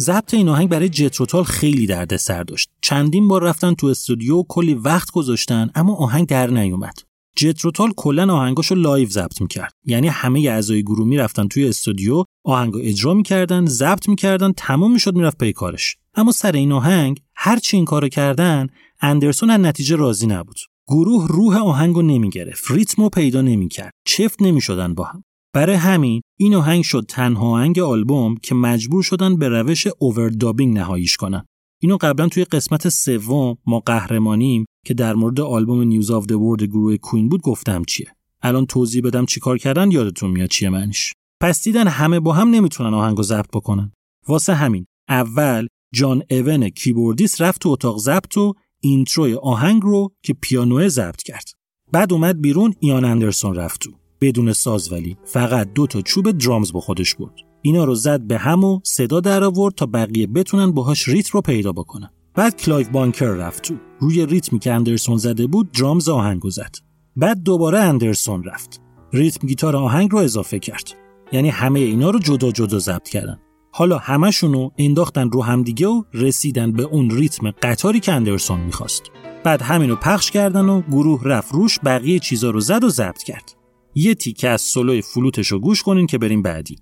ضبط این آهنگ برای جتروتال خیلی دردسر داشت. چندین بار رفتن تو استودیو و کلی وقت گذاشتن اما آهنگ در نیومد. جتروتال کلا آهنگاشو live ضبط می‌کرد. یعنی همه اعضای گروه می‌رفتن توی استودیو آهنگو اجرا می‌کردن ضبط می‌کردن تموم می‌شد می‌رفت پی کارش. اما سر این آهنگ هر چی این کارو کردن اندرسون از نتیجه راضی نبود. گروه روح آهنگو نمی‌گرفت ریتمو پیدا نمی‌کرد چفت نمی‌شدن با هم. برای همین این آهنگ شد تنها آهنگ آلبوم که مجبور شدن به روش overdubbing نهاییش کنن. اینو قبلا توی قسمت سوم ما قهرمانیم که در مورد آلبوم News of the World گروه Queen بود گفتم چیه. الان توضیح بدم چیکار کردن یادتون میاد چیه معنیش. پس دیدن همه با هم نمی‌تونن آهنگو ضبط بکنن. واسه همین اول جان اوان کیبوردیست رفت تو اتاق ضبط و intro ی آهنگ رو که پیانو ضبط کرد. بعد اومد بیرون ایان اندرسون رفت تو. بدون ساز ولی فقط دو تا چوب drums با خودش برد. اینا رو زد به هم و صدا در آورد تا بقیه بتونن باهاش ریتم رو پیدا بکنن. بعد کلایو بانکر رفت تو. روی ریتمی که اندرسون زده بود drums آهنگو زد. بعد دوباره اندرسون رفت. ریتم گیتار آهنگ رو اضافه کرد. یعنی همه اینا رو جدا جدا ضبط کردن. حالا همشونو انداختن رو همدیگه و رسیدن به اون ریتم قطاری که اندرسون می‌خواست. بعد همینو پخش کردن و گروه رفت روش بقیه چیزا رو زد و ضبط کرد. یه تیکه از سولوی فلوتش رو گوش کنین که بریم بعدی.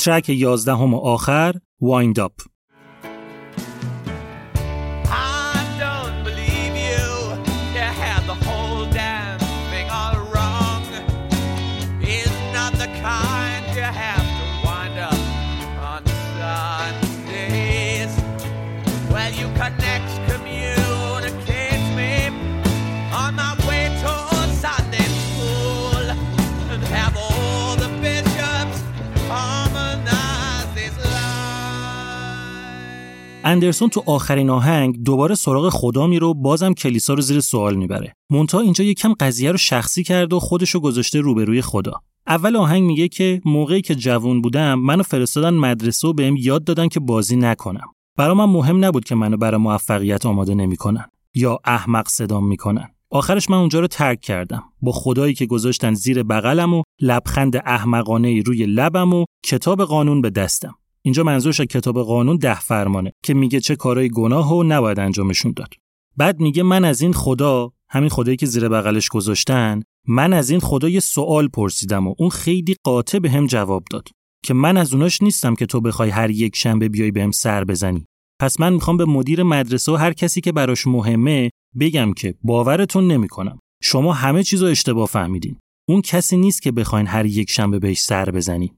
ترک یازدهم آخر وایند اپ اندرسون تو آخرین آهنگ دوباره سراغ خدا میره و بازم کلیسا رو زیر سوال می‌بره. مونتا اینجا یکم قضیه رو شخصی کرد و خودش رو گذاشته روبروی خدا. اول آهنگ میگه که موقعی که جوون بودم منو فرستادن مدرسه و بهم یاد دادن که بازی نکنم. برا من مهم نبود که منو برای موفقیت آماده نمی‌کنن یا احمق صدام می‌کنن. آخرش من اونجا رو ترک کردم با خدایی که گذاشتن زیر بغلم و لبخند احمقانه روی لبم و کتاب قانون به دستم اینجا منظورش کتاب قانون ده فرمانه که میگه چه کارهای گناه و نباید انجامشون داد. بعد میگه من از این خدا همین خدایی که زیر بغلش گذاشتن من از این خدا یه سوال پرسیدم و اون خیلی قاطع به هم جواب داد که من از اوناش نیستم که تو بخوای هر یک شنبه بیای بهم سر بزنی. پس من می‌خوام به مدیر مدرسه و هر کسی که براش مهمه بگم که باورتون نمی‌کنم. شما همه چیزو اشتباه فهمیدین. اون کسی نیست که بخواین هر یک شنبه بهش سر بزنی.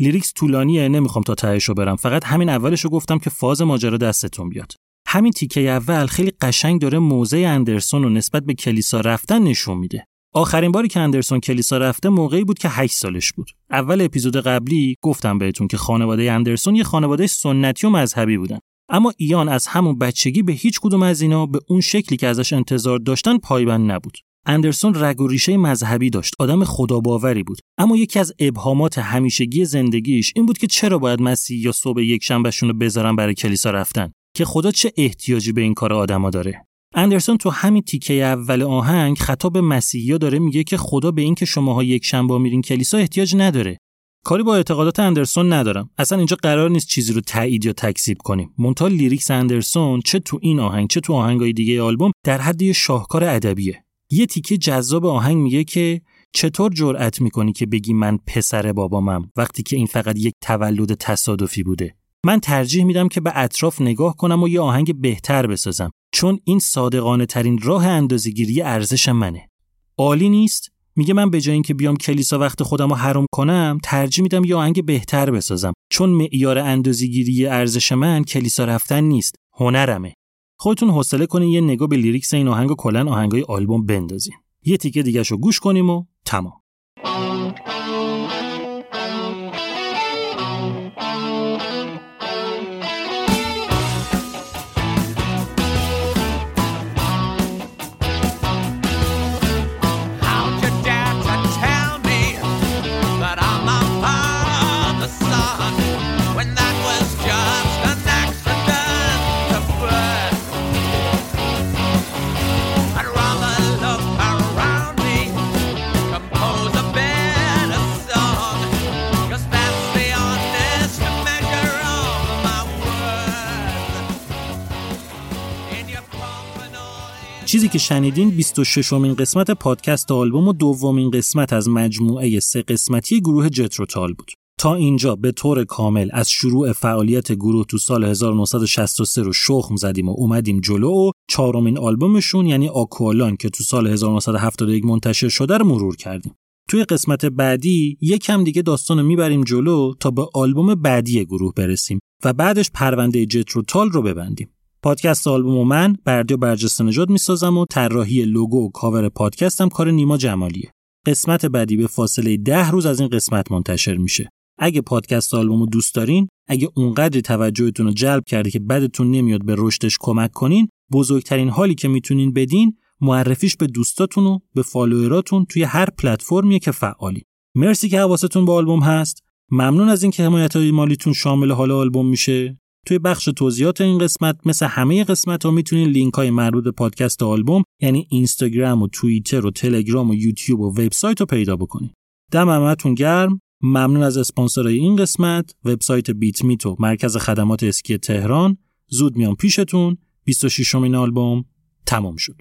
lyrics طولانیه نمی‌خوام تا تهش برم. فقط همین اولش رو گفتم که فاز ماجرا دستتون بیاد. همین تیکه اول خیلی قشنگ داره موضع اندرسون رو نسبت به کلیسا رفتن نشون میده. آخرین باری که اندرسون کلیسا رفته موقعی بود که 8 سالش بود. اول اپیزود قبلی گفتم بهتون که خانواده اندرسون یه خانواده سنتی و مذهبی بودن. اما ایان از همون بچگی به هیچ کدوم از اینا به اون شکلی که ازش انتظار داشتن پایبند نبود. اندرسون رگ و ریشه مذهبی داشت. آدم خداباوری بود. اما یکی از ابهامات همیشگی زندگیش این بود که چرا باید مسیحیا صبح یک شنبه‌شون رو بذارن برای کلیسا رفتن؟ که خدا چه احتیاجی به این کار آدما داره؟ اندرسون تو همین تیکه اول آهنگ خطاب مسیحیا داره میگه که خدا به این که شماها یک شنبه میرین کلیسا احتیاج نداره. کاری با اعتقادات اندرسون ندارم. اصلا اینجا قرار نیست چیزی رو تایید یا تکذیب کنیم. منتها lyrics اندرسون چه تو این آهنگ چه تو آهنگای دیگه آلبوم در حد شاهکار ادبیه. یه تیکه جذاب آهنگ میگه که چطور جرأت می‌کنی که بگی من پسر بابامم وقتی که این فقط یک تولد تصادفی بوده؟ من ترجیح میدم که به اطراف نگاه کنم و یه آهنگ بهتر بسازم چون این صادقانه ترین راه اندازه‌گیری ارزش منه. عالی نیست؟ میگه من به جای اینکه بیام کلیسا وقت خودم رو حرام کنم ترجیح میدم یه آهنگ بهتر بسازم. چون معیار اندازه‌گیری ارزش من کلیسا رفتن نیست هنرمه. خودتون حوصله کنین یه نگاه به لیریکس این آهنگ و کلا آهنگای آلبوم بندازین. یه تیکه دیگه گوش کنیم و تمام. که شنیدین 26 امین قسمت پادکست آلبوم و دومین قسمت از مجموعه سه قسمتی گروه جتروتال بود. تا اینجا به طور کامل از شروع فعالیت گروه تو سال 1963 رو شخم زدیم و اومدیم جلو و چهارمین آلبومشون یعنی آکوالان که تو سال 1971 منتشر شده رو مرور کردیم. توی قسمت بعدی یکم دیگه داستان رو می‌بریم جلو تا به آلبوم بعدی گروه برسیم و بعدش پرونده جتروتال رو ببندیم. پادکست آلبوم من بردیا برجسته نژاد می‌سازم و طراحی لوگو و کاور پادکستم کار نیما جمالیه. قسمت بعدی به فاصله ده روز از این قسمت منتشر میشه. اگه پادکست آلبوم رو دوست دارین، اگه اونقدری توجهتون رو جلب کرده که بدتون نمیاد به رشدش کمک کنین، بزرگترین حالی که می‌تونین بدین معرفیش به دوستاتون و به follower اتون توی هر پلتفرمیه که فعالین. مرسی که حواستون به آلبوم هست. ممنون از اینکه حمایت های مالیتون شامل حال آلبوم میشه. توی بخش توضیحات این قسمت مثل همه قسمت ها می‌تونین لینک های مربوط به پادکست آلبوم یعنی اینستاگرام و توییتر و تلگرام و یوتیوب و وبسایت رو پیدا بکنین. دم همتون گرم. ممنون از اسپانسرای این قسمت وبسایت بیت میت و مرکز خدمات اسکی تهران زود میان پیشتون 26 امین آلبوم تمام شد.